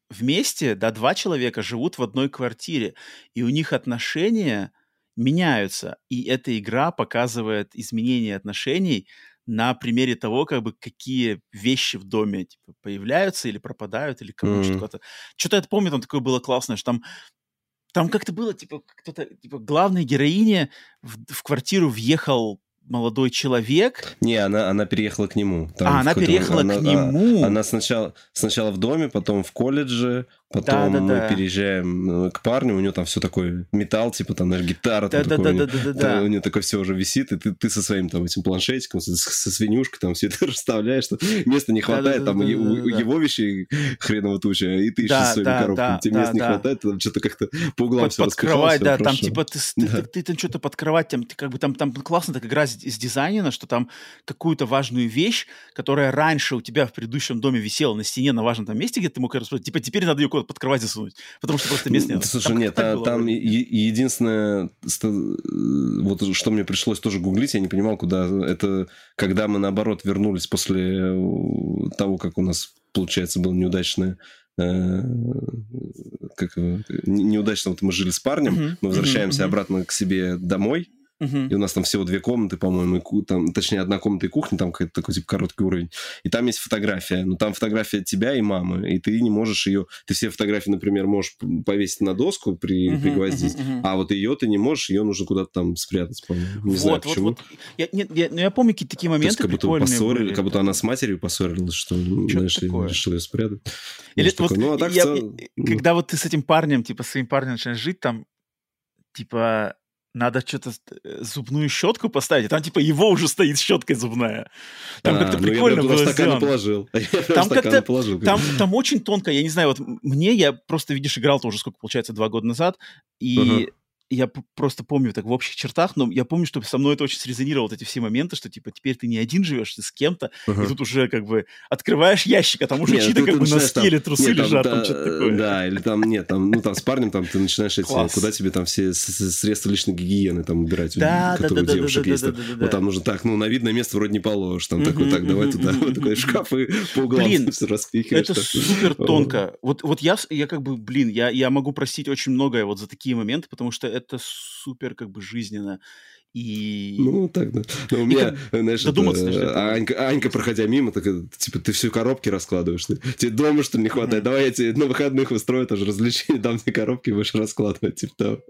вместе, да, два человека живут в одной квартире, и у них отношения меняются, и эта игра показывает изменение отношений на примере того, как бы какие вещи в доме типа, появляются или пропадают, или кому mm-hmm. что-то. Что-то я помню, там такое было классное, что там там как-то было, типа, кто-то, типа, главной героине в, в квартиру въехал молодой человек. Не, она, она переехала к нему. Там а, она переехала она, к нему. Она, она сначала, сначала в доме, потом в колледже, Потом да, да, мы да. переезжаем э, к парню, у него там все такое металл, типа там, знаешь, гитара, да, там да, такое, да, у, него, да, (laughs) да, да. у него такое все уже висит, и ты, ты со своим там этим планшетиком, со, со свинюшкой там все это (laughs) расставляешь, что места не хватает, да, да, там да, да, у, да, его вещи хреново туча, и ты да, еще со своими да, коробками, да, тебе да, места да. не хватает, там что-то как-то по углам под, все под кровать, да, там типа ты, да. ты, ты, ты, там что-то под кровать, там, ты, как бы там, там классно так игра сдизайнена, что там какую-то важную вещь, которая раньше у тебя в предыдущем доме висела на стене на важном там месте, где ты мог типа теперь надо ее куда-то под кровать засунуть потому что просто мест нет. Слушай, там нет, а, там единственное, вот что мне пришлось тоже гуглить, я не понимал, куда это, когда мы наоборот вернулись после э, того, как у нас, получается, было неудачное э, как неудачно вот мы жили с парнем, мы возвращаемся обратно к себе домой, Uh-huh. И у нас там всего две комнаты, по-моему, и, там, точнее, одна комната и кухня, там какой-то такой, типа, короткий уровень. И там есть фотография. Но там фотография тебя и мамы. И ты не можешь ее... Ты все фотографии, например, можешь повесить на доску, при, uh-huh, пригвоздить, uh-huh, uh-huh. а вот ее ты не можешь, ее нужно куда-то там спрятать, по-моему. Не вот, знаю, вот, почему. Вот. Я, нет, я, ну, я помню какие-то такие моменты То есть, как будто поссорили, были. как будто она с матерью поссорилась, что, Что-то знаешь, такое. решил ее спрятать. Или вот, ну, а так я, целом, когда вот ты с этим парнем, типа, своим парнем начинаешь жить, там, типа, надо что-то э, зубную щетку поставить, там типа его уже стоит щеткой зубная. Там а, как-то ну прикольно я было сделано. положил. (laughs) там как-то положил, там, там очень тонко, я не знаю, вот мне, я просто, видишь, играл тоже сколько, получается, два года назад, и uh-huh я просто помню так в общих чертах, но я помню, что со мной это очень срезонировало, вот эти все моменты, что, типа, теперь ты не один живешь, ты с кем-то, uh-huh. и тут уже, как бы, открываешь ящик, а там уже чьи-то, как бы, носки или трусы нет, лежат, там, там что-то такое. Да, или там, нет, там, ну, там, с парнем, там, ты начинаешь эти, куда тебе там все средства личной гигиены там убирать, да, которые да, да, у девушек да, есть. Да, да, да, вот там нужно так, ну, на видное место вроде не положишь, там, такой, так, давай туда, вот такой шкаф и по углам все распихиваешь. это супер тонко. Вот, вот я, я как бы, блин, я, я могу простить очень многое вот за такие моменты, потому что это супер как бы жизненно. И... Ну, так, да. (laughs) Но у меня, как... знаешь, это, это... Анька, Анька, проходя мимо, так, типа, ты всю коробки раскладываешь. Ты, тебе дома, что ли, не хватает? Mm-hmm. Давай я тебе на выходных устрою тоже развлечение, (laughs) дам мне коробки, будешь раскладывать, типа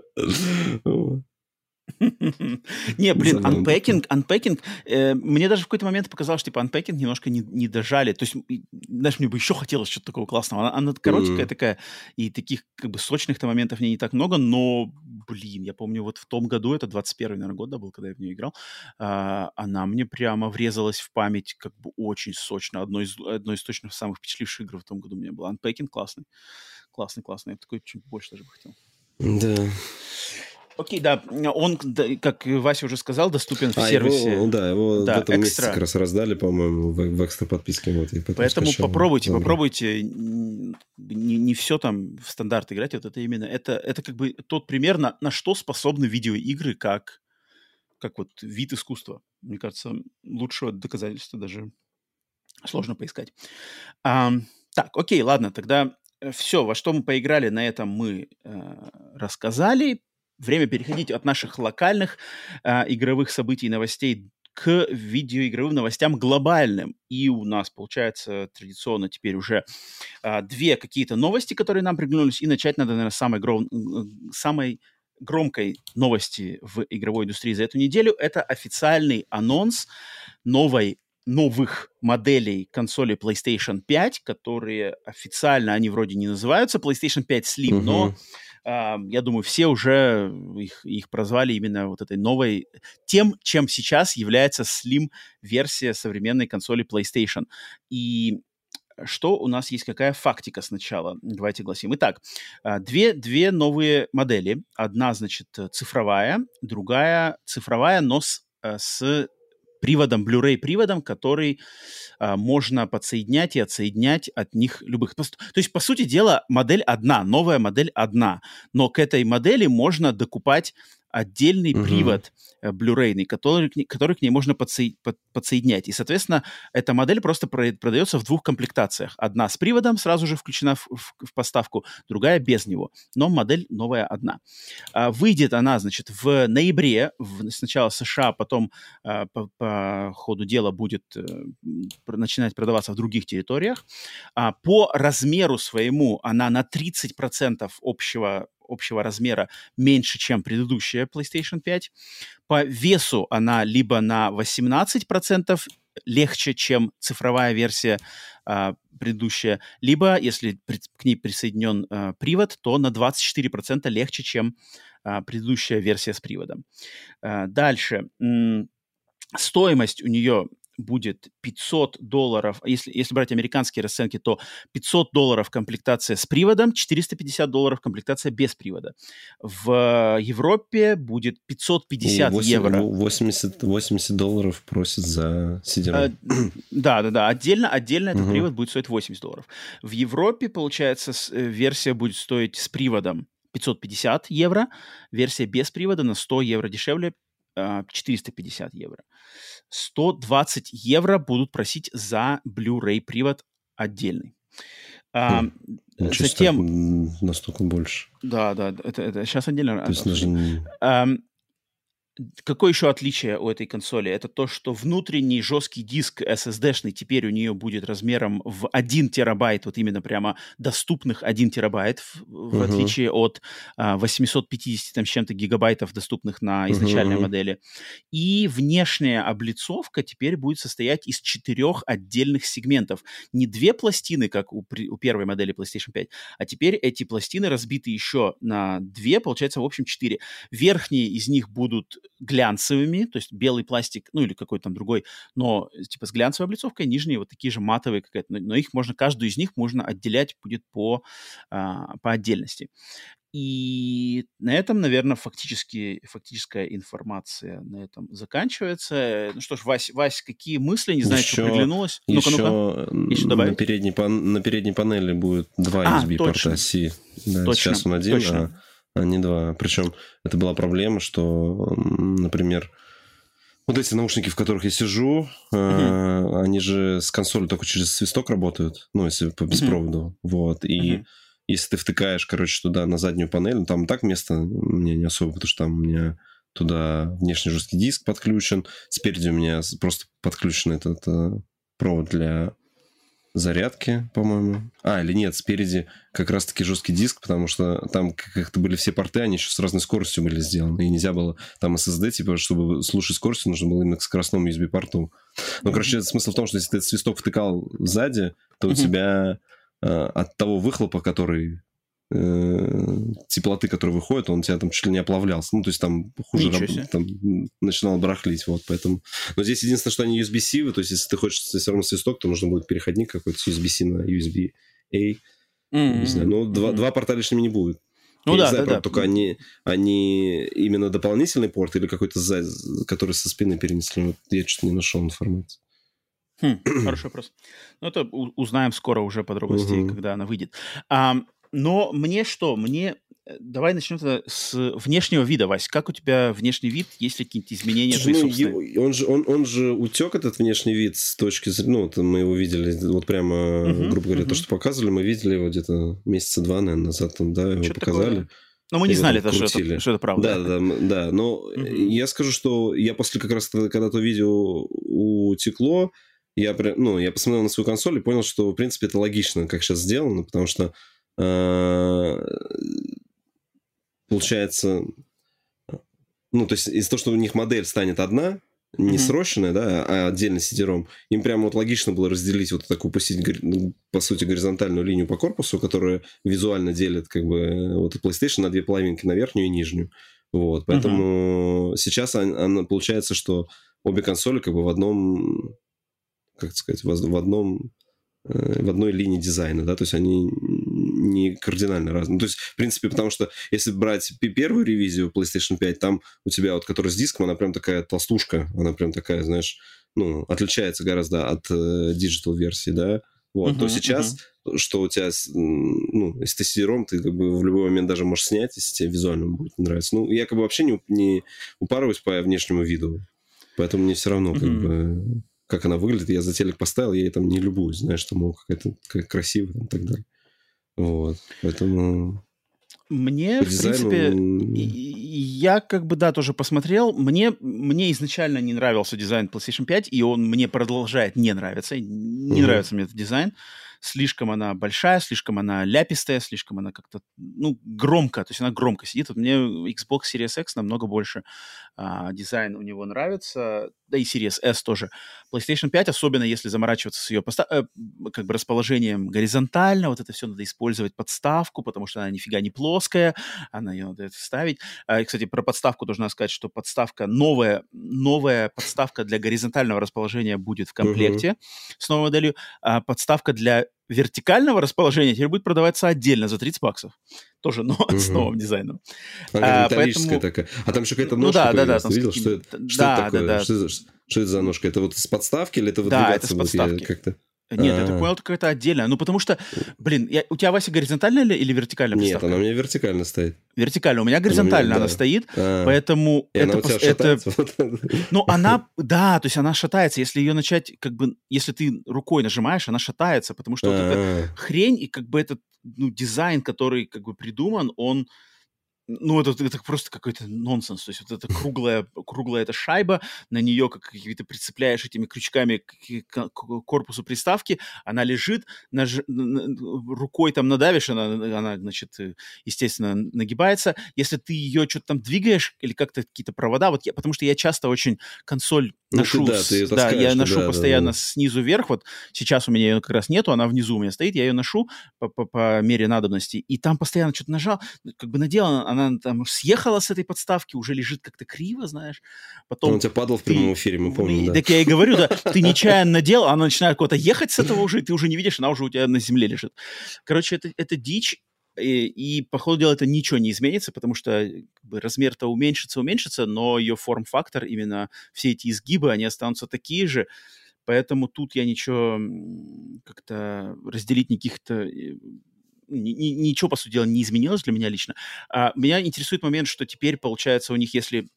того. (laughs) Не, блин, unpacking, unpacking, э, мне даже в какой-то момент показалось, что типа unpacking немножко не, дожали. То есть, знаешь, мне бы еще хотелось что-то такого классного. Она, коротенькая такая, и таких как бы сочных-то моментов в ней не так много, но, блин, я помню, вот в том году, это 21 наверное, год, да, был, когда я в нее играл, а, она мне прямо врезалась в память как бы очень сочно. Одно из, одно из точно самых впечатливших игр в том году у меня было. Unpacking классный. Классный, классный. Я такой чуть больше даже бы хотел. Да. Окей, да, он, как Вася уже сказал, доступен в а, сервисе. Его, да, его да, в этом экстра. месяце как раз раздали, по-моему, в, в экстра подписке. Вот, поэтому скачал. попробуйте, Добрый. попробуйте. Не, не все там в стандарт играть, вот это именно, это, это как бы тот пример, на, на что способны видеоигры как, как вот вид искусства. Мне кажется, лучшего доказательства даже сложно поискать. А, так, окей, ладно, тогда э, все, во что мы поиграли, на этом мы э, рассказали время переходить от наших локальных э, игровых событий и новостей к видеоигровым новостям глобальным. И у нас, получается, традиционно теперь уже э, две какие-то новости, которые нам приглянулись. И начать надо, наверное, с самой, гром... самой громкой новости в игровой индустрии за эту неделю. Это официальный анонс новой новых моделей консоли PlayStation 5, которые официально, они вроде не называются PlayStation 5 Slim, uh-huh. но я думаю, все уже их, их прозвали именно вот этой новой, тем, чем сейчас является Slim-версия современной консоли PlayStation. И что у нас есть, какая фактика сначала? Давайте гласим. Итак, а, две, две новые модели. Одна, значит, цифровая, другая цифровая, но с, э, с приводом, Blu-ray приводом, который а, можно подсоединять и отсоединять от них любых. То есть, по сути дела, модель одна, новая модель одна, но к этой модели можно докупать отдельный угу. привод э, Blu-ray, который, который к ней можно подсо... под, подсоединять. И, соответственно, эта модель просто про... продается в двух комплектациях. Одна с приводом сразу же включена в, в, в поставку, другая без него. Но модель новая одна. А, выйдет она, значит, в ноябре, в, сначала США, потом а, по, по ходу дела будет а, начинать продаваться в других территориях. А, по размеру своему она на 30% общего общего размера меньше, чем предыдущая PlayStation 5. По весу она либо на 18% легче, чем цифровая версия а, предыдущая, либо, если при, к ней присоединен а, привод, то на 24% легче, чем а, предыдущая версия с приводом. А, дальше. Стоимость у нее будет 500 долларов, если, если брать американские расценки, то 500 долларов комплектация с приводом, 450 долларов комплектация без привода. В Европе будет 550 8, евро. 80, 80 долларов просят за CD а, Да, да, да. Отдельно, отдельно этот угу. привод будет стоить 80 долларов. В Европе, получается, э, версия будет стоить с приводом 550 евро, версия без привода на 100 евро дешевле, 450 а, евро. 120 евро будут просить за Blu-ray привод отдельный. А, хм. Затем... Настолько больше. Да, да, это, это сейчас отдельно. То есть даже... А, какое еще отличие у этой консоли? Это то, что внутренний жесткий диск SSD-шный теперь у нее будет размером в 1 терабайт, вот именно прямо доступных 1 терабайт, в, uh-huh. в отличие от а, 850 там, с чем-то гигабайтов, доступных на изначальной uh-huh. модели. И внешняя облицовка теперь будет состоять из четырех отдельных сегментов. Не две пластины, как у, у первой модели PlayStation 5, а теперь эти пластины разбиты еще на две, получается, в общем, четыре. Верхние из них будут глянцевыми, то есть белый пластик, ну или какой-то там другой, но э, типа с глянцевой облицовкой, нижние вот такие же матовые какая-то, но, но их можно, каждую из них можно отделять будет по, а, по отдельности. И на этом, наверное, фактически, фактическая информация на этом заканчивается. Ну что ж, Вась, Вась какие мысли, не знаю, еще, что приглянулось? Ну-ка, ну-ка. Еще на передней, на передней панели будет два USB-порта C. Да, точно, сейчас он один, точно. а а не два. Причем это была проблема, что, например, вот эти наушники, в которых я сижу, mm-hmm. э, они же с консолью только через свисток работают, ну, если по беспроводу. Mm-hmm. Вот. И mm-hmm. если ты втыкаешь, короче, туда на заднюю панель, ну, там так место мне не особо, потому что там у меня туда внешний жесткий диск подключен, спереди у меня просто подключен этот э, провод для зарядки, по-моему. А, или нет, спереди как раз-таки жесткий диск, потому что там как-то были все порты, они еще с разной скоростью были сделаны, и нельзя было там SSD, типа, чтобы слушать скоростью, нужно было именно к скоростному USB-порту. Ну, короче, смысл в том, что если ты этот свисток втыкал сзади, то у тебя э, от того выхлопа, который теплоты, которая выходит, он тебя там чуть ли не оплавлялся. Ну, то есть там хуже раб- там, начинал барахлить, вот, поэтому... Но здесь единственное, что они USB-C, то есть если ты хочешь все равно свисток, то нужно будет переходник какой-то с USB-C на USB-A. Mm-hmm. Не знаю, но mm-hmm. два, два порта лишними не будет. Ну, Я да, не знаю, да, правда, да. только они, они именно дополнительный порт или какой-то, который со спины перенесли. Вот я что-то не нашел информации. Хм, хороший вопрос. Ну, это узнаем скоро уже подробности, угу. когда она выйдет. А, но мне что? Мне... Э, давай начнем тогда с внешнего вида, Вась. Как у тебя внешний вид? Есть ли какие-то изменения Слушай, ну, он, же, он, он же утек, этот внешний вид, с точки зрения... Ну, вот мы его видели, вот прямо, uh-huh, грубо говоря, uh-huh. то, что показывали, мы видели его где-то месяца два, наверное, назад, там, да, его Что-то показали. Такое? Но мы не знали, это, что, это, что это правда. Да, да, да. Но uh-huh. я скажу, что я после как раз, когда то видео утекло, я, ну, я посмотрел на свою консоль и понял, что, в принципе, это логично, как сейчас сделано, потому что получается, ну, то есть из-за того, что у них модель станет одна, не mm-hmm. срощенная, да, а отдельно сидером, им прямо вот логично было разделить вот такую, пустить, ну, по сути, горизонтальную линию по корпусу, которая визуально делит как бы вот PlayStation на две половинки, на верхнюю и нижнюю. Вот, поэтому mm-hmm. сейчас она, она, получается, что обе консоли как бы в одном, как сказать, в одном Э, в одной линии дизайна, да, то есть они не кардинально разные. То есть, в принципе, потому что если брать первую ревизию PlayStation 5, там у тебя вот, которая с диском, она прям такая толстушка, она прям такая, знаешь, ну, отличается гораздо от э, digital -версии, да, вот, uh-huh, то сейчас, uh-huh. что у тебя, ну, если ты cd ты как бы в любой момент даже можешь снять, если тебе визуально будет нравиться. Ну, я как бы вообще не, не упарываюсь по внешнему виду, поэтому мне все равно, как uh-huh. бы как она выглядит. Я за телек поставил, я ей там не любуюсь, знаешь, там, о, какая-то как красивая и так далее. Вот, поэтому... Мне, в принципе, я как бы, да, тоже посмотрел. Мне, мне изначально не нравился дизайн PlayStation 5, и он мне продолжает не нравиться. Не mm-hmm. нравится мне этот дизайн слишком она большая, слишком она ляпистая, слишком она как-то, ну, громко, то есть она громко сидит. Вот мне Xbox Series X намного больше а, дизайн у него нравится, да и Series S тоже. PlayStation 5, особенно если заморачиваться с ее поста- э, как бы расположением горизонтально, вот это все надо использовать подставку, потому что она нифига не плоская, она ее надо ставить. А, кстати, про подставку должна сказать, что подставка новая, новая подставка для горизонтального расположения будет в комплекте uh-huh. с новой моделью, а подставка для вертикального расположения теперь будет продаваться отдельно за 30 баксов. Тоже но, угу. (laughs) с новым дизайном. Она а, поэтому... такая. А там еще какая-то ну ножка ну, да, да, да, там... Видел, что, это, что да, это такое? Да, да. Что, что это за ножка? Это вот с подставки или это выдвигаться да, это с подставки. как-то? Нет, я так понял, какая-то отдельная. Ну, потому что, блин, я, у тебя, Вася, горизонтальная или, или вертикальная Нет, она у меня вертикально стоит. Вертикально. У меня горизонтально она, меня, она да. стоит, а, поэтому и это... Она у тебя это... (laughs) Ну, она, да, то есть она шатается. Если ее начать, как бы, если ты рукой нажимаешь, она шатается, потому что вот эта хрень и как бы этот ну, дизайн, который как бы придуман, он ну, это, это просто какой-то нонсенс. То есть вот эта круглая, круглая эта шайба, на нее как какие-то прицепляешь этими крючками к, корпусу приставки, она лежит, наж... рукой там надавишь, она, она, значит, э, естественно, нагибается. Если ты ее что-то там двигаешь или как-то какие-то провода, вот я, потому что я часто очень консоль ну, ношу, ты, да, ты да, я ношу да, постоянно да, да. снизу вверх, вот сейчас у меня ее как раз нету, она внизу у меня стоит, я ее ношу по, по, по мере надобности, и там постоянно что-то нажал, как бы надела, она она там съехала с этой подставки, уже лежит как-то криво, знаешь. Потом он у тебя падал в прямом эфире, мы помним, да. Так я и говорю, да, (laughs) ты нечаянно делал, она начинает куда-то ехать с этого уже, и ты уже не видишь, она уже у тебя на земле лежит. Короче, это, это дичь, и, и по ходу дела это ничего не изменится, потому что как бы, размер-то уменьшится, уменьшится, но ее форм-фактор, именно все эти изгибы, они останутся такие же, поэтому тут я ничего как-то разделить никаких-то э, ничего, по сути дела, не изменилось для меня лично. А, меня интересует момент, что теперь, получается, у них, если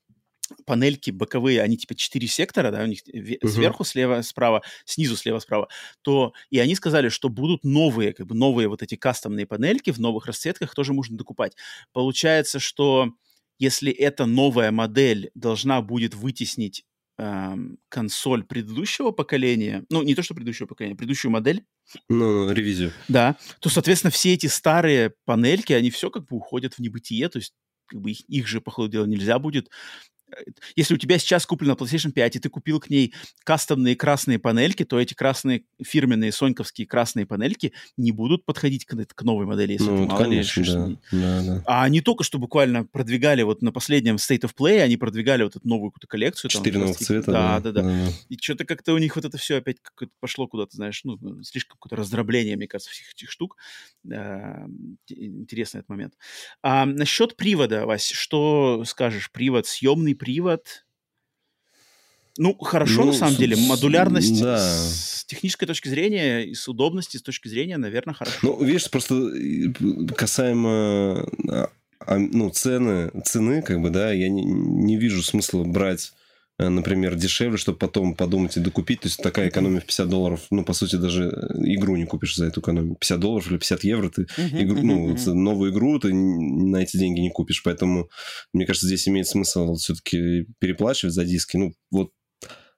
панельки боковые, они типа четыре сектора, да, у них uh-huh. сверху, слева, справа, снизу, слева, справа, то и они сказали, что будут новые, как бы новые вот эти кастомные панельки в новых расцветках тоже можно докупать. Получается, что если эта новая модель должна будет вытеснить эм, консоль предыдущего поколения, ну, не то, что предыдущего поколения, предыдущую модель. Ну, ревизию. Да, то, соответственно, все эти старые панельки, они все как бы уходят в небытие, то есть как бы их, их же, по ходу дела, нельзя будет если у тебя сейчас куплена PlayStation 5, и ты купил к ней кастомные красные панельки, то эти красные фирменные соньковские красные панельки не будут подходить к, к новой модели. Если ну, вот, конечно, да. Да, да. А они только что буквально продвигали вот на последнем State of Play, они продвигали вот эту новую какую-то коллекцию. Четыре новых цвета. Да, да, да, да. И что-то как-то у них вот это все опять пошло куда-то, знаешь, ну, слишком какое-то раздробление, мне кажется, всех этих штук. Интересный этот момент. А насчет привода, Вась, что скажешь? Привод, съемный привод. Ну, хорошо, ну, на самом с, деле. Модулярность да. с технической точки зрения и с удобности с точки зрения, наверное, хорошо. Ну, видишь, просто касаемо а, а, ну, цены, цены, как бы, да, я не, не вижу смысла брать Э, например, дешевле, чтобы потом подумать и докупить. То есть такая экономия в 50 долларов, ну, по сути, даже игру не купишь за эту экономию. 50 долларов или 50 евро ты uh-huh, игру, uh-huh, ну, uh-huh. новую игру ты на эти деньги не купишь. Поэтому, мне кажется, здесь имеет смысл все-таки переплачивать за диски. Ну, вот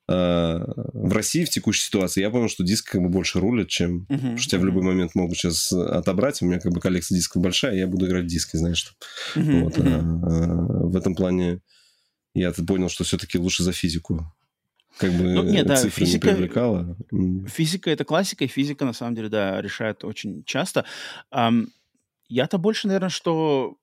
э, в России в текущей ситуации я понял, что диск как бы больше рулит, чем uh-huh, что тебя uh-huh. в любой момент могут сейчас отобрать. У меня как бы коллекция дисков большая, я буду играть в диски, знаешь. Uh-huh, вот, uh-huh. А, а, в этом плане я понял, что все-таки лучше за физику. Как бы ну, нет, да, цифры физика, не привлекала. Физика — это классика, и физика, на самом деле, да, решает очень часто. Um, я-то больше, наверное, что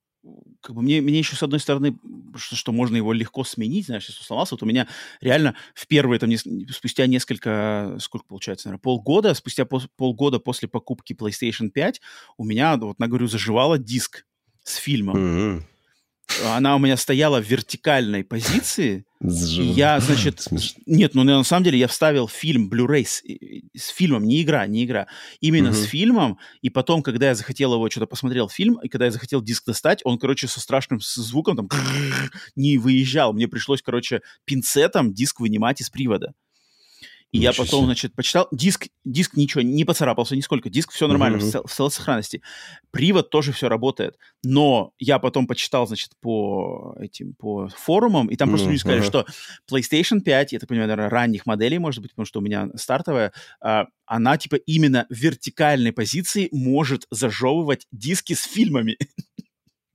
как бы мне, мне еще с одной стороны, что, что можно его легко сменить, знаешь, если сломался, вот у меня реально в первые, там, неск- спустя несколько, сколько получается, наверное, полгода, спустя пол, полгода после покупки PlayStation 5 у меня, вот, на говорю, заживала диск с фильмом. Mm-hmm она у меня стояла в вертикальной позиции. Я, значит, нет, ну на самом деле я вставил фильм Blu-ray с, с фильмом, не игра, не игра, именно угу. с фильмом, и потом, когда я захотел его, что-то посмотрел фильм, и когда я захотел диск достать, он, короче, со страшным звуком там не выезжал, мне пришлось, короче, пинцетом диск вынимать из привода. И я потом, значит, почитал. Диск, диск ничего, не поцарапался нисколько. Диск все нормально, mm-hmm. в, цел, в сохранности. Привод тоже все работает. Но я потом почитал, значит, по этим, по форумам, и там mm-hmm. просто люди сказали, что PlayStation 5, я так понимаю, наверное, ранних моделей, может быть, потому что у меня стартовая, а, она, типа, именно в вертикальной позиции может зажевывать диски с фильмами.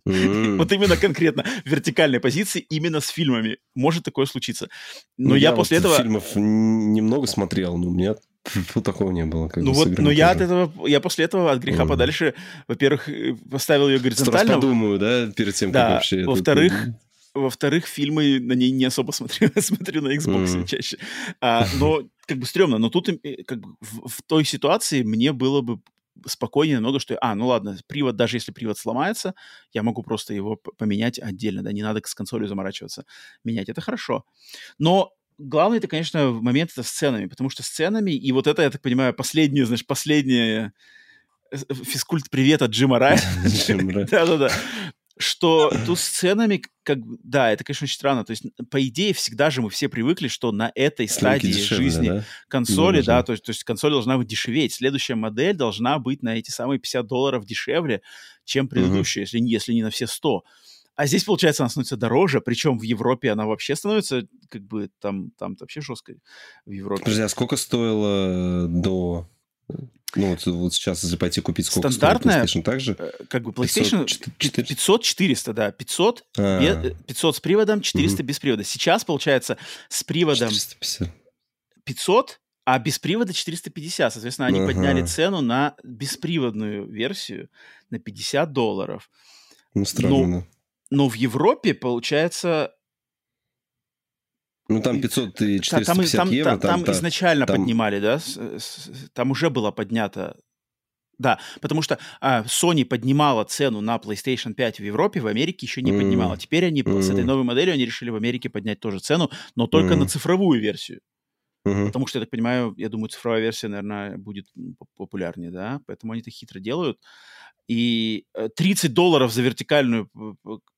Mm. Вот именно конкретно вертикальной позиции, именно с фильмами. Может такое случиться. Но ну, я, я после вот этого... фильмов немного смотрел, но у меня Фу, (laughs) такого не было. Как ну вот, но я от этого, я после этого от греха mm. подальше, во-первых, э, поставил ее горизонтально. Сразу подумаю, да, перед тем, да, как вообще... Во-вторых, это... во-вторых, фильмы на ней не особо (laughs) смотрю, смотрю на Xbox mm. чаще. А, но как бы стрёмно, но тут э, как бы в, в той ситуации мне было бы спокойнее намного, что, а, ну ладно, привод, даже если привод сломается, я могу просто его поменять отдельно, да, не надо с консолью заморачиваться, менять, это хорошо. Но главное, это, конечно, момент это с ценами, потому что с ценами, и вот это, я так понимаю, последнее, знаешь, последнее э, физкульт привет от Джима Рая. (laughs) (laughs) Да-да-да что тут с ценами, как да, это, конечно, очень странно. То есть, по идее, всегда же мы все привыкли, что на этой стадии дешевле, жизни да? консоли, да, то есть, то есть консоль должна быть дешеветь. Следующая модель должна быть на эти самые 50 долларов дешевле, чем предыдущая, угу. если, если не на все 100. А здесь, получается, она становится дороже, причем в Европе она вообще становится, как бы, там, там вообще жестко в Европе. Подожди, а сколько стоило до ну, вот, вот сейчас, если пойти купить, сколько Стандартная, PlayStation также? Э, как бы PlayStation 500-400, да. 500, а 500 с приводом, 400 угу. без привода. Сейчас, получается, с приводом 450. 500, а без привода 450. Соответственно, они ага. подняли цену на бесприводную версию на 50 долларов. Ну, странно. Но, но в Европе, получается, ну, там 500 и 450 там, там, евро. Там, там, там изначально там... поднимали, да? Там уже было поднято да, потому что а, Sony поднимала цену на PlayStation 5 в Европе, в Америке еще не mm. поднимала. Теперь они mm. с этой новой моделью они решили в Америке поднять тоже цену, но только mm. на цифровую версию. Mm-hmm. Потому что, я так понимаю, я думаю, цифровая версия, наверное, будет популярнее, да, поэтому они это хитро делают. И 30 э, долларов за вертикальную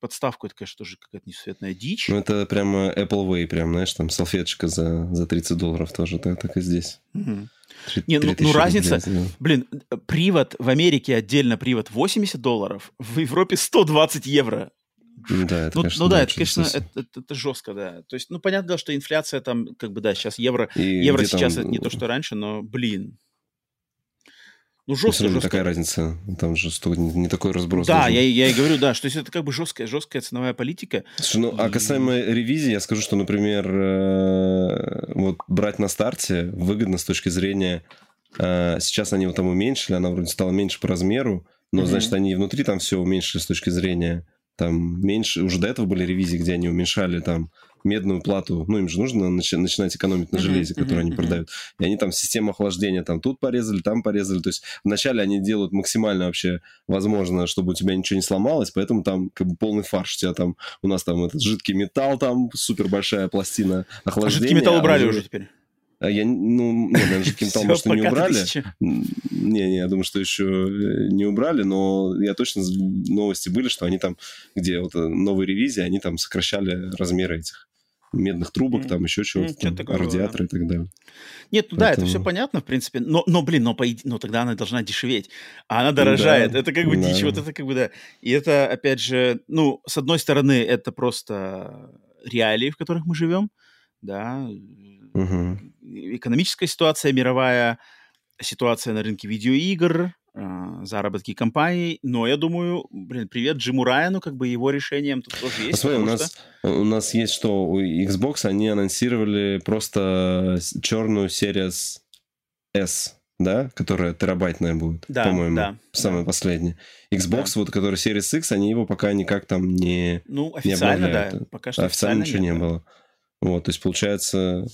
подставку, это, конечно, тоже какая-то несусветная дичь. Ну, это прямо Apple Way, прям, знаешь, там салфеточка за, за 30 долларов тоже, так, так и здесь. Угу. 3, Не, ну, ну разница, рублей, блин, э, привод в Америке отдельно привод 80 долларов, в Европе 120 евро. Да, это, ну, конечно, ну да, да, это, конечно, это, это, это жестко, да. То есть, ну, понятно, что инфляция там, как бы, да, сейчас евро, И евро сейчас там, это не то, что раньше, но, блин. Ну, жестко, жестко. такая разница. Там же сто- не не такой разброс. Да, должен я, я и говорю, да, что есть это как бы жесткая, жесткая ценовая политика. Слушай, ну, а И- касаемо ревизии, я скажу, что, например, э, вот брать на старте выгодно с точки зрения... э, Сейчас они его там уменьшили, она вроде стала меньше по размеру, но, Мгм. значит, они внутри там все уменьшили с точки зрения... Там меньше... Уже до этого были ревизии, где они уменьшали там медную плату. Ну, им же нужно начи- начинать экономить на железе, которое они продают. И они там систему охлаждения там тут порезали, там порезали. То есть вначале они делают максимально вообще возможно, чтобы у тебя ничего не сломалось, поэтому там как бы полный фарш. У тебя там, у нас там этот жидкий металл, там супер большая пластина А охлаждения. жидкий металл а убрали уже теперь. а я, ну, не, наверное, Всё, может, и не убрали. 2000. М, Не, не, я думаю, что еще э, не убрали, но я точно новости были, что они там, где вот э, новые ревизии, они там сокращали размеры этих медных трубок, там еще чего-то, там, было, радиаторы и так далее. Нет, ну да, это Поэтому- все понятно, в принципе. Но, но блин, но, по но тогда она должна дешеветь. А она дорожает. Да, это как бы да. дичь. Вот это как бы, да. И это, опять же, ну, с одной стороны, это просто реалии, в которых мы живем. Да. Мгм. Экономическая ситуация мировая, ситуация на рынке видеоигр, заработки компаний. Но я думаю, блин, привет Джиму Райану, как бы его решением тут тоже есть. Посмотри, у нас, у нас есть что? У Xbox они анонсировали просто с- черную Series S, да? Которая терабайтная будет, Да, по-моему. да, Самая да. последняя. Xbox, вот, который Series X, они его пока никак там не... Ну, официально, да. обновляют. Пока что Официально ничего нет, не да. было. Вот, то есть, получается,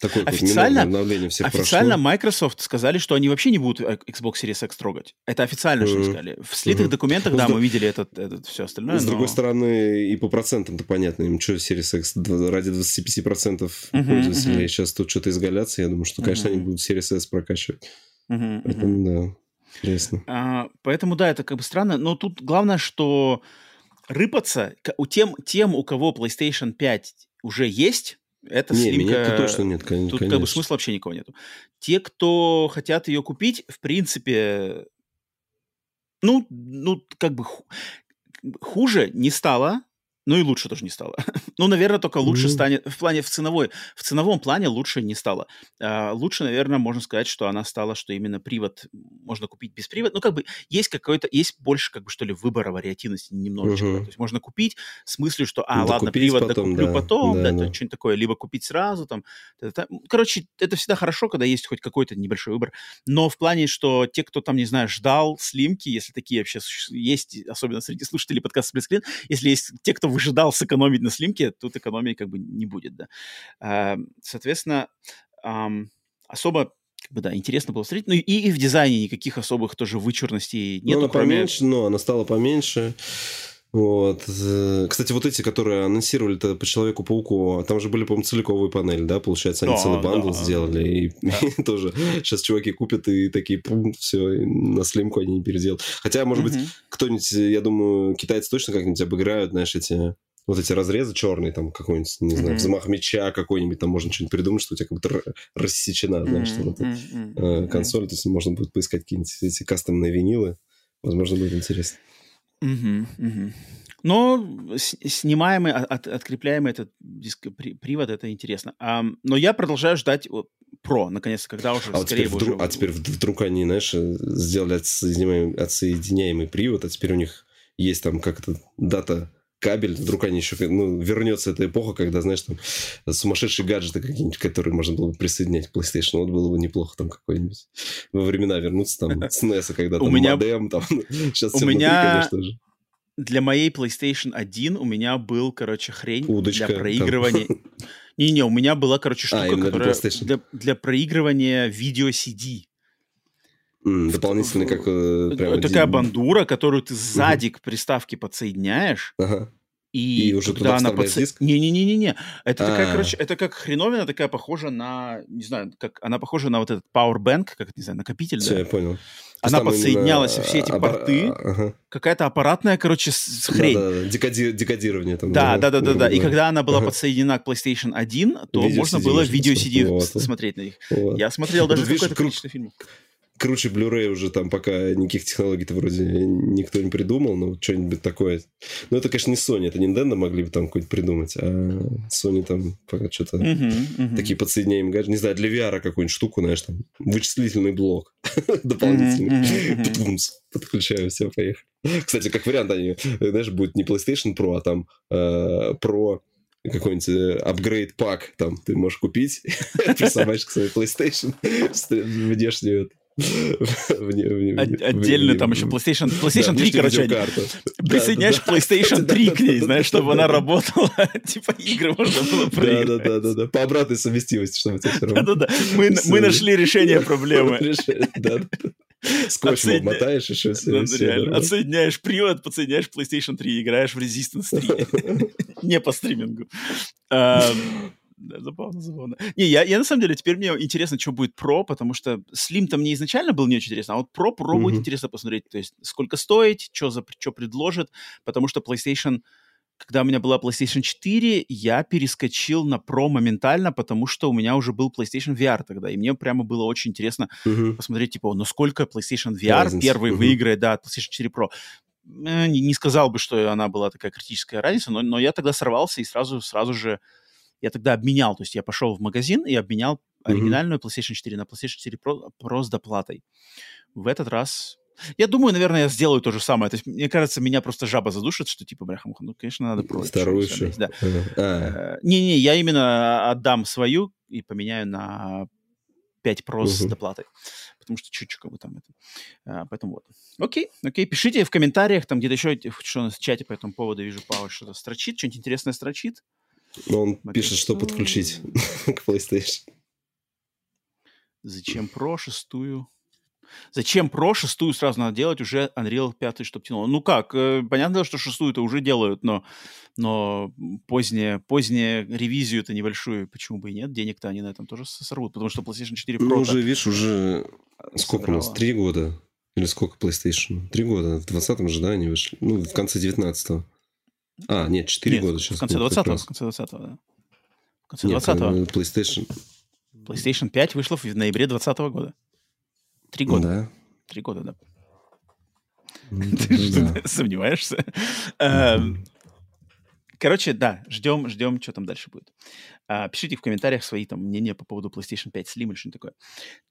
такое Официально- обновление всех Официально прошло. Microsoft сказали, что они вообще не будут э, Xbox Series X трогать. Это официально, что они Мгм. сказали. В слитых Мгм. документах, Ну, да, друг- мы видели этот, этот все остальное. С другой но- стороны, и по процентам-то понятно, им что, Series X ради 25% Мгм, пользователей мгм. сейчас тут что-то изгаляться, я думаю, что, конечно, они Мгм. будут Series S прокачивать. Мгм. Поэтому, да, интересно. А, поэтому, да, это как бы странно. Но тут главное, что рыпаться у тем, тем, у кого PlayStation 5 уже есть, это не, слимка... меня точно нет, кон- Тут конечно. как бы смысла вообще никого нету. Те, кто хотят ее купить, в принципе, ну, ну, как бы ху- хуже не стало, ну и лучше тоже не стало. (laughs) ну, наверное, только лучше Ну. станет в плане в ценовой, в ценовом плане лучше не стало. А, лучше, наверное, можно сказать, что она стала, что именно привод можно купить без привода. Ну, как бы есть какой-то, есть больше, как бы, что ли, выбора, вариативности немножечко. да. Мгм. То есть можно купить с мыслью, что, а, Докупить ладно, привод потом, докуплю да, потом, да, да, да. то что-нибудь такое, либо купить сразу, там, та-та-та. Короче, это всегда хорошо, когда есть хоть какой-то небольшой выбор. Но в плане, что те, кто там, не знаю, ждал слимки, если такие вообще есть, особенно среди слушателей подкаста Сплитскрин, если есть те, кто выжидал сэкономить на слимке, тут экономии как бы не будет, да. А, Соответственно, особо как бы, да, интересно было смотреть. Ну и, и в дизайне никаких особых тоже вычурностей Ну, нету, она кроме... поменьше, но она стала поменьше. Вот. Кстати, вот эти, которые анонсировали-то по Человеку-пауку, там же были, по-моему, целиковые панели, да? Получается, они Да, целый бандл да. сделали. И, Да. и (laughs) тоже сейчас чуваки купят и такие, все, на слимку они не переделают. Хотя, может быть, Мгм. кто-нибудь, я думаю, китайцы точно как-нибудь обыграют, знаешь, эти вот эти разрезы черные, там какой-нибудь, не знаю, Мгм. взмах меча какой-нибудь, там можно что-нибудь придумать, что у тебя как будто рассечена, знаешь, там эта мгм, мгм, э, консоль, то есть можно будет поискать какие-нибудь эти кастомные винилы, возможно, будет интересно. Мгм, мгм. Но снимаемый, а- от- открепляемый этот диск, при- привод, это интересно. Ам, но я продолжаю ждать Pro, наконец-то, когда уже А, вот скорее теперь вдруг, уже- а теперь вд- вдруг они, знаешь, э, сделали отсоединяемый, отсоединяемый привод, а теперь у них есть там как-то дата кабель, вдруг они еще, ну, вернется эта эпоха, когда, знаешь, там сумасшедшие гаджеты какие-нибудь, которые можно было бы присоединять к PlayStation, вот было бы неплохо там какой-нибудь во времена вернуться там (laughs) с NES, когда У там меня- модем, там, (laughs) сейчас у все внутри, меня- конечно же. Для моей PlayStation 1 у меня был, короче, хрень Удочка для проигрывания. (laughs) Не-не, у меня была, короче, штука, именно для которая PlayStation. для, для проигрывания видео CD. Дополнительно, как э, прям Это такая один- бандура, которую ты сзади к приставке подсоединяешь, Ага. и, И уже туда она подсо- диск? Не-не-не-не-не. Это такая, А. короче, это как хреновина, такая похожа на, не знаю, как она похожа на вот этот Powerbank, как это, не знаю, накопитель, Все, да? я понял. Она именно, подсоединялась во все эти аппар- порты. Ага. Какая-то аппаратная, короче, с- с хрень. Да-да-да, декоди- Декодирование там. Да, да, да, да, да. И когда она была Ага. подсоединена к PlayStation 1, то Видео можно CD было видео. CD смотреть на них. Вот. Я смотрел (laughs) Ну, даже круг- количество фильмов. Круче Blu-ray уже там пока никаких технологий-то вроде никто не придумал, но что-нибудь такое. Ну, это, конечно, не Sony, это Nintendo могли бы там какой-то придумать, а Sony там пока что-то uh-huh, uh-huh. такие подсоединяемые гаджеты. Не знаю, для VR какую-нибудь штуку, знаешь, там, вычислительный блок (laughs) дополнительный. Подключаю, все, поехали. Кстати, как вариант, они, знаешь, будет не PlayStation Pro, а там э, Pro какой-нибудь э, апгрейд пак там ты можешь купить, (laughs) присобачишь к своей PlayStation (laughs) внешнюю Отдельно там еще PlayStation, PlayStation 3, короче, присоединяешь PlayStation 3 к ней, знаешь, чтобы она работала, (laughs) типа игры можно было проиграть. Да-да-да, по обратной совместимости, чтобы это все равно. Да-да-да, мы нашли решение (laughs) проблемы. Да, Скотчем Отсоединя... обмотаешь еще все. Да, все реально. Отсоединяешь привод, подсоединяешь PlayStation 3, играешь в Resistance 3. (laughs) Не по стримингу. Да, забавно, забавно. Не, я, я на самом деле, теперь мне интересно, что будет Pro, потому что Slim-то мне изначально был не очень интересно, а вот Pro, Pro mm-hmm. будет интересно посмотреть, то есть сколько стоит, что, за, что предложит, потому что PlayStation, когда у меня была PlayStation 4, я перескочил на Pro моментально, потому что у меня уже был PlayStation VR тогда, и мне прямо было очень интересно mm-hmm. посмотреть, типа, ну сколько PlayStation VR Разница. первый mm-hmm. выиграет, да, PlayStation 4 Pro не, не сказал бы, что она была такая критическая разница, но, но я тогда сорвался и сразу, сразу же я тогда обменял, то есть я пошел в магазин и обменял оригинальную PlayStation 4 на PlayStation 4 Pro, Pro с доплатой. В этот раз... Я думаю, наверное, я сделаю то же самое. То есть, мне кажется, меня просто жаба задушит, что типа, бляха, ну, конечно, надо Pro. Вторую еще. Да. А. Э, не-не, я именно отдам свою и поменяю на 5 Pro с доплатой. Потому что чуть-чуть как бы там это. А, поэтому вот. Окей, окей. Пишите в комментариях, там где-то еще, что на чате по этому поводу вижу, Павел что-то строчит, что-нибудь интересное строчит. Но он Макет... пишет, что подключить (laughs) к PlayStation. Зачем Pro шестую? Зачем Pro шестую сразу надо делать уже Unreal 5, чтобы тянуло? Ну как, э, понятно, что шестую-то уже делают, но, но позднее, позднее ревизию-то небольшую, почему бы и нет? Денег-то они на этом тоже сорвут, потому что PlayStation 4 Pro... Ну уже, видишь, уже сколько у нас? Три года? Или сколько PlayStation? Три года. В 20-м же, да, они вышли? Ну, в конце 19-го. А, нет, 4 нет, года сейчас. В конце 20-го, в конце 20-го, да. В конце 20-го. PlayStation... PlayStation 5 вышла в ноябре 2020 года. Три года. Да. Три года, да. (laughs) Ты что, (laughs) сомневаешься? Эм, короче, да, ждем, ждем, что там дальше будет. А, пишите в комментариях свои там мнения по поводу PlayStation 5 Slim или что-нибудь такое.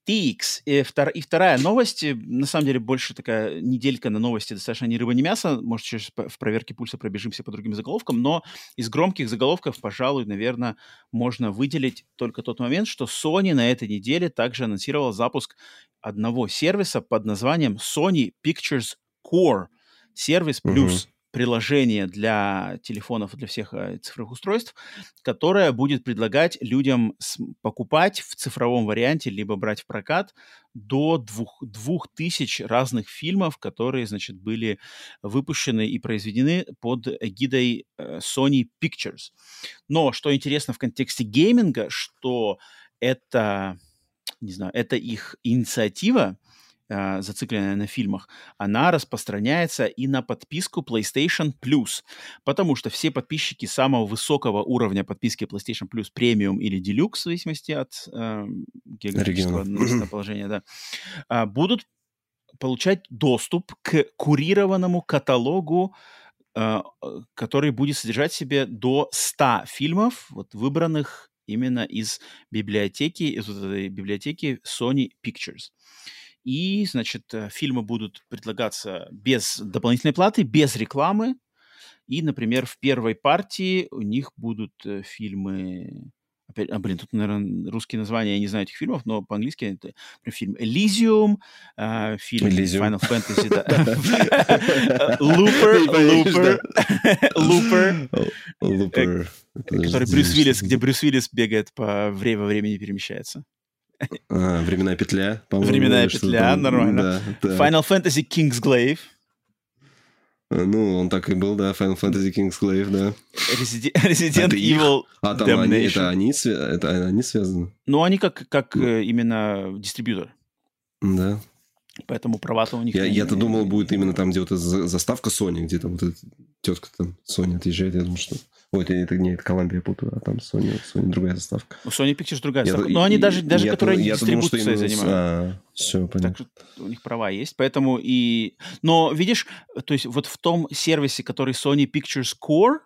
TX. И, втор... и вторая новость, э, на самом деле больше такая неделька на новости, достаточно ни рыба, ни мясо. Может, сейчас в проверке пульса пробежимся по другим заголовкам, но из громких заголовков, пожалуй, наверное, можно выделить только тот момент, что Sony на этой неделе также анонсировала запуск одного сервиса под названием Sony Pictures Core. Сервис плюс. Приложение для телефонов для всех э, цифровых устройств, которое будет предлагать людям покупать в цифровом варианте, либо брать в прокат до двух, двух тысяч разных фильмов, которые, значит, были выпущены и произведены под эгидой э, Sony Pictures. Но что интересно в контексте гейминга, что это, не знаю, это их инициатива, э, зацикленная на фильмах, она распространяется и на подписку PlayStation Plus, потому что все подписчики самого высокого уровня подписки PlayStation Plus Premium или Deluxe, в зависимости от э, географического местоположения, да, э, будут получать доступ к курированному каталогу который будет содержать в себе до 100 фильмов, вот, выбранных именно из библиотеки, из вот этой библиотеки Sony Pictures. И, значит, э, фильмы будут предлагаться без дополнительной платы, без рекламы. И, например, в первой партии у них будут э, фильмы... Опять, а, блин, тут, наверное, русские названия, я не знаю этих фильмов, но по-английски это например, фильм Elysium, э, фильм Elysium. Final Fantasy, да. Looper, Looper, Looper, который Брюс Уиллис, где Брюс Уиллис бегает по время времени перемещается. А, временная петля, по-моему. Временная петля, нормально. Да, да. Final Fantasy Kingsglaive. А, ну, он так и был, да, Final Fantasy Kingsglaive, да. Resident, Resident это Evil А там они, это, они, это они связаны? Ну, они как, как mm. именно дистрибьютор. Да. Поэтому права-то у них... Я, я-то думал, будет именно там, где вот эта заставка Sony, где там вот эта тетка там Sony отъезжает. Я думаю, что... Ой, это, это не это Колумбия путаю, а там Sony, Sony другая заставка. У Sony Pictures другая заставка. Но они даже, даже я, которые я дистрибуцией думал, что занимаются. А, все, понятно. Так что у них права есть, поэтому и... Но, видишь, то есть вот в том сервисе, который Sony Pictures Core,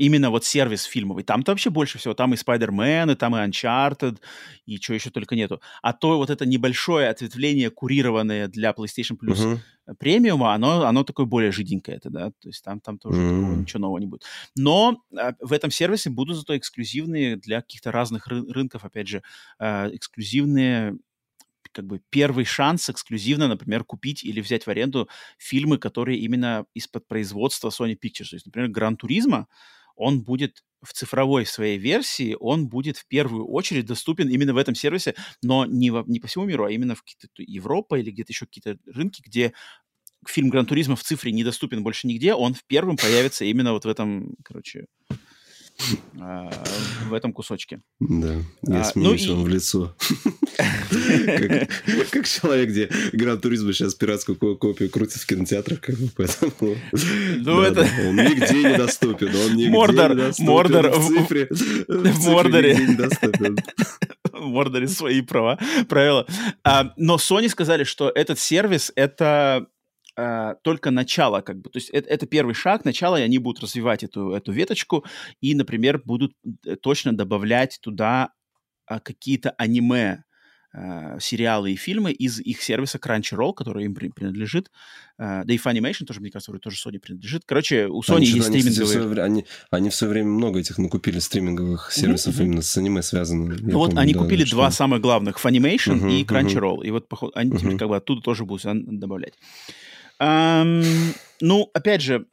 именно вот сервис фильмовый. Там-то вообще больше всего. Там и Spider-Man, и там и Uncharted, и чего еще только нету. А то вот это небольшое ответвление, курированное для PlayStation Plus uh-huh. премиума, оно, оно такое более жиденькое. Это, да? То есть там, там тоже uh-huh. ничего нового не будет. Но а, в этом сервисе будут зато эксклюзивные для каких-то разных ры- рынков, опять же, а, эксклюзивные как бы первый шанс эксклюзивно, например, купить или взять в аренду фильмы, которые именно из-под производства Sony Pictures. То есть, например, Гран Туризма, он будет в цифровой своей версии, он будет в первую очередь доступен именно в этом сервисе, но не, в, не по всему миру, а именно в какие-то Европа или где-то еще какие-то рынки, где фильм Gran Turismo в цифре недоступен больше нигде, он в первым появится именно вот в этом, короче, в этом кусочке. Да, я а, смеюсь ну вам и... в лицо. Как человек, где Gran Turismo сейчас пиратскую копию крутит в кинотеатрах, как бы, поэтому... Ну, это... Он нигде не доступен, он нигде Мордор, не доступен. Мордор в цифре. (laughs) В Мордоре. (laughs) В Мордоре свои права, правила. А, но Sony сказали, что этот сервис — это э, только начало, как бы, то есть это, это первый шаг, начало, и они будут развивать эту, эту веточку, и, например, будут э, точно добавлять туда э, какие-то аниме, э, сериалы и фильмы из их сервиса Crunchyroll, который им принадлежит. Э, да и Funimation тоже, мне кажется, тоже Sony принадлежит. Короче, у Sony они, есть они, стриминговые... Свое, они, они в свое время много этих накупили стриминговых сервисов mm-hmm. именно с аниме связанных. Ну, вот помню, они да, купили что... два самых главных, Funimation mm-hmm, и Crunchyroll. Mm-hmm. И вот походу, они mm-hmm. теперь как бы оттуда тоже будут добавлять. Ну, опять же,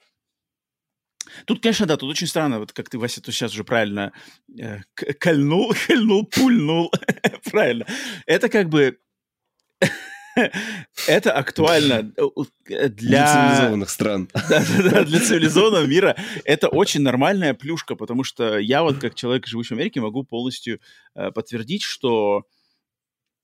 Тут, конечно, да, тут очень странно, вот как ты, Вася, тут сейчас уже правильно э, кольнул, (laughs) кольнул, пульнул, (laughs) правильно. Это как бы... (laughs) Это актуально э, для... Для цивилизованных стран. Да, да, да, для цивилизованного мира это очень нормальная плюшка, потому что я вот как человек, живущий в Америке, могу полностью э, подтвердить, что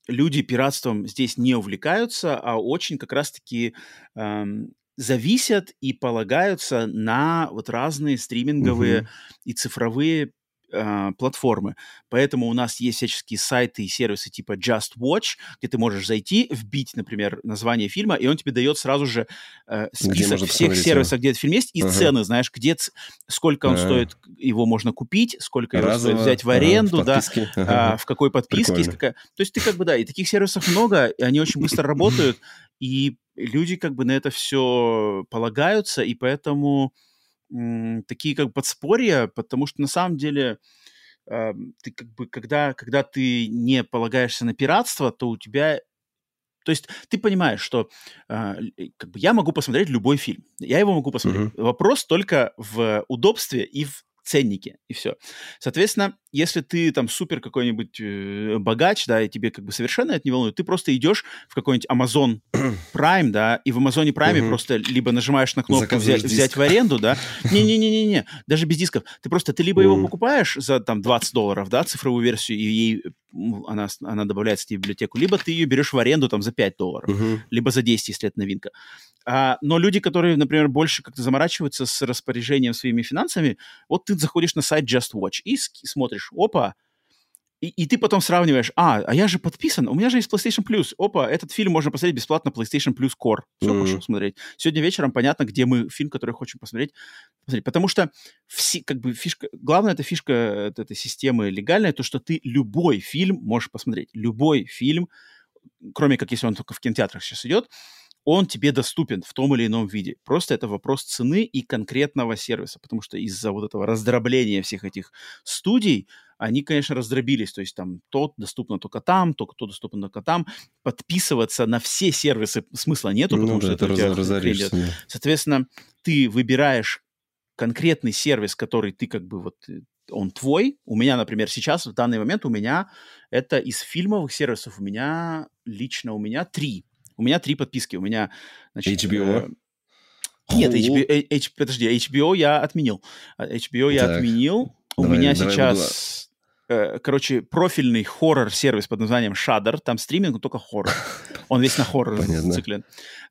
люди пиратством здесь не увлекаются, а очень как раз-таки эм, зависят и полагаются на вот разные стриминговые угу. и цифровые э, платформы. Поэтому у нас есть всяческие сайты и сервисы типа Just Watch, где ты можешь зайти, вбить, например, название фильма, и он тебе дает сразу же э, список всех сервисов, где этот фильм есть, и ага. цены, знаешь, где сколько он ага. стоит, его можно купить, сколько его Разово, стоит взять в аренду, ага, в да, ага. а, в какой подписке. Есть какая... То есть ты как бы, да, и таких сервисов много, и они очень быстро работают, (coughs) и люди как бы на это все полагаются, и поэтому такие как подспорья, потому что на самом деле э, ты как бы, когда, когда ты не полагаешься на пиратство, то у тебя то есть ты понимаешь, что э, как бы я могу посмотреть любой фильм, я его могу посмотреть. Uh-huh. Вопрос только в удобстве и в ценнике, и все. Соответственно, если ты там супер какой-нибудь э, богач, да, и тебе как бы совершенно это не волнует, ты просто идешь в какой-нибудь Amazon (clears throat) Prime, да, и в Amazon Prime угу. просто либо нажимаешь на кнопку взять, взять в аренду, да, (laughs) не-не-не-не, даже без дисков, ты просто, ты либо его покупаешь за там 20 долларов, да, цифровую версию, и ей она, она добавляется тебе в библиотеку, либо ты ее берешь в аренду там за 5 долларов, угу. либо за 10, если это новинка. А, но люди, которые, например, больше как-то заморачиваются с распоряжением своими финансами, вот ты заходишь на сайт Just Watch и смотришь, опа, и, и ты потом сравниваешь, а, а я же подписан, у меня же есть PlayStation Plus. Опа, этот фильм можно посмотреть бесплатно PlayStation Plus Core. Все, mm-hmm. можешь смотреть. Сегодня вечером понятно, где мы фильм, который хочем посмотреть, посмотреть. Потому что все, как бы фишка, главная эта фишка этой системы легальная, то, что ты любой фильм можешь посмотреть. Любой фильм, кроме как если он только в кинотеатрах сейчас идет, он тебе доступен в том или ином виде. Просто это вопрос цены и конкретного сервиса, потому что из-за вот этого раздробления всех этих студий они, конечно, раздробились. То есть там тот доступно только там, только то доступно только там. Подписываться на все сервисы смысла нету, потому ну, что да, это, это раз, Соответственно, ты выбираешь конкретный сервис, который ты как бы вот э, он твой. У меня, например, сейчас, в данный момент у меня это из фильмовых сервисов у меня, лично у меня три у меня три подписки. У меня, значит... HBO? Э, нет, HBO, э, H, подожди, HBO я отменил. HBO я так. отменил. У давай, меня давай сейчас... э, короче, профильный хоррор-сервис под названием Shudder, там стриминг, но только хоррор. (laughs) Он весь на хоррор зациклен.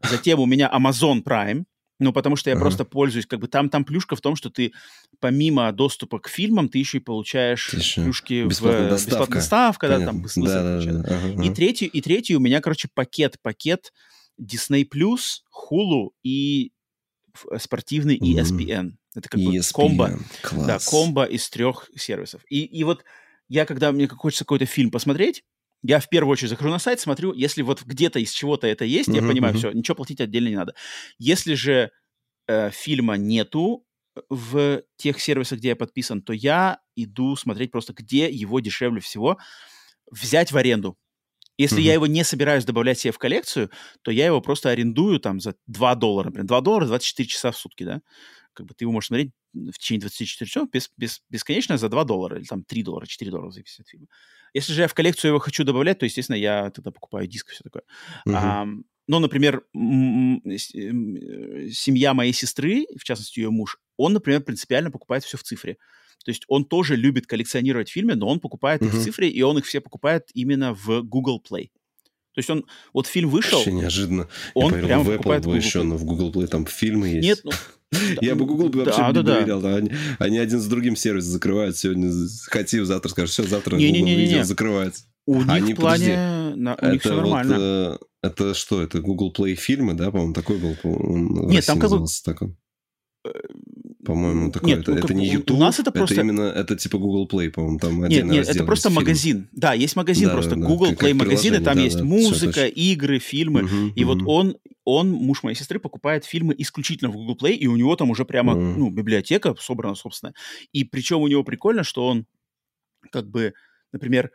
Затем у меня Amazon Prime, ну, потому что я uh-huh. просто пользуюсь, как бы там, там плюшка в том, что ты помимо доступа к фильмам, ты еще и получаешь еще плюшки бесплатная в доставка. бесплатная доставка, да, там смысл да, да, да. Uh-huh. И третий, и третий у меня, короче, пакет, пакет Disney+, Hulu и спортивный ESPN. Это как бы ESPN. комбо. Класс. Да, комбо из трех сервисов. И, и вот я, когда мне хочется какой-то фильм посмотреть, я в первую очередь захожу на сайт, смотрю, если вот где-то из чего-то это есть, uh-huh, я понимаю, uh-huh. все, ничего платить отдельно не надо. Если же э, фильма нету в тех сервисах, где я подписан, то я иду смотреть просто, где его дешевле всего взять в аренду. Если uh-huh. я его не собираюсь добавлять себе в коллекцию, то я его просто арендую там за 2 доллара, например. 2 доллара 24 часа в сутки, да? Как бы ты его можешь смотреть в течение 24 часов без, без, бесконечно за 2 доллара или там 3 доллара, 4 доллара зависит от фильма. Если же я в коллекцию его хочу добавлять, то, естественно, я тогда покупаю диск и все такое. Uh-huh. А, ну, например, семья моей сестры, в частности, ее муж, он, например, принципиально покупает все в цифре. То есть он тоже любит коллекционировать фильмы, но он покупает uh-huh. их в цифре, и он их все покупает именно в Google Play. То есть он, вот фильм вышел... Вообще неожиданно. Он Я поверил, прям в Apple бы еще, но в Google Play там фильмы есть. Нет, ну, (laughs) Я бы Google вообще да, не да, доверял. Да. Они, они один с другим сервис закрывают. Сегодня хотим, завтра скажут, все, завтра не, Google не, не, не. закрывается. У них они, в плане... На, у это них все нормально. Вот, э, это что? Это Google Play фильмы, да, по-моему, такой был? Нет, там как бы... По-моему, такое. Нет, это, ну, это не YouTube. У нас это просто... Это именно, это типа Google Play, по-моему, там Нет, нет, это просто магазин. Да, есть магазин да, просто. Да, Google Play магазин, и там да, есть да, музыка, игры, фильмы. Угу, и угу. вот он, он, муж моей сестры, покупает фильмы исключительно в Google Play, и у него там уже прямо, угу. ну, библиотека собрана, собственно. И причем у него прикольно, что он как бы, например,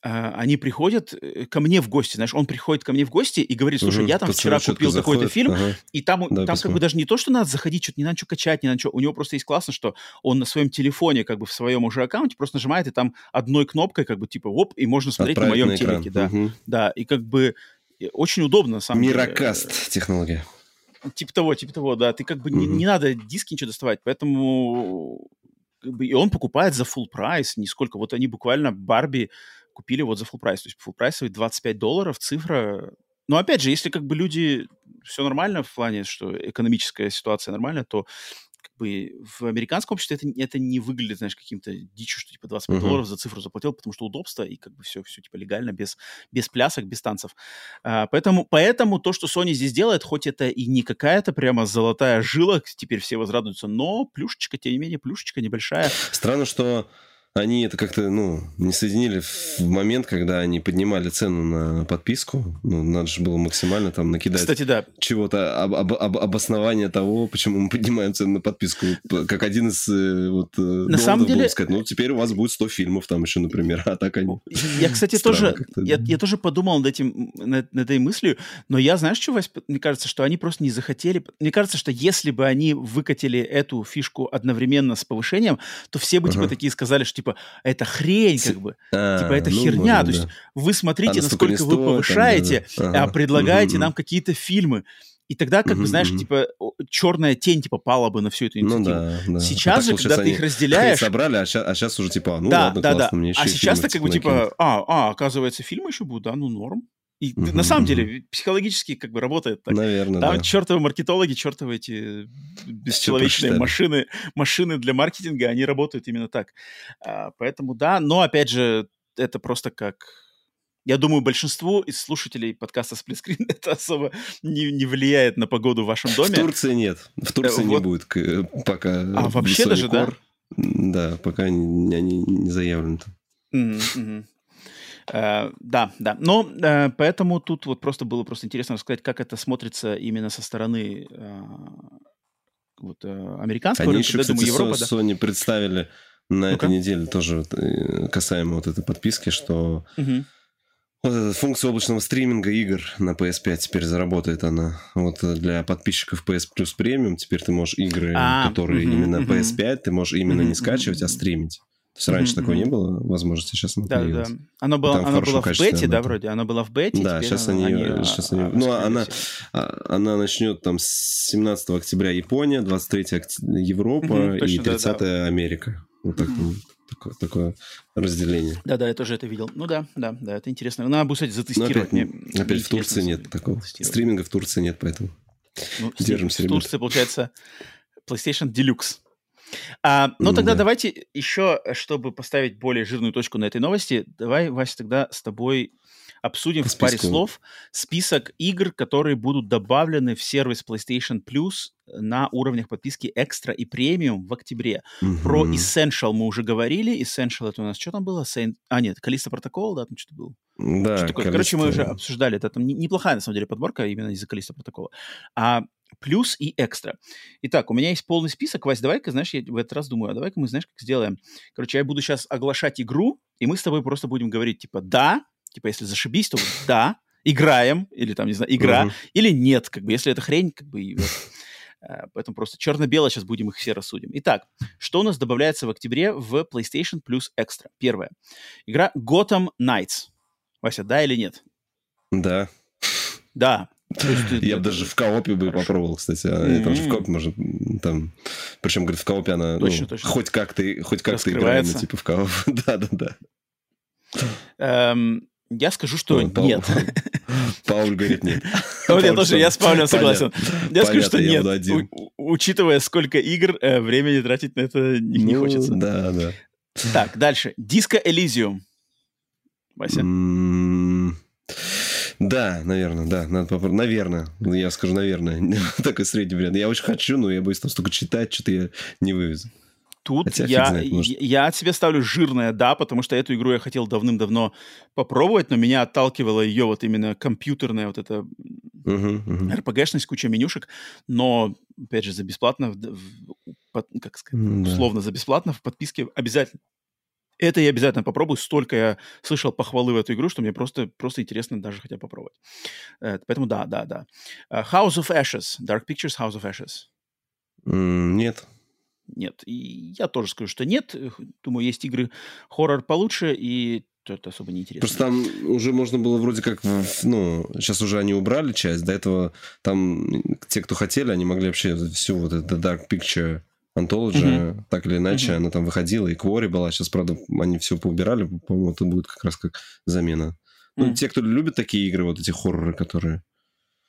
они приходят э, ко мне в гости, знаешь, он приходит ко мне в гости и говорит, слушай, угу, я там вчера купил такой-то фильм, ага. и там, да, там как бы даже не то, что надо заходить, что-то не надо что качать, не надо что, у него просто есть классно, что он на своем телефоне, как бы в своем уже аккаунте просто нажимает, и там одной кнопкой, как бы типа, оп, и можно смотреть Отправить на моем на телеке, да, угу. да, и как бы очень удобно, на самом Мирокаст деле. Мирокаст технология. Типа того, типа того, да, ты как бы угу. не, не надо диски ничего доставать, поэтому и он покупает за full прайс, нисколько, вот они буквально Барби купили вот за full прайс. То есть full прайсовый 25 долларов, цифра... Но опять же, если как бы люди... Все нормально в плане, что экономическая ситуация нормальная, то как бы в американском обществе это, это не выглядит, знаешь, каким-то дичью, что типа 25 uh-huh. долларов за цифру заплатил, потому что удобство и как бы все, все типа легально, без, без плясок, без танцев. А, поэтому, поэтому то, что Sony здесь делает, хоть это и не какая-то прямо золотая жила, теперь все возрадуются, но плюшечка, тем не менее, плюшечка небольшая. Странно, что они это как-то, ну, не соединили в момент, когда они поднимали цену на подписку. Ну, надо же было максимально там накидать Кстати, да. чего-то, об, об, об, обоснование того, почему мы поднимаем цену на подписку. Как один из э, вот, э, на самом деле... был сказать, ну, теперь у вас будет 100 фильмов там еще, например, (laughs) а так они... Я, кстати, тоже, я, я тоже подумал над, этим, над, над этой мыслью, но я, знаешь, что, Вась, мне кажется, что они просто не захотели... Мне кажется, что если бы они выкатили эту фишку одновременно с повышением, то все бы, типа, ага. типа, такие сказали, что, типа, это хрень, как бы. А, типа, это ну, херня. То есть да. вы смотрите, а насколько вы повышаете, там, да, да. а предлагаете угу. нам какие-то фильмы. И тогда, как угу, бы, знаешь, угу. типа, черная тень, типа, пала бы на всю эту инициативу. Ну, да, да. Сейчас а же, когда ты их разделяешь... собрали, а сейчас, а сейчас уже, типа, ну, да, ладно, да, классно, да. мне еще А сейчас-то, как бы, типа, а, а, оказывается, фильмы еще будут, да, ну, норм. И угу, на самом угу. деле психологически как бы работает так. Наверное, Там да. чертовы маркетологи, чертовы эти бесчеловечные машины, машины для маркетинга, они работают именно так. А, поэтому да, но опять же, это просто как... Я думаю, большинству из слушателей подкаста Сплитскрин (laughs) это особо не, не влияет на погоду в вашем доме. В Турции нет. В Турции вот. не будет пока. А вообще даже, да? Да, пока они, они не заявлены. Mm-hmm. Э, да, да. Но э, поэтому тут вот просто было просто интересно рассказать, как это смотрится именно со стороны э, вот, э, американского Они рынка, еще, да, кстати, думаю, Европа, Sony да? представили на ну этой неделе тоже э, касаемо вот этой подписки, что угу. вот эта функция облачного стриминга игр на PS5 теперь заработает она. Вот для подписчиков PS Plus Premium теперь ты можешь игры, а, которые угу, именно угу. PS5, ты можешь именно угу, не скачивать, угу. а стримить. То есть раньше mm-hmm. такого не было возможности, сейчас оно да, появилось. Да, Оно было, оно было в бете, да, вроде? Оно было в бете, Да, сейчас они... они сейчас они... Ну, она, а, она начнет там с 17 октября Япония, 23 Европа mm-hmm, точно, и 30 да, да. Америка. Вот так. Mm-hmm. такое, такое разделение. Да-да, я тоже это видел. Ну да, да, да, это интересно. Надо будет, кстати, затестировать. Но опять, Мне, опять в Турции нет такого. Стриминга в Турции нет, поэтому ну, держимся, В Турции, получается, PlayStation Deluxe. А, ну, тогда да. давайте еще, чтобы поставить более жирную точку на этой новости, давай, Вася, тогда с тобой обсудим По в паре слов список игр, которые будут добавлены в сервис PlayStation Plus на уровнях подписки Extra и Premium в октябре. Угу. Про Essential мы уже говорили. Essential это у нас что там было? Saint... А, нет, Калиста Протокол, да, там что-то было. Да, что такое? Короче, мы уже обсуждали. Это там неплохая, на самом деле, подборка именно из-за Калиста Протокола. А плюс и экстра. Итак, у меня есть полный список. Вась, давай-ка, знаешь, я в этот раз думаю, а давай-ка мы, знаешь, как сделаем? Короче, я буду сейчас оглашать игру, и мы с тобой просто будем говорить, типа, да, типа, если зашибись, то да, играем, или там, не знаю, игра, или нет, как бы, если это хрень, как бы, э, Поэтому просто черно-бело сейчас будем их все рассудим. Итак, что у нас добавляется в октябре в PlayStation Plus Extra? Первое. Игра Gotham Knights. Вася, да или нет? Да. Да. Я бы даже в коопе бы попробовал, кстати. Mm-hmm. Там же в коопе может там... Причем, говорит, в коопе она точно, ну, точно. хоть как-то хоть как-то играем, типа в кооп. (laughs) Да-да-да. Эм, я скажу, что ну, нет. (laughs) Пауль говорит нет. (laughs) Вот я тоже, я с Паулем согласен. Я скажу, что нет. Учитывая, сколько игр, э, времени тратить на это не ну, хочется. Да, да. Так, дальше. Диско Элизиум. Вася? Да, наверное, да. Надо попробовать. Наверное. Я скажу, наверное. (laughs) Такой средний вариант. Я очень хочу, но я боюсь там столько читать, что-то я не вывезу. Тут я, знает, я от себя ставлю жирное «да», потому что эту игру я хотел давным-давно попробовать, но меня отталкивала ее вот именно компьютерная вот эта uh-huh, uh-huh. RPG-шность, куча менюшек, но, опять же, за бесплатно, как сказать, uh-huh. условно за бесплатно в подписке обязательно это я обязательно попробую. Столько я слышал похвалы в эту игру, что мне просто, просто интересно даже хотя попробовать. Поэтому да, да, да. Uh, House of Ashes. Dark Pictures House of Ashes. Mm, нет. Нет. И я тоже скажу, что нет. Думаю, есть игры хоррор получше, и это особо не интересно. Просто там уже можно было вроде как, ну, сейчас уже они убрали часть, до этого там те, кто хотели, они могли вообще всю вот эту Dark Picture Антологи, mm-hmm. так или иначе, mm-hmm. она там выходила, и Квори была. Сейчас, правда, они все поубирали. По-моему, это будет как раз как замена. Mm-hmm. Ну, те, кто любит такие игры, вот эти хорроры, которые...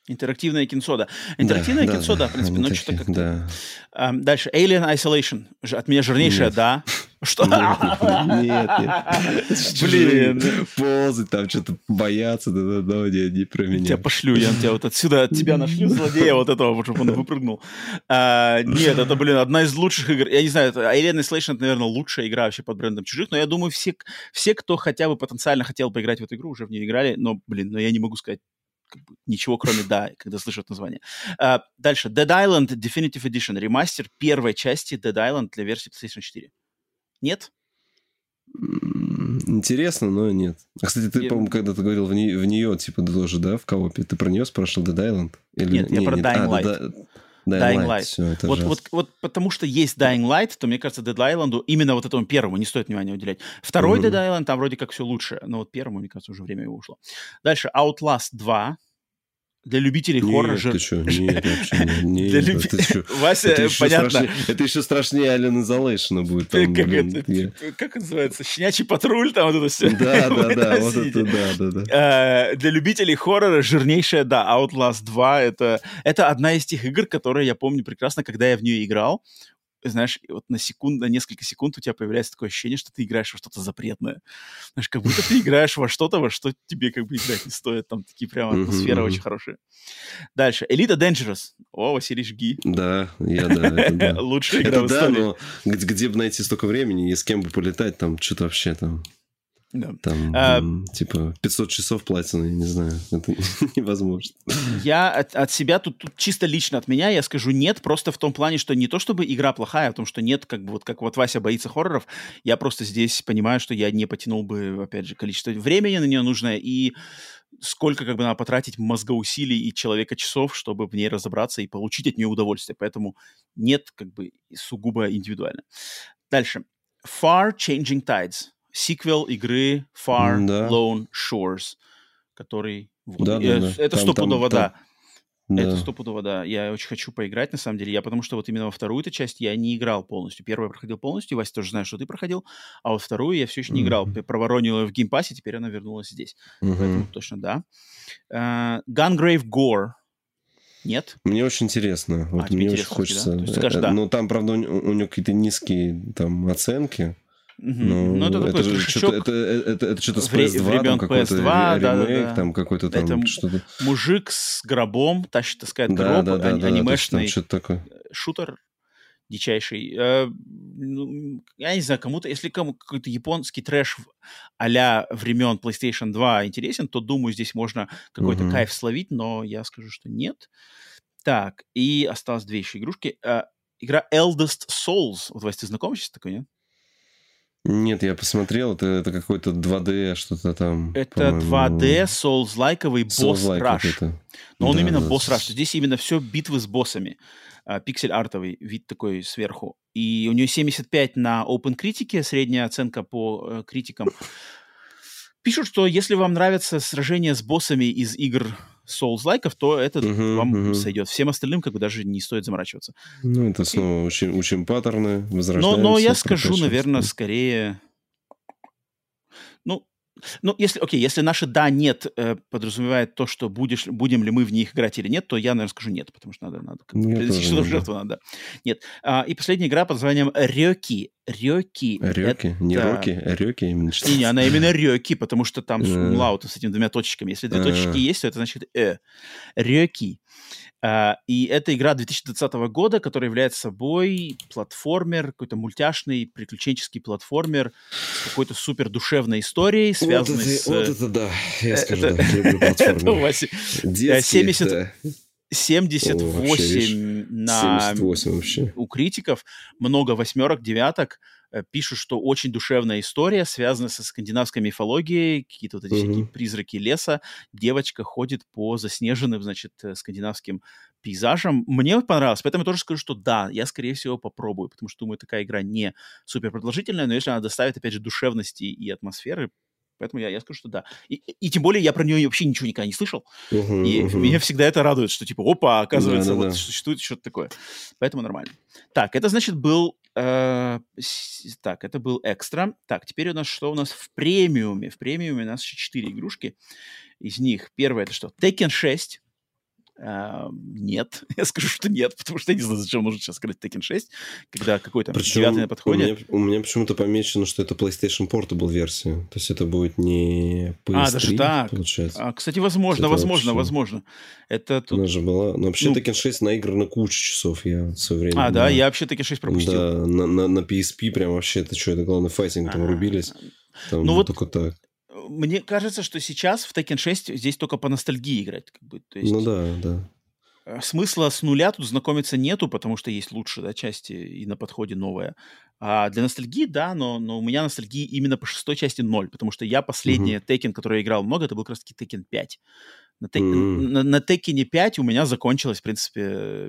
Интерактивное кинцо, да. Интерактивное да, кинцо, да, да, в принципе, но что-то как-то... Да. А, дальше. Alien Isolation. От меня жирнейшее Нет. «да». (laughs) Что? Нет, нет. Блин. Ползать там, что-то бояться, да, да, да, не, не про меня. Тебя пошлю, я тебя вот отсюда, от тебя нашлю злодея вот этого, чтобы он выпрыгнул. А, нет, это, блин, одна из лучших игр. Я не знаю, Alien Isolation, это, наверное, лучшая игра вообще под брендом Чужих, но я думаю, все, все, кто хотя бы потенциально хотел поиграть в эту игру, уже в нее играли, но, блин, но я не могу сказать как бы, ничего, кроме «да», когда слышат название. Uh, дальше. Dead Island Definitive Edition. Ремастер первой части Dead Island для версии PlayStation 4. Нет? Интересно, но нет. А, кстати, ты, я... по-моему, когда-то говорил в, не, в нее, типа, тоже, да, в коопе? Ты про нее спрашивал, Dead Island? Или... Нет, я не, про нет. Dying а, Light. Да, Dying, Dying Light. Light. Все, вот, вот, вот потому что есть Dying Light, то, мне кажется, Dead Island, именно вот этому первому не стоит внимания уделять. Второй mm-hmm. Dead Island, там вроде как все лучше, но вот первому, мне кажется, уже время его ушло. Дальше Outlast 2, для любителей нет, хоррора же... ты что? Нет, вообще нет. (laughs) Для люб... ты что? (laughs) Вася, это понятно. Страшнее, это еще страшнее Alien Isolation будет. Там, как, блин, это, (laughs) как называется? Щенячий патруль, там вот это все. Да, да, да, вот это, да, да, да. А, для любителей хоррора жирнейшая, да, Outlast 2, это, это одна из тех игр, которые я помню прекрасно, когда я в нее играл знаешь, вот на секунду, на несколько секунд у тебя появляется такое ощущение, что ты играешь во что-то запретное. Знаешь, как будто ты играешь во что-то, во что тебе как бы играть не стоит. Там такие прям атмосфера очень хорошая. Дальше. Элита Dangerous. О, Василий, жги. Да, я да. (laughs) Лучшая игра в истории. да, но где бы найти столько времени и с кем бы полетать, там что-то вообще там... Да. Там, а, типа, 500 часов платины, я не знаю, (laughs) это невозможно. Я от, от себя тут, тут чисто лично от меня я скажу нет, просто в том плане, что не то чтобы игра плохая, а в том, что нет, как бы вот как вот Вася боится хорроров, я просто здесь понимаю, что я не потянул бы, опять же, количество времени на нее нужное и сколько как бы надо потратить мозгоусилий и человека часов, чтобы в ней разобраться и получить от нее удовольствие. Поэтому нет, как бы сугубо индивидуально. Дальше. Far Changing Tides сиквел игры Far да. Lone Sails, который... Вот, да, да, да. Это стопудово, да. Да. Это стопудово, да. Я очень хочу поиграть, на самом деле. Я потому что вот именно во вторую эту часть я не играл полностью. Первую я проходил полностью, Вася тоже знает, что ты проходил, а вот вторую я все еще не играл. Mm-hmm. Проворонил ее в геймпассе, теперь она вернулась здесь. Mm-hmm. Поэтому точно да. Э, Gungrave Gore. Нет? Мне очень интересно. А, вот мне очень хочется. Да? Скажешь, да. Ну, там, правда, у, у него какие-то низкие там оценки. Ну, ну, это это что-то, это, это, это, это что-то с PS2, там какой-то PS2, ремейк, да, да, да. там какой-то там это что-то... мужик с гробом тащит, так сказать, гроб, да, да, да, анимешный да, что-то такое. шутер дичайший. Э, ну, я не знаю, кому-то, если кому какой-то японский трэш а-ля времен PlayStation 2 интересен, то, думаю, здесь можно какой-то угу. кайф словить, но я скажу, что нет. Так, и осталось две еще игрушки. Э, игра Eldest Souls. Вот, Вась, ты знаком сейчас такой, нет? Нет, я посмотрел, это, это какой-то 2D, что-то там. Это 2D, Souls-лайковый босс Rush. Но он да, именно да, босс Rush. Здесь именно все битвы с боссами. А, пиксель-артовый вид такой сверху. И у нее 75 на Open Critic, средняя оценка по э, критикам. Пишут, что если вам нравятся сражения с боссами из игр Souls-лайков, то это uh-huh, вам uh-huh. сойдет. Всем остальным как бы даже не стоит заморачиваться. Ну, это снова учим, учим паттерны, возрождаемся. Но, но я скажу, наверное, скорее... Ну, если, окей, если наше «да», «нет» э, подразумевает то, что будешь, будем ли мы в них играть или нет, то я, наверное, скажу «нет», потому что надо, надо принести что-то в жертву надо. Нет. А, и последняя игра под названием «Рёки». Рёки. Рёки? Это... Не Роки, а Рёки именно Не, не, она именно Рёки, потому что там с умлаутом, с этими двумя точечками. Если две точки есть, то это значит «э». Рёки. Uh, и это игра 2020 года, которая является собой платформер, какой-то мультяшный приключенческий платформер с какой-то супер душевной историей, связанной вот это, с... Вот это да, я скажу, это, да, люблю (laughs) платформер. 70... 78 на 78 вообще. у критиков, много восьмерок, девяток. Э, пишут, что очень душевная история, связанная со скандинавской мифологией, какие-то вот эти mm-hmm. всякие призраки леса. Девочка ходит по заснеженным, значит, э, скандинавским пейзажам. Мне понравилось, поэтому я тоже скажу, что да, я, скорее всего, попробую, потому что, думаю, такая игра не супер продолжительная, но если она доставит, опять же, душевности и атмосферы, Поэтому я, я скажу, что да. И, и тем более я про нее вообще ничего никогда не слышал. Uh-huh, и uh-huh. меня всегда это радует, что типа, опа, оказывается, да, да, вот да. существует что-то такое. Поэтому нормально. Так, это значит был... Э, так, это был экстра. Так, теперь у нас что у нас в премиуме? В премиуме у нас еще 4 игрушки. Из них первое это что? Tekken 6. Uh, нет, (laughs) я скажу, что нет, потому что я не знаю, зачем нужно сейчас сказать Tekken 6, когда какой-то девятый на подходе. У меня, у меня почему-то помечено, что это PlayStation Portable версия, то есть это будет не PS3, А, даже так? Получается. А, кстати, возможно, это возможно, вообще... возможно. Это тут... Она же была... Но вообще ну... Tekken 6 наиграна кучу часов, я в свое время... А, да? Я вообще Tekken 6 пропустил. Да, на, на, на PSP прям вообще, это что, это главный файтинг, там рубились. Там ну вот только так мне кажется, что сейчас в Tekken 6 здесь только по ностальгии играть. Как бы, то есть... Ну да, да. Э, смысла с нуля тут знакомиться нету, потому что есть лучшие да, части и на подходе новая. А для ностальгии, да, но, но у меня ностальгии именно по шестой части ноль, потому что я последний uh-huh. Tekken, который я играл много, это был как раз таки Tekken 5. На, тек... mm-hmm. на, на Tekken 5 у меня закончилась, в принципе,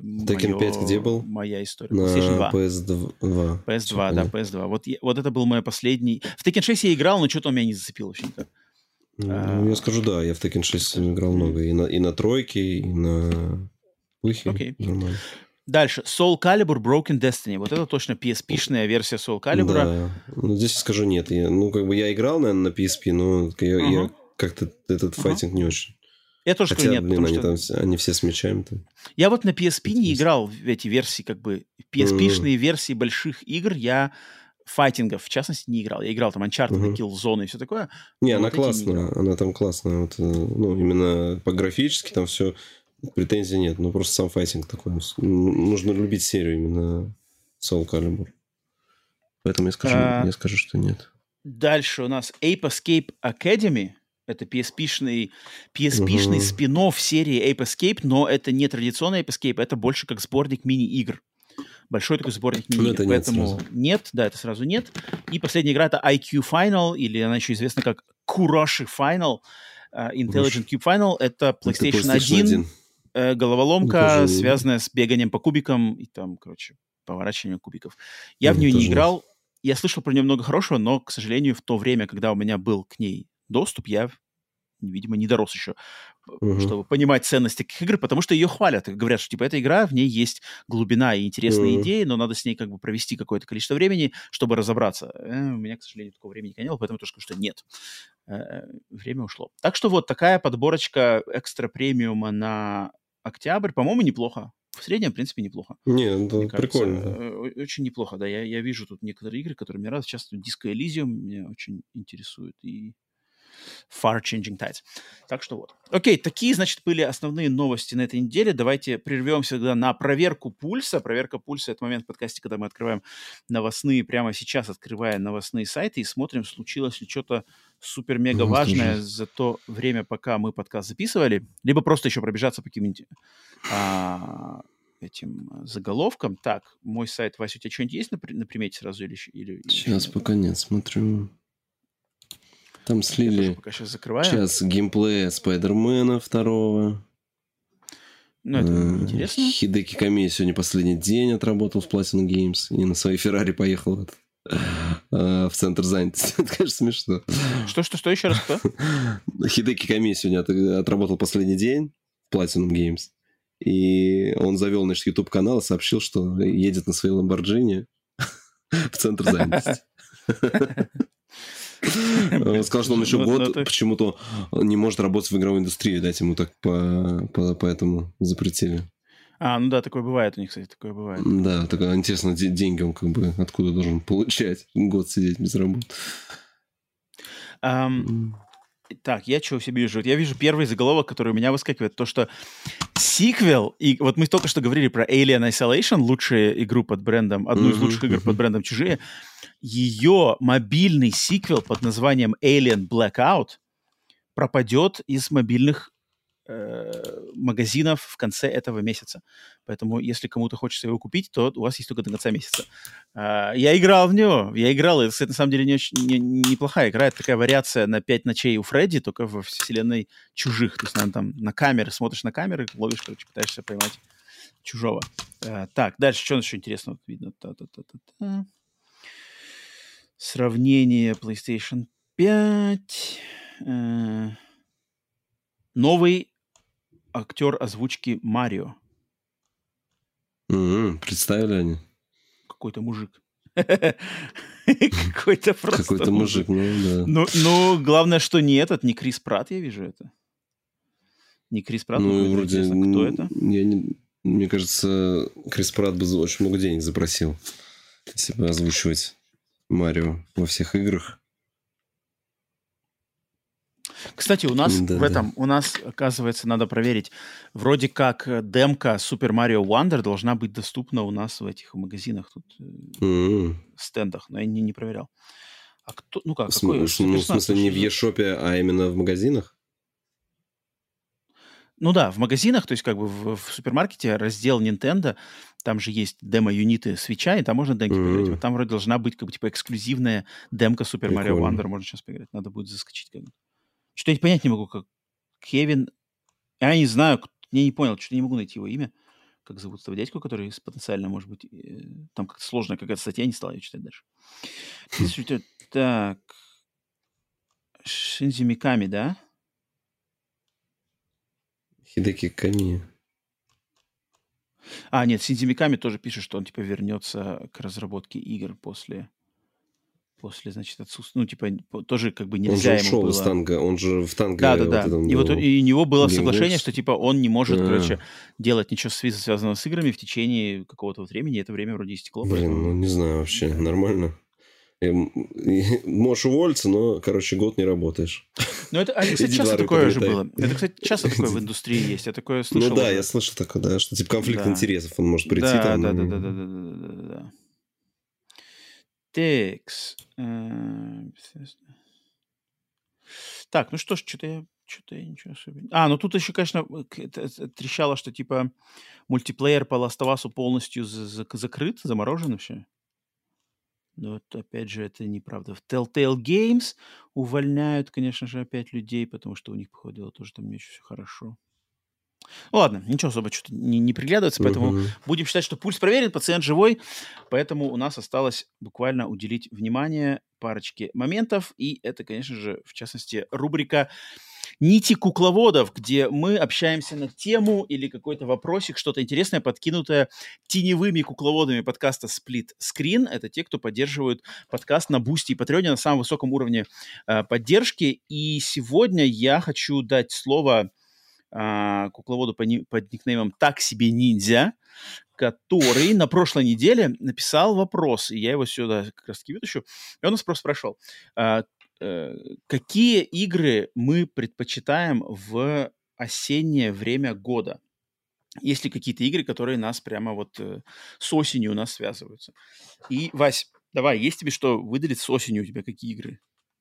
Tekken моё... 5 где был? моя история. На PlayStation 2. PS2. PS2, да, PS2. Вот, вот это был мой последний... В Tekken 6 я играл, но что-то он меня не зацепил вообще никак. Ну, а... я скажу, да, я в Tekken 6 играл много. И на, и на тройке, и на плохие. Окей. Нормально. Дальше. Soul Calibur Broken Destiny. Вот это точно PSP-шная версия Soul Calibur. Да. Ну, здесь скажу нет. Я, ну, как бы я играл, наверное, на PSP, но я, uh-huh. я как-то этот uh-huh. файтинг не очень. Я тоже Хотя, скажу нет, блин, они, что... там, все, они все с мечами. -то. Я вот на PSP не играл в эти версии, как бы, PSP-шные mm. версии больших игр я файтингов, в частности, не играл. Я играл там Uncharted, uh-huh. Killzone и все такое. Не, она вот классная, не она там классная. Вот, э, ну, именно по графически там все претензий нет. Ну, просто сам файтинг такой. Нужно любить серию именно Soul Calibur. Поэтому я скажу, а... я скажу, что нет. Дальше у нас Ape Escape Academy. Это PSP-шный, PSP-шный uh-huh. спин серии Ape Escape, но это не традиционный Ape Escape, это больше как сборник мини-игр большой такой сборник ну, мини Поэтому нет, нет, да, это сразу нет. И последняя игра это IQ Final, или она еще известна как Kuroshi Final, uh, Intelligent Cube Final. Это PlayStation, это PlayStation 1, 1. Э, головоломка, связанная с беганием по кубикам и там, короче, поворачиванием кубиков. Я mm, в нее не играл. Я слышал про нее много хорошего, но, к сожалению, в то время, когда у меня был к ней доступ, я видимо, не дорос еще, угу. чтобы понимать ценность таких игр, потому что ее хвалят. Говорят, что, типа, эта игра, в ней есть глубина и интересные угу. идеи, но надо с ней как бы провести какое-то количество времени, чтобы разобраться. Э, у меня, к сожалению, такого времени не было, поэтому я тоже скажу, что нет. Э, время ушло. Так что вот такая подборочка экстра премиума на октябрь, по-моему, неплохо. В среднем, в принципе, неплохо. Не, да, прикольно. Кажется, э, очень неплохо, да. Я, я вижу тут некоторые игры, которые мне нравятся. Сейчас Disco Elysium меня очень интересует. И Far Changing Tides. Так что вот. Окей, такие, значит, были основные новости на этой неделе. Давайте прервемся тогда на проверку пульса. Проверка пульса — это момент в подкасте, когда мы открываем новостные, прямо сейчас открывая новостные сайты и смотрим, случилось ли что-то супер-мега важное за то время, пока мы подкаст записывали, либо просто еще пробежаться по каким-нибудь а, этим заголовкам. Так, мой сайт, Вася, у тебя что-нибудь есть на, на примете сразу? Или, или, Сейчас пока нет, смотрю. Там слили пока сейчас, закрываю. сейчас геймплея Спайдермена второго. Ну, это а, интересно. Хидеки Ками сегодня последний день отработал в Platinum Games и на своей Феррари поехал в, а, в центр занятости. (laughs) Это, конечно, смешно. Что, что, что еще раз? Кто? (laughs) Хидеки Ками сегодня отработал последний день в Platinum Games. И он завел наш YouTube-канал и сообщил, что едет на своей Ламборджини (laughs) в центр занятости. Он сказал, что он еще год почему-то не может работать в игровой индустрии, дать ему так по, по, поэтому запретили. А, ну да, такое бывает у них, кстати, такое бывает. Да, такое интересно, деньги он как бы откуда должен получать? Год сидеть без работы. Um, так, я чего себе вижу? Я вижу первый заголовок, который у меня выскакивает, то, что сиквел, и вот мы только что говорили про Alien Isolation, лучшую игру под брендом, одну из лучших игр под брендом «Чужие», ее мобильный сиквел под названием Alien Blackout пропадет из мобильных магазинов в конце этого месяца. Поэтому, если кому-то хочется его купить, то у вас есть только до конца месяца. Э, я играл в него, я играл, это, кстати, на самом деле не очень, не, неплохая игра. Это такая вариация на пять ночей у Фредди, только в вселенной чужих. То есть, наверное, там на камеры, смотришь на камеры, ловишь, короче, пытаешься поймать чужого. Э, так, дальше, что еще интересного видно? Та-та-та-та-та сравнение PlayStation 5. Э, новый актер озвучки Марио. Mm-hmm, представили они? Какой-то мужик. (laughs) Какой-то просто Какой-то мужик, ну да. Ну, ну, главное, что не этот, не Крис Пратт, я вижу это. Не Крис Пратт, ну, вроде, кто это? Я не, мне кажется, Крис Пратт бы очень много денег запросил, если бы озвучивать Марио во всех играх. Кстати, у нас да, в этом, да. у нас, оказывается, надо проверить, вроде как э, демка Super Mario Wonder должна быть доступна у нас в этих магазинах, тут, mm-hmm. стендах, но я не, не проверял. А кто, ну как, какой? См- ну, в смысле, не в eShop, а именно в магазинах? Ну да, в магазинах, то есть как бы в, в супермаркете раздел Nintendo, там же есть демо-юниты свеча, и там можно демки mm-hmm. поиграть. Вот там вроде должна быть как бы типа эксклюзивная демка Super Mario Wonder, можно сейчас поиграть. Надо будет заскочить как Что-то я понять не могу, как Кевин... Я не знаю, я не понял, что-то не могу найти его имя. Как зовут этого дядьку, который потенциально, может быть, э, там как-то сложная какая-то статья, не стала ее читать дальше. (laughs) Так. Шинзи Миками, да? Хидеки Ками. А, нет, Синзи Миками тоже пишет, что он, типа, вернется к разработке игр после, после значит, отсутствия. Ну, типа, тоже как бы нельзя он же ушел было... из танго, он же в танго... Да, да, да. И вот и у него было соглашение, что, типа, он не может, а. короче, делать ничего связанного с играми в течение какого-то времени. И это время вроде истекло. Блин, поэтому... ну, не знаю вообще, нормально. Можешь уволиться, но, короче, год не работаешь. Ну, это, а, кстати, часто такое уже было. Это, кстати, часто такое в (laughs) индустрии есть. Я такое слышал. Ну да, я слышал такое, да, что типа конфликт да. интересов, он может прийти да, там. Да, да, да, да, да, да, да, да. Текс. Э, так, ну что ж, что-то я что-то я ничего особенного. А, ну тут еще, конечно, трещало, что типа мультиплеер по Last of Us полностью закрыт, заморожен вообще. Но вот опять же, это неправда. В Telltale Games увольняют, конечно же, опять людей, потому что у них, походу, тоже там не очень все хорошо. Ладно, ничего особо что-то не, не приглядывается, поэтому uh-huh. будем считать, что пульс проверен, пациент живой, поэтому у нас осталось буквально уделить внимание парочке моментов, и это, конечно же, в частности, рубрика нити кукловодов, где мы общаемся на тему или какой-то вопросик, что-то интересное, подкинутое теневыми кукловодами подкаста Split Screen. Это те, кто поддерживают подкаст на Бусти и Патреоне на самом высоком уровне э, поддержки. И сегодня я хочу дать слово кукловоду по ни- под никнеймом «Так себе ниндзя», который на прошлой неделе написал вопрос, и я его сюда как раз таки вытащу, и он нас просто спрашивал, э, э, какие игры мы предпочитаем в осеннее время года? Есть ли какие-то игры, которые нас прямо вот э, с осенью у нас связываются? И, Вась, давай, есть тебе что выделить с осенью у тебя? Какие игры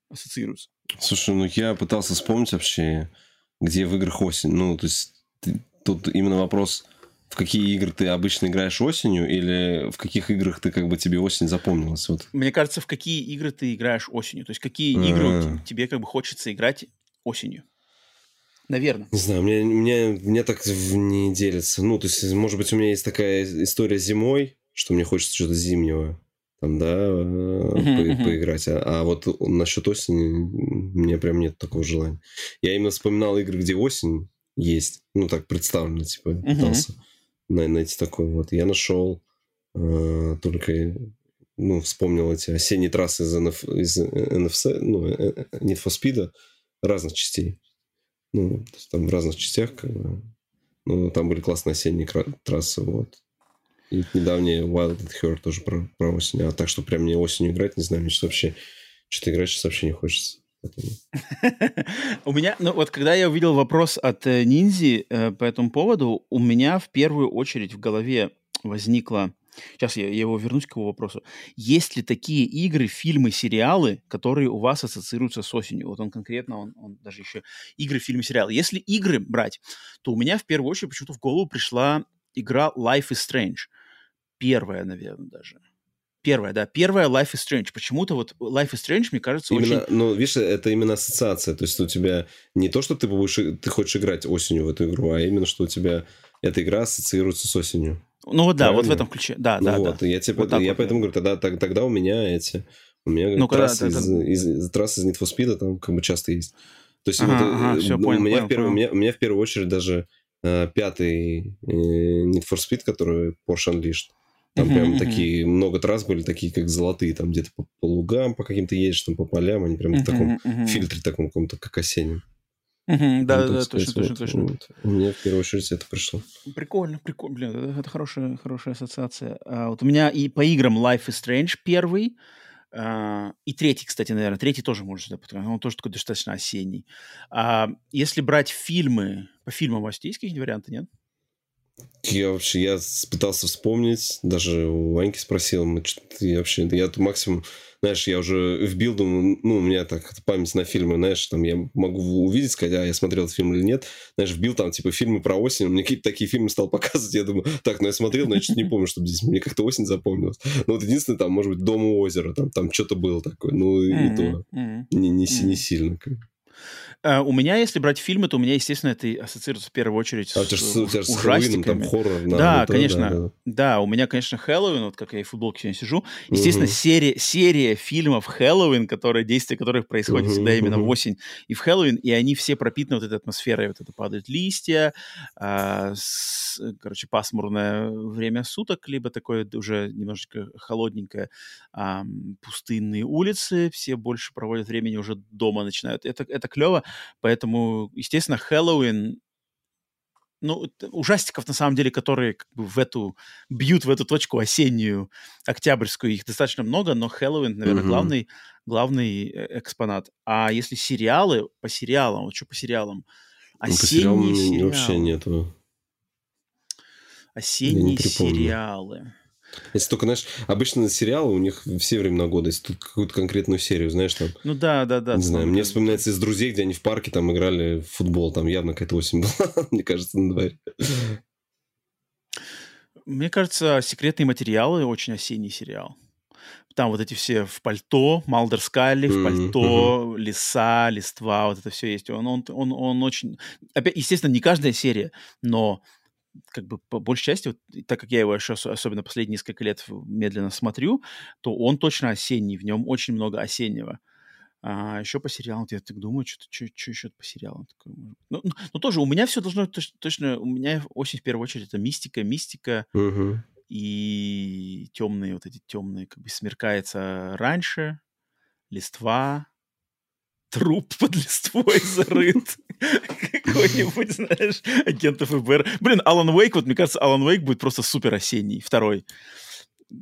ассоциируются? Слушай, ну я пытался вспомнить вообще, где в играх осень. Ну, то есть ты, тут именно вопрос в какие игры ты обычно играешь осенью, или в каких играх ты как бы тебе осень запомнилась? Вот. Мне кажется, в какие игры ты играешь осенью. То есть какие А-а-а. игры А. тебе как бы хочется играть осенью. Наверное. Не знаю, мне, мне, мне так не делится. Ну, то есть, может быть, у меня есть такая история зимой, что мне хочется что-то зимнего там, да, по- uh-huh. поиграть. А, а вот насчет осени у меня прям нет такого желания. Я именно вспоминал игры, где осень есть. Ну, так представлено, типа, пытался найти такой вот. Я нашел э, только, ну, вспомнил эти осенние трассы из, NF, из NFC, ну, э, Need for Speed разных частей. Ну, там в разных частях, как бы. Ну, там были классные осенние трассы, вот. И недавнее Wild at Heart тоже про, про осень. А так что прям мне осенью играть, не знаю, мне сейчас вообще что-то играть сейчас вообще не хочется. (laughs) У меня, ну вот когда я увидел вопрос от э, Ниндзи э, по этому поводу, у меня в первую очередь в голове возникло, сейчас я, я его вернусь к его вопросу, есть ли такие игры, фильмы, сериалы, которые у вас ассоциируются с осенью? Вот он конкретно, он, он даже еще игры, фильмы, сериалы. Если игры брать, то у меня в первую очередь почему-то в голову пришла игра Life is Strange. Первая, наверное, даже. Первая, да. Первая Life is Strange. Почему-то вот Life is Strange, мне кажется, именно, очень... Ну, видишь, это именно ассоциация. То есть у тебя не то, что ты будешь, ты хочешь играть осенью в эту игру, а именно, что у тебя эта игра ассоциируется с осенью. Ну вот да, Правильно? вот в этом ключе. Да, ну да, вот, да. Я, тебе, вот я вот, поэтому говорю, тогда, тогда у меня эти... У меня ну, трассы, когда, из, да, из, из, трассы из Need for Speed там как бы часто есть. То есть Ага, вот, ага, всё, у, понял, меня понял, в первую, у, понял. меня, у меня в первую очередь даже э, пятый э, Need for Speed, который Porsche Unleashed. Там Мгм, прям мгм. такие, много трасс были такие, как золотые, там где-то по, по лугам по каким-то едешь, там по полям, они прям в таком мгм. фильтре таком каком-то, как осеннем. Мгм, Да, Ну, да, сказать, точно, точно, вот, точно. вот. Меня в первую очередь это пришло. Прикольно, прикольно. Блин, это, это хорошая, хорошая ассоциация. А, вот у меня и по играм Life is Strange первый, а, и третий, кстати, наверное. Третий тоже может сюда подходить. Он тоже такой достаточно осенний. А, если брать фильмы, по фильмам у вас есть какие-нибудь варианты, нет? Я вообще, я пытался вспомнить, даже у Ваньки спросил, мы что-то я вообще, я максимум, знаешь, я уже вбил, думаю, ну, у меня так память на фильмы, знаешь, там я могу увидеть, сказать, а я смотрел этот фильм или нет, знаешь, вбил там, типа, фильмы про осень, мне какие-то такие фильмы стал (laughs) показывать, я думаю, так, ну я смотрел, но я что-то не помню, чтобы здесь мне как-то осень запомнилась. Ну, вот единственное, там, может быть, Дом у озера, там, там что-то было такое, ну, и то, не, не, не сильно. как А, У меня, если брать фильмы, то у меня, естественно, это ассоциируется в первую очередь А с с- с Хэллоуином там ужастиками. хоррор. Да, да, конечно. да, да. Да, у меня, конечно, Хэллоуин, вот как я и в футболке сегодня сижу. Естественно, Мгм. серия, серия фильмов Хэллоуин, которые, действия которых происходят Мгм, всегда именно в осень и в Хэллоуин, и они все пропитаны вот этой атмосферой. Вот это падают листья, а, с- короче, пасмурное время суток, либо такое уже немножечко холодненькое, ам, пустынные улицы, все больше проводят времени уже дома начинают. Это, это клево, поэтому, естественно, Хэллоуин ну, ужастиков, на самом деле, которые как бы в эту, бьют в эту точку осеннюю, октябрьскую, их достаточно много, но Хэллоуин, наверное, Мгм. главный, главный э, экспонат. А если сериалы, по сериалам, вот что по сериалам, Ну, по сериалам осенние сериалы, вообще нету. осенние сериалы. Если только, знаешь, обычно сериалы у них все времена года, если тут какую-то конкретную серию, знаешь, там, Ну да, да, да. не знаю, мне вспоминается из «Друзей», где они в парке там играли в футбол, там явно какая-то осень была, (laughs) мне кажется, на дворе. Мне кажется, секретные материалы очень осенний сериал. Там вот эти все в пальто, Малдер Скалли в пальто, леса, листва, вот это все есть. Он, он, он, он очень... Опять, естественно, не каждая серия, но как бы по большей части, вот, так как я его еще ос- особенно последние несколько лет медленно смотрю, то он точно осенний, в нем очень много осеннего. А еще по сериалам, я так думаю, что, что, что еще по сериалам такое. Ну, ну, ну, тоже у меня все должно точно, точно, у меня осень в первую очередь это мистика, мистика Угу. и темные вот эти темные, как бы смеркается раньше, листва, труп под листвой зарыт. Какой-нибудь, знаешь, агент ФБР. Блин, Алан Уэйк, вот мне кажется, Алан Уэйк будет просто супер осенний, второй.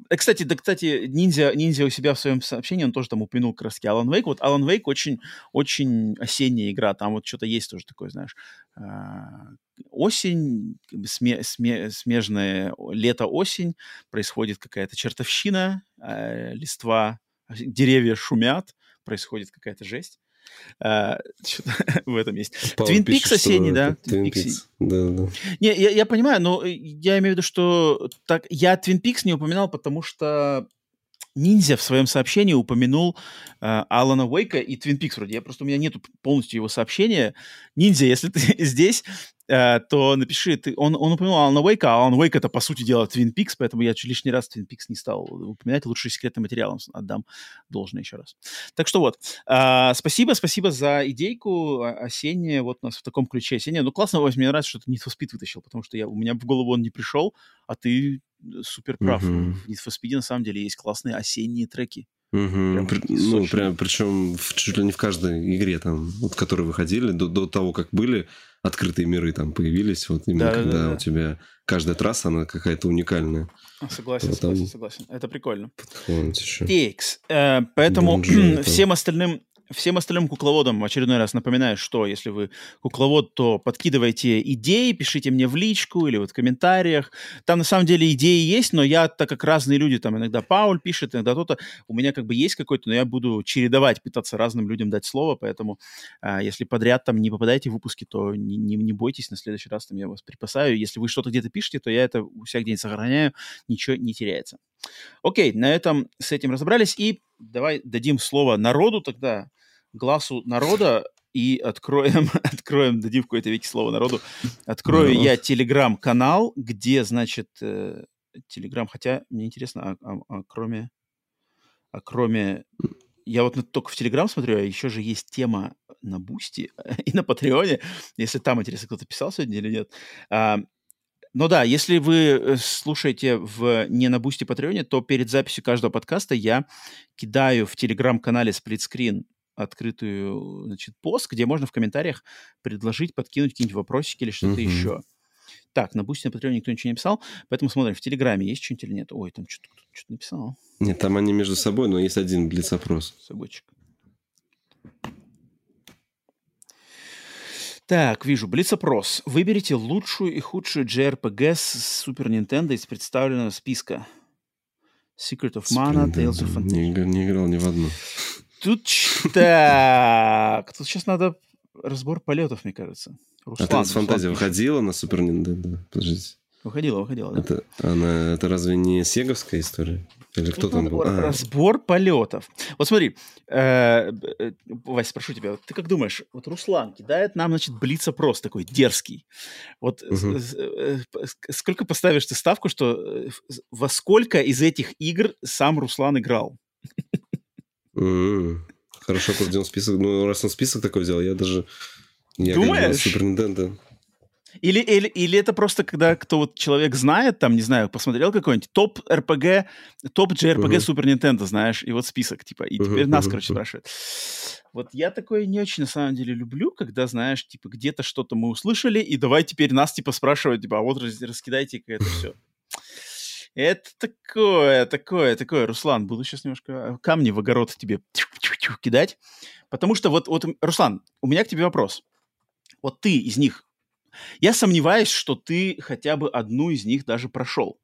Э, Кстати, да, кстати, ниндзя, ниндзя у себя в своем сообщении, он тоже там упомянул краски Алан Вейк. Вот Алан Вейк очень, очень осенняя игра, там вот что-то есть тоже такое, знаешь. а, Осень, сме- сме- смежное лето-осень, происходит какая-то чертовщина, а, листва, деревья шумят, происходит какая-то жесть. А, (laughs) в этом есть. Павел Твин Пикс осенний, да? Твин Пикс. Да, да. Не, я, я понимаю, но я имею в виду, что так я Twin Peaks не упоминал, потому что Ниндзя в своем сообщении упомянул э, Алана Уэйка и Twin Peaks вроде. Я просто у меня нету полностью его сообщения. Ниндзя, если ты (laughs) здесь, то напиши. Ты, он, он упомянул Алана Уэйка, а Алан Уэйк это по сути дела Twin Peaks, поэтому я чуть лишний раз Twin Peaks не стал упоминать. Лучше секретным материалом отдам должное еще раз. Так что вот. А, спасибо, спасибо за идейку а, осенняя. Вот у нас в таком ключе осенняя. Ну, классно, Вась, мне нравится, что ты Need for Speed вытащил, потому что я, у меня в голову он не пришел, а ты э, супер прав. Мгм. В Need for Speed на самом деле есть классные осенние треки. Мгм. Прям ну, прям, причем в, чуть ли не в каждой игре, там, вот, которые выходили, до, до того, как были открытые миры там появились, вот именно Да-да-да-да. когда у тебя каждая трасса, она какая-то уникальная. Согласен, Вот там- согласен, согласен. Это прикольно. Вот еще. TX. Э, поэтому это. (clears throat) всем остальным Всем остальным кукловодам очередной раз напоминаю, что если вы кукловод, то подкидывайте идеи, пишите мне в личку или вот в комментариях. Там на самом деле идеи есть, но я, так как разные люди, там иногда Пауль пишет, иногда кто-то, у меня как бы есть какой-то, но я буду чередовать, пытаться разным людям дать слово, поэтому а, если подряд там не попадаете в выпуски, то не, не, не бойтесь, на следующий раз там я вас припасаю. Если вы что-то где-то пишете, то я это у себя где-нибудь сохраняю, ничего не теряется. Окей, на этом с этим разобрались, и давай дадим слово народу тогда, гласу народа, и откроем, (laughs) откроем, дадим в какой-то веке слово народу. Открою Народ. я телеграм-канал, где, значит, э, телеграм, хотя мне интересно, а, а- а кроме, а кроме, я вот только в телеграм смотрю, а еще же есть тема на Бусти (laughs) и на Патреоне, если там, интересно, кто-то писал сегодня или нет. А, но да, если вы э, слушаете в, не на Бусти Патреоне, то перед записью каждого подкаста я кидаю в телеграм-канале Split Screen открытую, значит, пост, где можно в комментариях предложить, подкинуть какие-нибудь вопросики или что-то Мгм. еще. Так, на Бусти на Патреоне никто ничего не писал, поэтому смотрим, в Телеграме есть что-нибудь или нет. Ой, там что-то кто-то что-то написал. Нет, там они между собой, но есть один блиц-опрос. Собойчик. Так, вижу. Блиц-опрос. Выберите лучшую и худшую JRPG с Super Nintendo из представленного списка. Secret of Mana, Tales of Fantasy. Не, не играл ни в одну. Тут так, тут сейчас надо разбор полетов, мне кажется. А Руслан, Tales Руслан Fantasy пишет. выходила на Супер Nintendo? Подождите. Выходила, выходила, да. Это, она, это разве не сеговская история? Или кто Тут там был? А, Разбор полетов. Вот смотри, э, э, Вась, спрошу тебя, вот ты как думаешь, вот Руслан кидает нам, значит, блиц-опрос такой дерзкий. Вот с- с- э, ск- сколько поставишь ты ставку, что во сколько из этих игр сам Руслан играл? М, Хорошо, сделал список. Ну, раз он список такой взял, я даже... Я Думаешь? Супер Nintendo. Или, или, или это просто когда кто вот человек знает, там, не знаю, посмотрел какой-нибудь топ РПГ, топ JRPG Мгм. Super Nintendo, знаешь, и вот список, типа, и теперь нас, мгм, короче, спрашивают. Вот я такое не очень, на самом деле, люблю, когда, знаешь, типа, где-то что-то мы услышали, и давай теперь нас, типа, спрашивать, типа, а вот раскидайте-ка это все. Это такое, такое, такое. Руслан, буду сейчас немножко камни в огород тебе кидать. Потому что вот, вот, Руслан, у меня к тебе вопрос. Вот ты из них я сомневаюсь, что ты хотя бы одну из них даже прошел.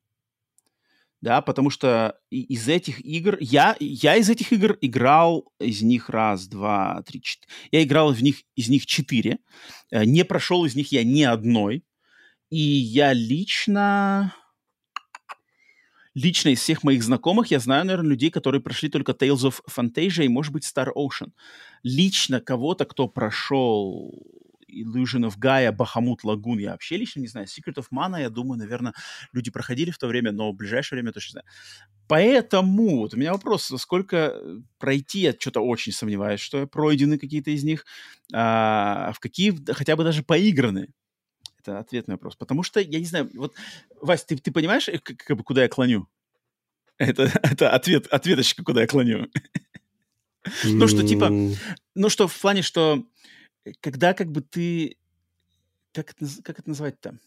Да, потому что из этих игр... Я, я из этих игр играл из них раз, два, три, четыре. Я играл в них, из них четыре. Э, Не прошел из них я ни одной. И я лично... Лично из всех моих знакомых я знаю, наверное, людей, которые прошли только Tales of Fantasia и, может быть, Star Ocean. Лично кого-то, кто прошел Illusion of Gaia, Бахамут, Лагун, я вообще лично не знаю. Secret of Mana, я думаю, наверное, люди проходили в то время, но в ближайшее время точно не знаю. Поэтому вот у меня вопрос, сколько пройти, я что-то очень сомневаюсь, что пройдены какие-то из них, а, в какие хотя бы даже поиграны. Это ответный вопрос. Потому что, я не знаю, вот, Вась, ты, ты понимаешь, э, как, бы, куда я клоню? (laughs) Это, это ответ, ответочка, куда я клоню. (laughs) Ну, что типа, ну, что в плане, что когда как бы ты, как это, как это называть-то?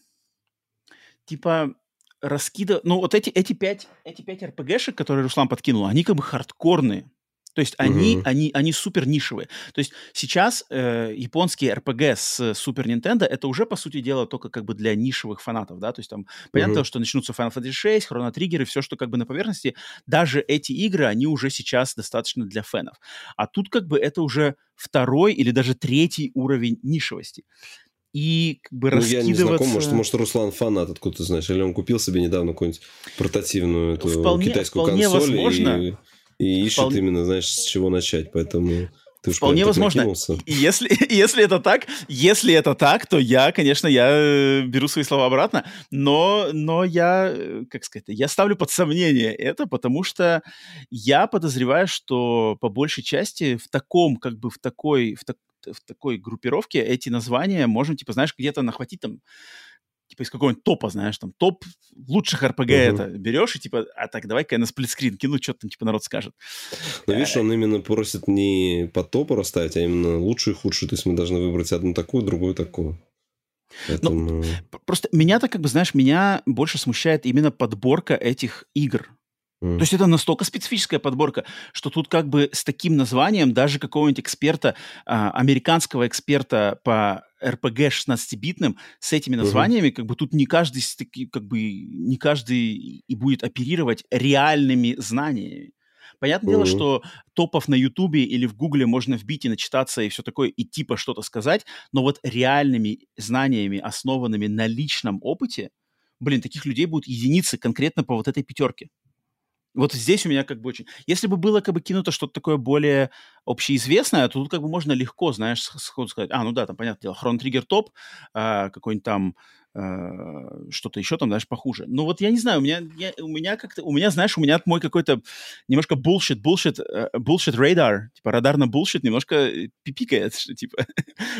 Типа, раскидывать, ну, вот эти, эти пять, эти пять РПГшек, которые Руслан подкинул, они как бы хардкорные. То есть они, mm-hmm. они, они супер нишевые. То есть сейчас э, японские RPG с Супер Nintendo это уже, по сути дела, только как бы для нишевых фанатов, да, то есть там понятно, что начнутся Final Fantasy 6, Chrono Trigger и все, что как бы на поверхности, даже эти игры, они уже сейчас достаточно для фенов. А тут как бы это уже второй или даже третий уровень нишевости и как бы ну, раскидываться... я не знаком, может, может, Руслан фанат, откуда ты знаешь, или он купил себе недавно какую-нибудь портативную эту вполне, китайскую вполне консоль возможно. и и ищет Вполне... именно, знаешь, с чего начать, поэтому... Ты Вполне возможно. Если, (laughs) если это так, если это так, то я, конечно, я э, беру свои слова обратно, но, но я, э, как сказать, я ставлю под сомнение это, потому что я подозреваю, что по большей части в таком, как бы в такой, в, так, в такой группировке эти названия можно, типа, знаешь, где-то нахватить там типа из какого-нибудь топа, знаешь, там топ лучших RPG uh-huh. это берешь и типа, а так давай-ка я на сплитскрин кину, что там типа народ скажет. Но видишь, он именно просит не по топу расставить, а именно лучшую и худшую. То есть мы должны выбрать одну такую, другую такую. Поэтому... Ну, просто меня-то, как бы, знаешь, меня больше смущает именно подборка этих игр. Mm. То есть это настолько специфическая подборка, что тут как бы с таким названием даже какого-нибудь эксперта, а, американского эксперта по RPG 16-битным с этими названиями, mm-hmm. как бы тут не каждый, как бы не каждый и будет оперировать реальными знаниями. Понятное mm-hmm. дело, что топов на Ютубе или в Гугле можно вбить и начитаться и все такое, и типа что-то сказать, но вот реальными знаниями, основанными на личном опыте, блин, таких людей будут единицы конкретно по вот этой пятерке. Вот здесь у меня как бы очень... Если бы было как бы кинуто что-то такое более общеизвестное, то тут как бы можно легко, знаешь, сходу сказать, а, ну да, там, понятное дело, Хрон Триггер топ, а, какой-нибудь там что-то еще там, знаешь, похуже. Ну вот я не знаю, у меня, я, у меня как-то, у меня, знаешь, у меня мой какой-то немножко bullshit, bullshit, bullshit радар, типа радар на bullshit немножко э, пипикает, что, (laughs) типа.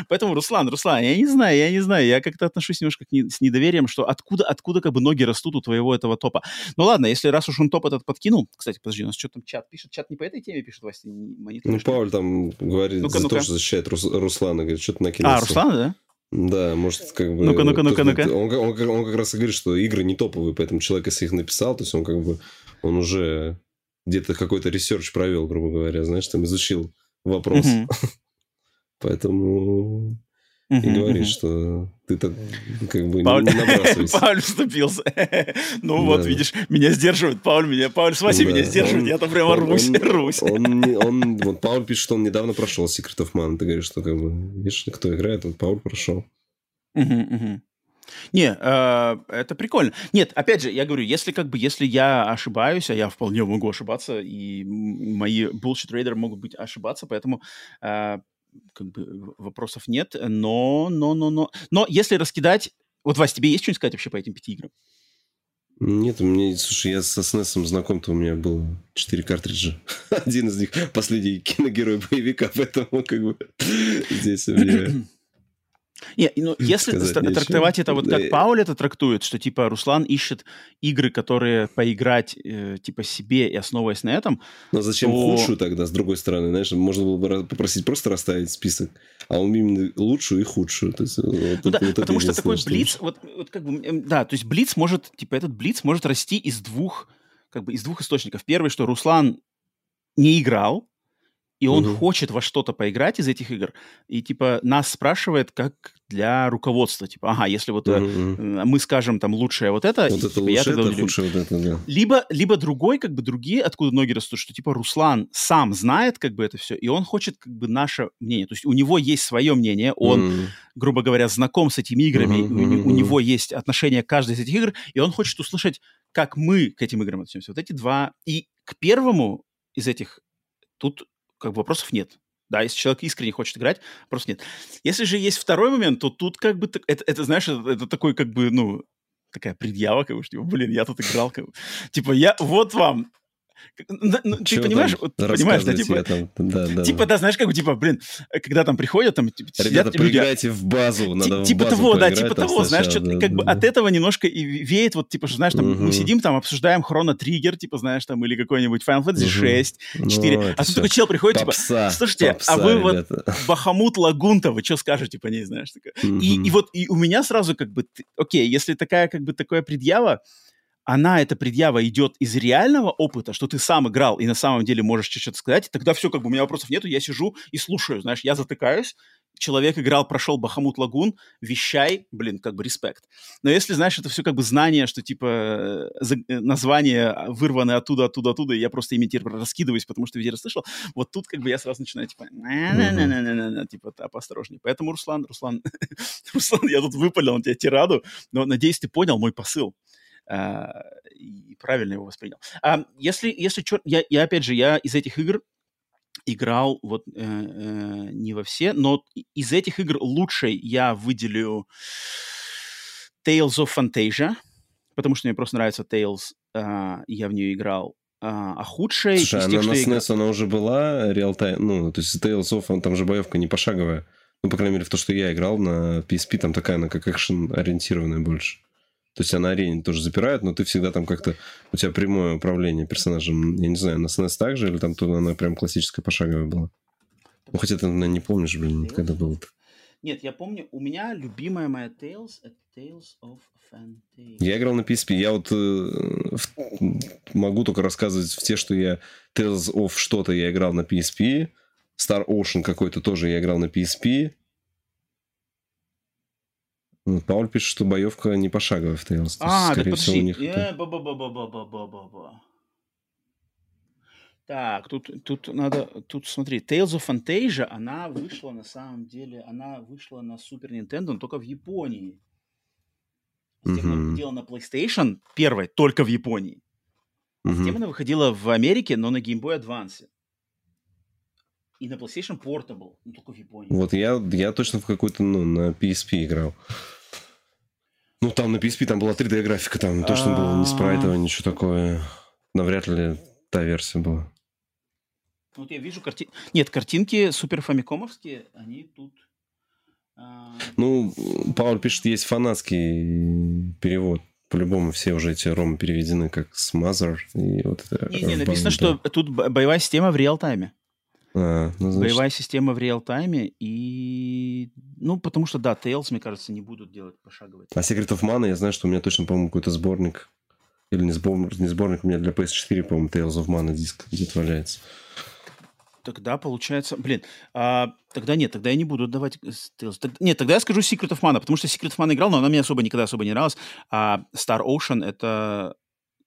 Поэтому, Руслан, Руслан, я не знаю, я не знаю, я как-то отношусь немножко к не, с недоверием, что откуда, откуда как бы ноги растут у твоего этого топа. Ну ладно, если раз уж он топ этот подкинул, кстати, подожди, у нас что там чат пишет, чат не по этой теме пишет, Вася, монитор. Ну, Пауль там говорит, ну-ка, за ну-ка. то, что защищает Рус, Руслана, говорит, что-то накинулся. А, Руслана, да? Да, может, как бы... Ну-ка, ну-ка, ну-ка, ну-ка. Он, он, он, как раз и говорит, что игры не топовые, поэтому человек, если их написал, то есть он как бы... Он уже где-то какой-то research провел, грубо говоря, знаешь, там изучил вопрос. (laughs) Поэтому и говоришь, что ты так как бы Пауль... не набрасывайся. (laughs) Пауль вступился. (laughs) ну вот, видишь, меня сдерживают. Пауль меня, Пауль с Васей меня сдерживает. Я там прямо рвусь, (laughs) рвусь. Он, вот Пауль пишет, что он недавно прошел Secret of Mana. Ты говоришь, что как бы, видишь, кто играет, вот Пауль прошел. Не, э, это прикольно. Нет, опять же, я говорю, если как бы, если я ошибаюсь, а я вполне могу ошибаться, и мои bullshit рейдеры могут быть ошибаться, поэтому э, как бы вопросов нет, но, но, но, но, но если раскидать, вот, Вась, тебе есть что-нибудь сказать вообще по этим пяти играм? Нет, меня, слушай, я со SNES знаком-то, у меня было четыре картриджа. (laughs) Один из них последний киногерой боевика, поэтому как бы (laughs) здесь у меня не, ну, если трактовать это вот как Пауль это трактует, что типа Руслан ищет игры, которые поиграть э, типа себе и основываясь на этом. Но зачем то... худшую тогда, с другой стороны, знаешь, можно было бы попросить просто расставить список, а он именно лучшую и худшую. То есть, вот, ну, да, вот потому что такой блиц, вот, вот как бы, да, то есть блиц может, типа этот блиц может расти из двух, как бы из двух источников. Первый, что Руслан не играл, и он угу. хочет во что-то поиграть из этих игр, и типа нас спрашивает как для руководства, типа, ага, если вот угу. мы скажем там лучшее вот это, вот и, это типа, лучше, это худшее вот это, да. Либо, либо другой, как бы другие, откуда ноги растут, что типа Руслан сам знает как бы это все, и он хочет как бы наше мнение, то есть у него есть свое мнение, он, mm. грубо говоря, знаком с этими играми, mm-hmm. у, у него есть отношение к каждой из этих игр, и он хочет услышать, как мы к этим играм относимся. Вот эти два. И к первому из этих тут как бы вопросов нет. Да, если человек искренне хочет играть, просто нет. Если же есть второй момент, то тут как бы это, это знаешь, это, это такой как бы, ну, такая предъява, как бы, что, блин, я тут играл, как бы. Типа, я, вот вам ты понимаешь, понимаешь, да, типа, там, да, да, типа, да, знаешь, как бы, типа, блин, когда там приходят, там, типа, Ребята, сидят в базу, надо Типа базу того, да, типа того, знаешь, что как бы от этого немножко и веет, вот, типа, знаешь, там, мы сидим, там, обсуждаем Хроно Триггер, типа, знаешь, там, или какой-нибудь Final Fantasy 6, 4, ну, а тут такой чел приходит, типа, слушайте, а вы вот (laughs) Бахамут Лагунта, вы что скажете по ней, знаешь, такая. И вот, и у меня сразу, как бы, окей, если такая, как бы, такое предъява, она, эта предъява, идет из реального опыта, что ты сам играл и на самом деле можешь что-то сказать, тогда все, как бы у меня вопросов нету, я сижу и слушаю, знаешь, я затыкаюсь, человек играл, прошел Бахамут Лагун, вещай, блин, как бы респект. Но если, знаешь, это все как бы знание, что типа э, название вырваны оттуда, оттуда, оттуда, и я просто ими теперь раскидываюсь, потому что везде расслышал, вот тут как бы я сразу начинаю типа, типа, поосторожнее. Поэтому, Руслан, Руслан, (laughs) Руслан, я тут выпалил на тебя тираду, но надеюсь, ты понял мой посыл. А, и правильно его воспринял. А если, если черт, я, я опять же, я из этих игр играл вот э, э, не во все, но из этих игр лучшей я выделю Tales of Fantasia, потому что мне просто нравится Tales, э, я в нее играл. А, а худшей... Слушай, она тех, на SNES игр... она уже была реал-тайм, ну, то есть Tales of, он, там же боевка не пошаговая. Ну, по крайней мере, в то, что я играл на PSP, там такая, она как экшен ориентированная больше. То есть она арене тоже запирает, но ты всегда там как-то... У тебя прямое управление персонажем. Я не знаю, на SNES так же, или там тут она прям классическая пошаговая была? Ну, хотя ты, наверное, не помнишь, блин, когда было -то. Нет, я помню, у меня любимая моя Tales — это Tales of Fantasy. Я играл на PSP. Я вот э, в, могу только рассказывать в те, что я Tales of что-то я играл на PSP. Star Ocean какой-то тоже я играл на PSP. Ну, Пауль пишет, что боевка не пошаговая в Tales. А, так подожди. Них э, ба -ба -ба -ба -ба -ба -ба -ба -ба. Так, тут, тут надо, тут смотри, Tales of Fantasia, она вышла на самом деле, она вышла на Super Nintendo, но только в Японии. Затем она выходила на PlayStation первой, только в Японии. А затем она выходила в Америке, но на Game Boy Advance. И на PlayStation Portable, но только в Японии. Вот я, я точно в какой-то, ну, на PSP играл. Ну, там на PSP там была 3D-графика, там точно было не спрайтово, ничего такое. Навряд ли та версия была. Вот я вижу картинки... Нет, картинки супер фамикомовские, они тут... А, ну, Пауль пишет, есть фанатский перевод. По-любому все уже эти ромы переведены как с Mother. И вот это не, не, написано, что тут боевая система в реал-тайме. А, ну, значит... Боевая система в реал-тайме и... Ну, потому что, да, Tales, мне кажется, не будут делать пошаговые. А Secret of Mana, я знаю, что у меня точно, по-моему, какой-то сборник. Или не сборник, не сборник, у меня для PS4, по-моему, Tales of Mana диск где-то валяется. Тогда получается... Блин, а, тогда нет, тогда я не буду отдавать Tales. Так, нет, тогда я скажу Secret of Mana, потому что Secret of Mana играл, но она мне особо никогда особо не нравилась. А Star Ocean — это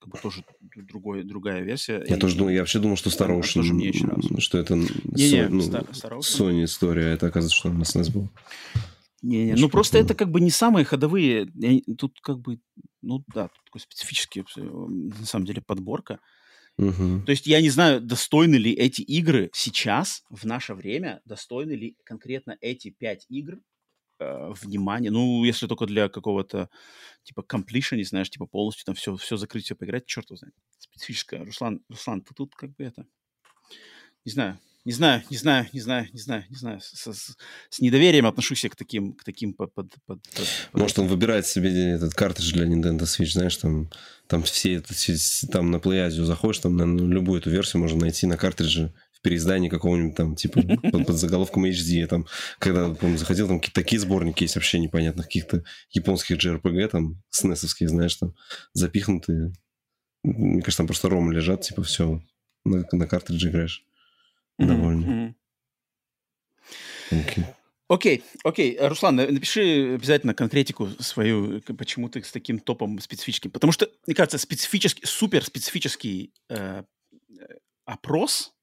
как бы тоже другой, другая версия. Я и, тоже думал, я вообще думал, что Star Ocean, что это не, не, ну, Star, Star Sony история, а это оказывается, что она с нас была. Не-не, ну просто это как бы не самые ходовые, тут как бы, ну да, тут такой специфический, э, на самом деле, подборка. Угу. То есть я не знаю, достойны ли эти игры сейчас, в наше время, достойны ли конкретно эти пять игр э, внимания. Ну, если только для какого-то типа completion, не знаешь, типа полностью там все, все закрыть, все поиграть, черт его знает. Специфическое. Руслан, Руслан, ты тут как бы это... Не знаю, не знаю, не знаю, не знаю, не знаю, не знаю. С, с, с недоверием отношусь я к таким, к таким под, под, под, под... Может, он выбирает себе этот картридж для Nintendo Switch, знаешь, там, там все, там на PlayAsia заходишь, там на любую эту версию можно найти на картридже переиздании какого-нибудь там, типа, под, под заголовком HD. Там, когда, помню, заходил, там какие-то такие сборники есть вообще непонятных, каких-то японских JRPG, там, снесовские, знаешь, там, запихнутые. Мне кажется, там просто ромы лежат, типа, все, на, на картридже играешь. Довольно. Окей. Окей, окей. Руслан, напиши обязательно конкретику свою, почему ты с таким топом специфическим. Потому что, мне кажется, специфический, супер специфический э, опрос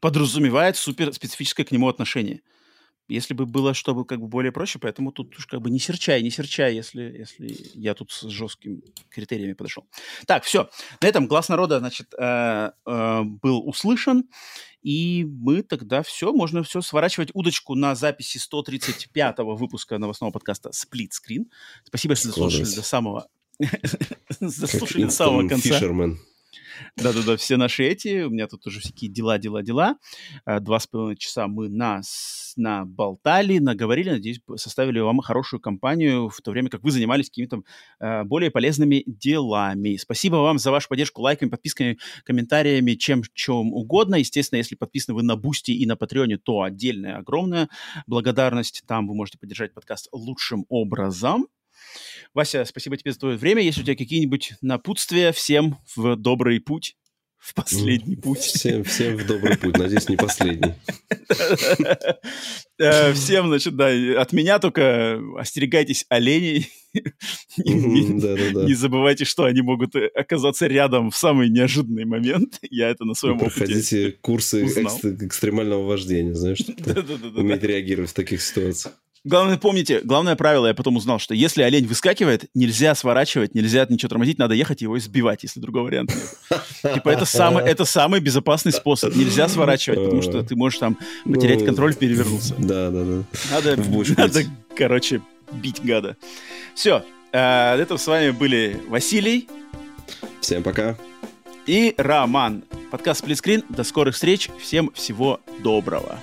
подразумевает супер специфическое к нему отношение. Если бы было, чтобы как бы более проще, поэтому тут уж как бы не серчай, не серчай, если, если я тут с жесткими критериями подошел. Так, все. На этом глаз народа, значит, э, э, был услышан, и мы тогда все, можно все сворачивать удочку на записи 135-го выпуска новостного подкаста Split Screen. Спасибо, что дослушали до самого, (laughs) дослушали до самого конца. Да-да-да, все наши эти, у меня тут уже всякие дела, дела, дела. А, два с половиной часа мы нас наболтали, наговорили, надеюсь, составили вам хорошую компанию в то время, как вы занимались какими-то э, более полезными делами. Спасибо вам за вашу поддержку лайками, подписками, комментариями, чем, чем угодно. Естественно, если подписаны вы на Бусти и на Патреоне, то отдельная огромная благодарность. Там вы можете поддержать подкаст лучшим образом. Вася, спасибо тебе за твое время. Есть у тебя какие-нибудь напутствия всем в добрый путь? В последний путь. Всем, всем в добрый путь. Надеюсь, не последний. (laughs) Э, всем, значит, да, от меня только остерегайтесь оленей. (laughs) Не забывайте, что они могут э, оказаться рядом в самый неожиданный момент. (laughs) Я это на своем опыте Проходите курсы экстремального вождения, знаешь, уметь реагировать в таких ситуациях. Главное, помните, главное правило, я потом узнал, что если олень выскакивает, нельзя сворачивать, нельзя ничего тормозить, надо ехать его избивать, если другого варианта нет. Типа это самый, это самый безопасный способ. Нельзя сворачивать, потому что ты можешь там потерять контроль, перевернуться. Да, да, да. Надо, надо короче, бить гада. Все, э, это с вами были Василий. Всем пока. И Роман. Подкаст Сплитскрин. До скорых встреч. Всем всего доброго.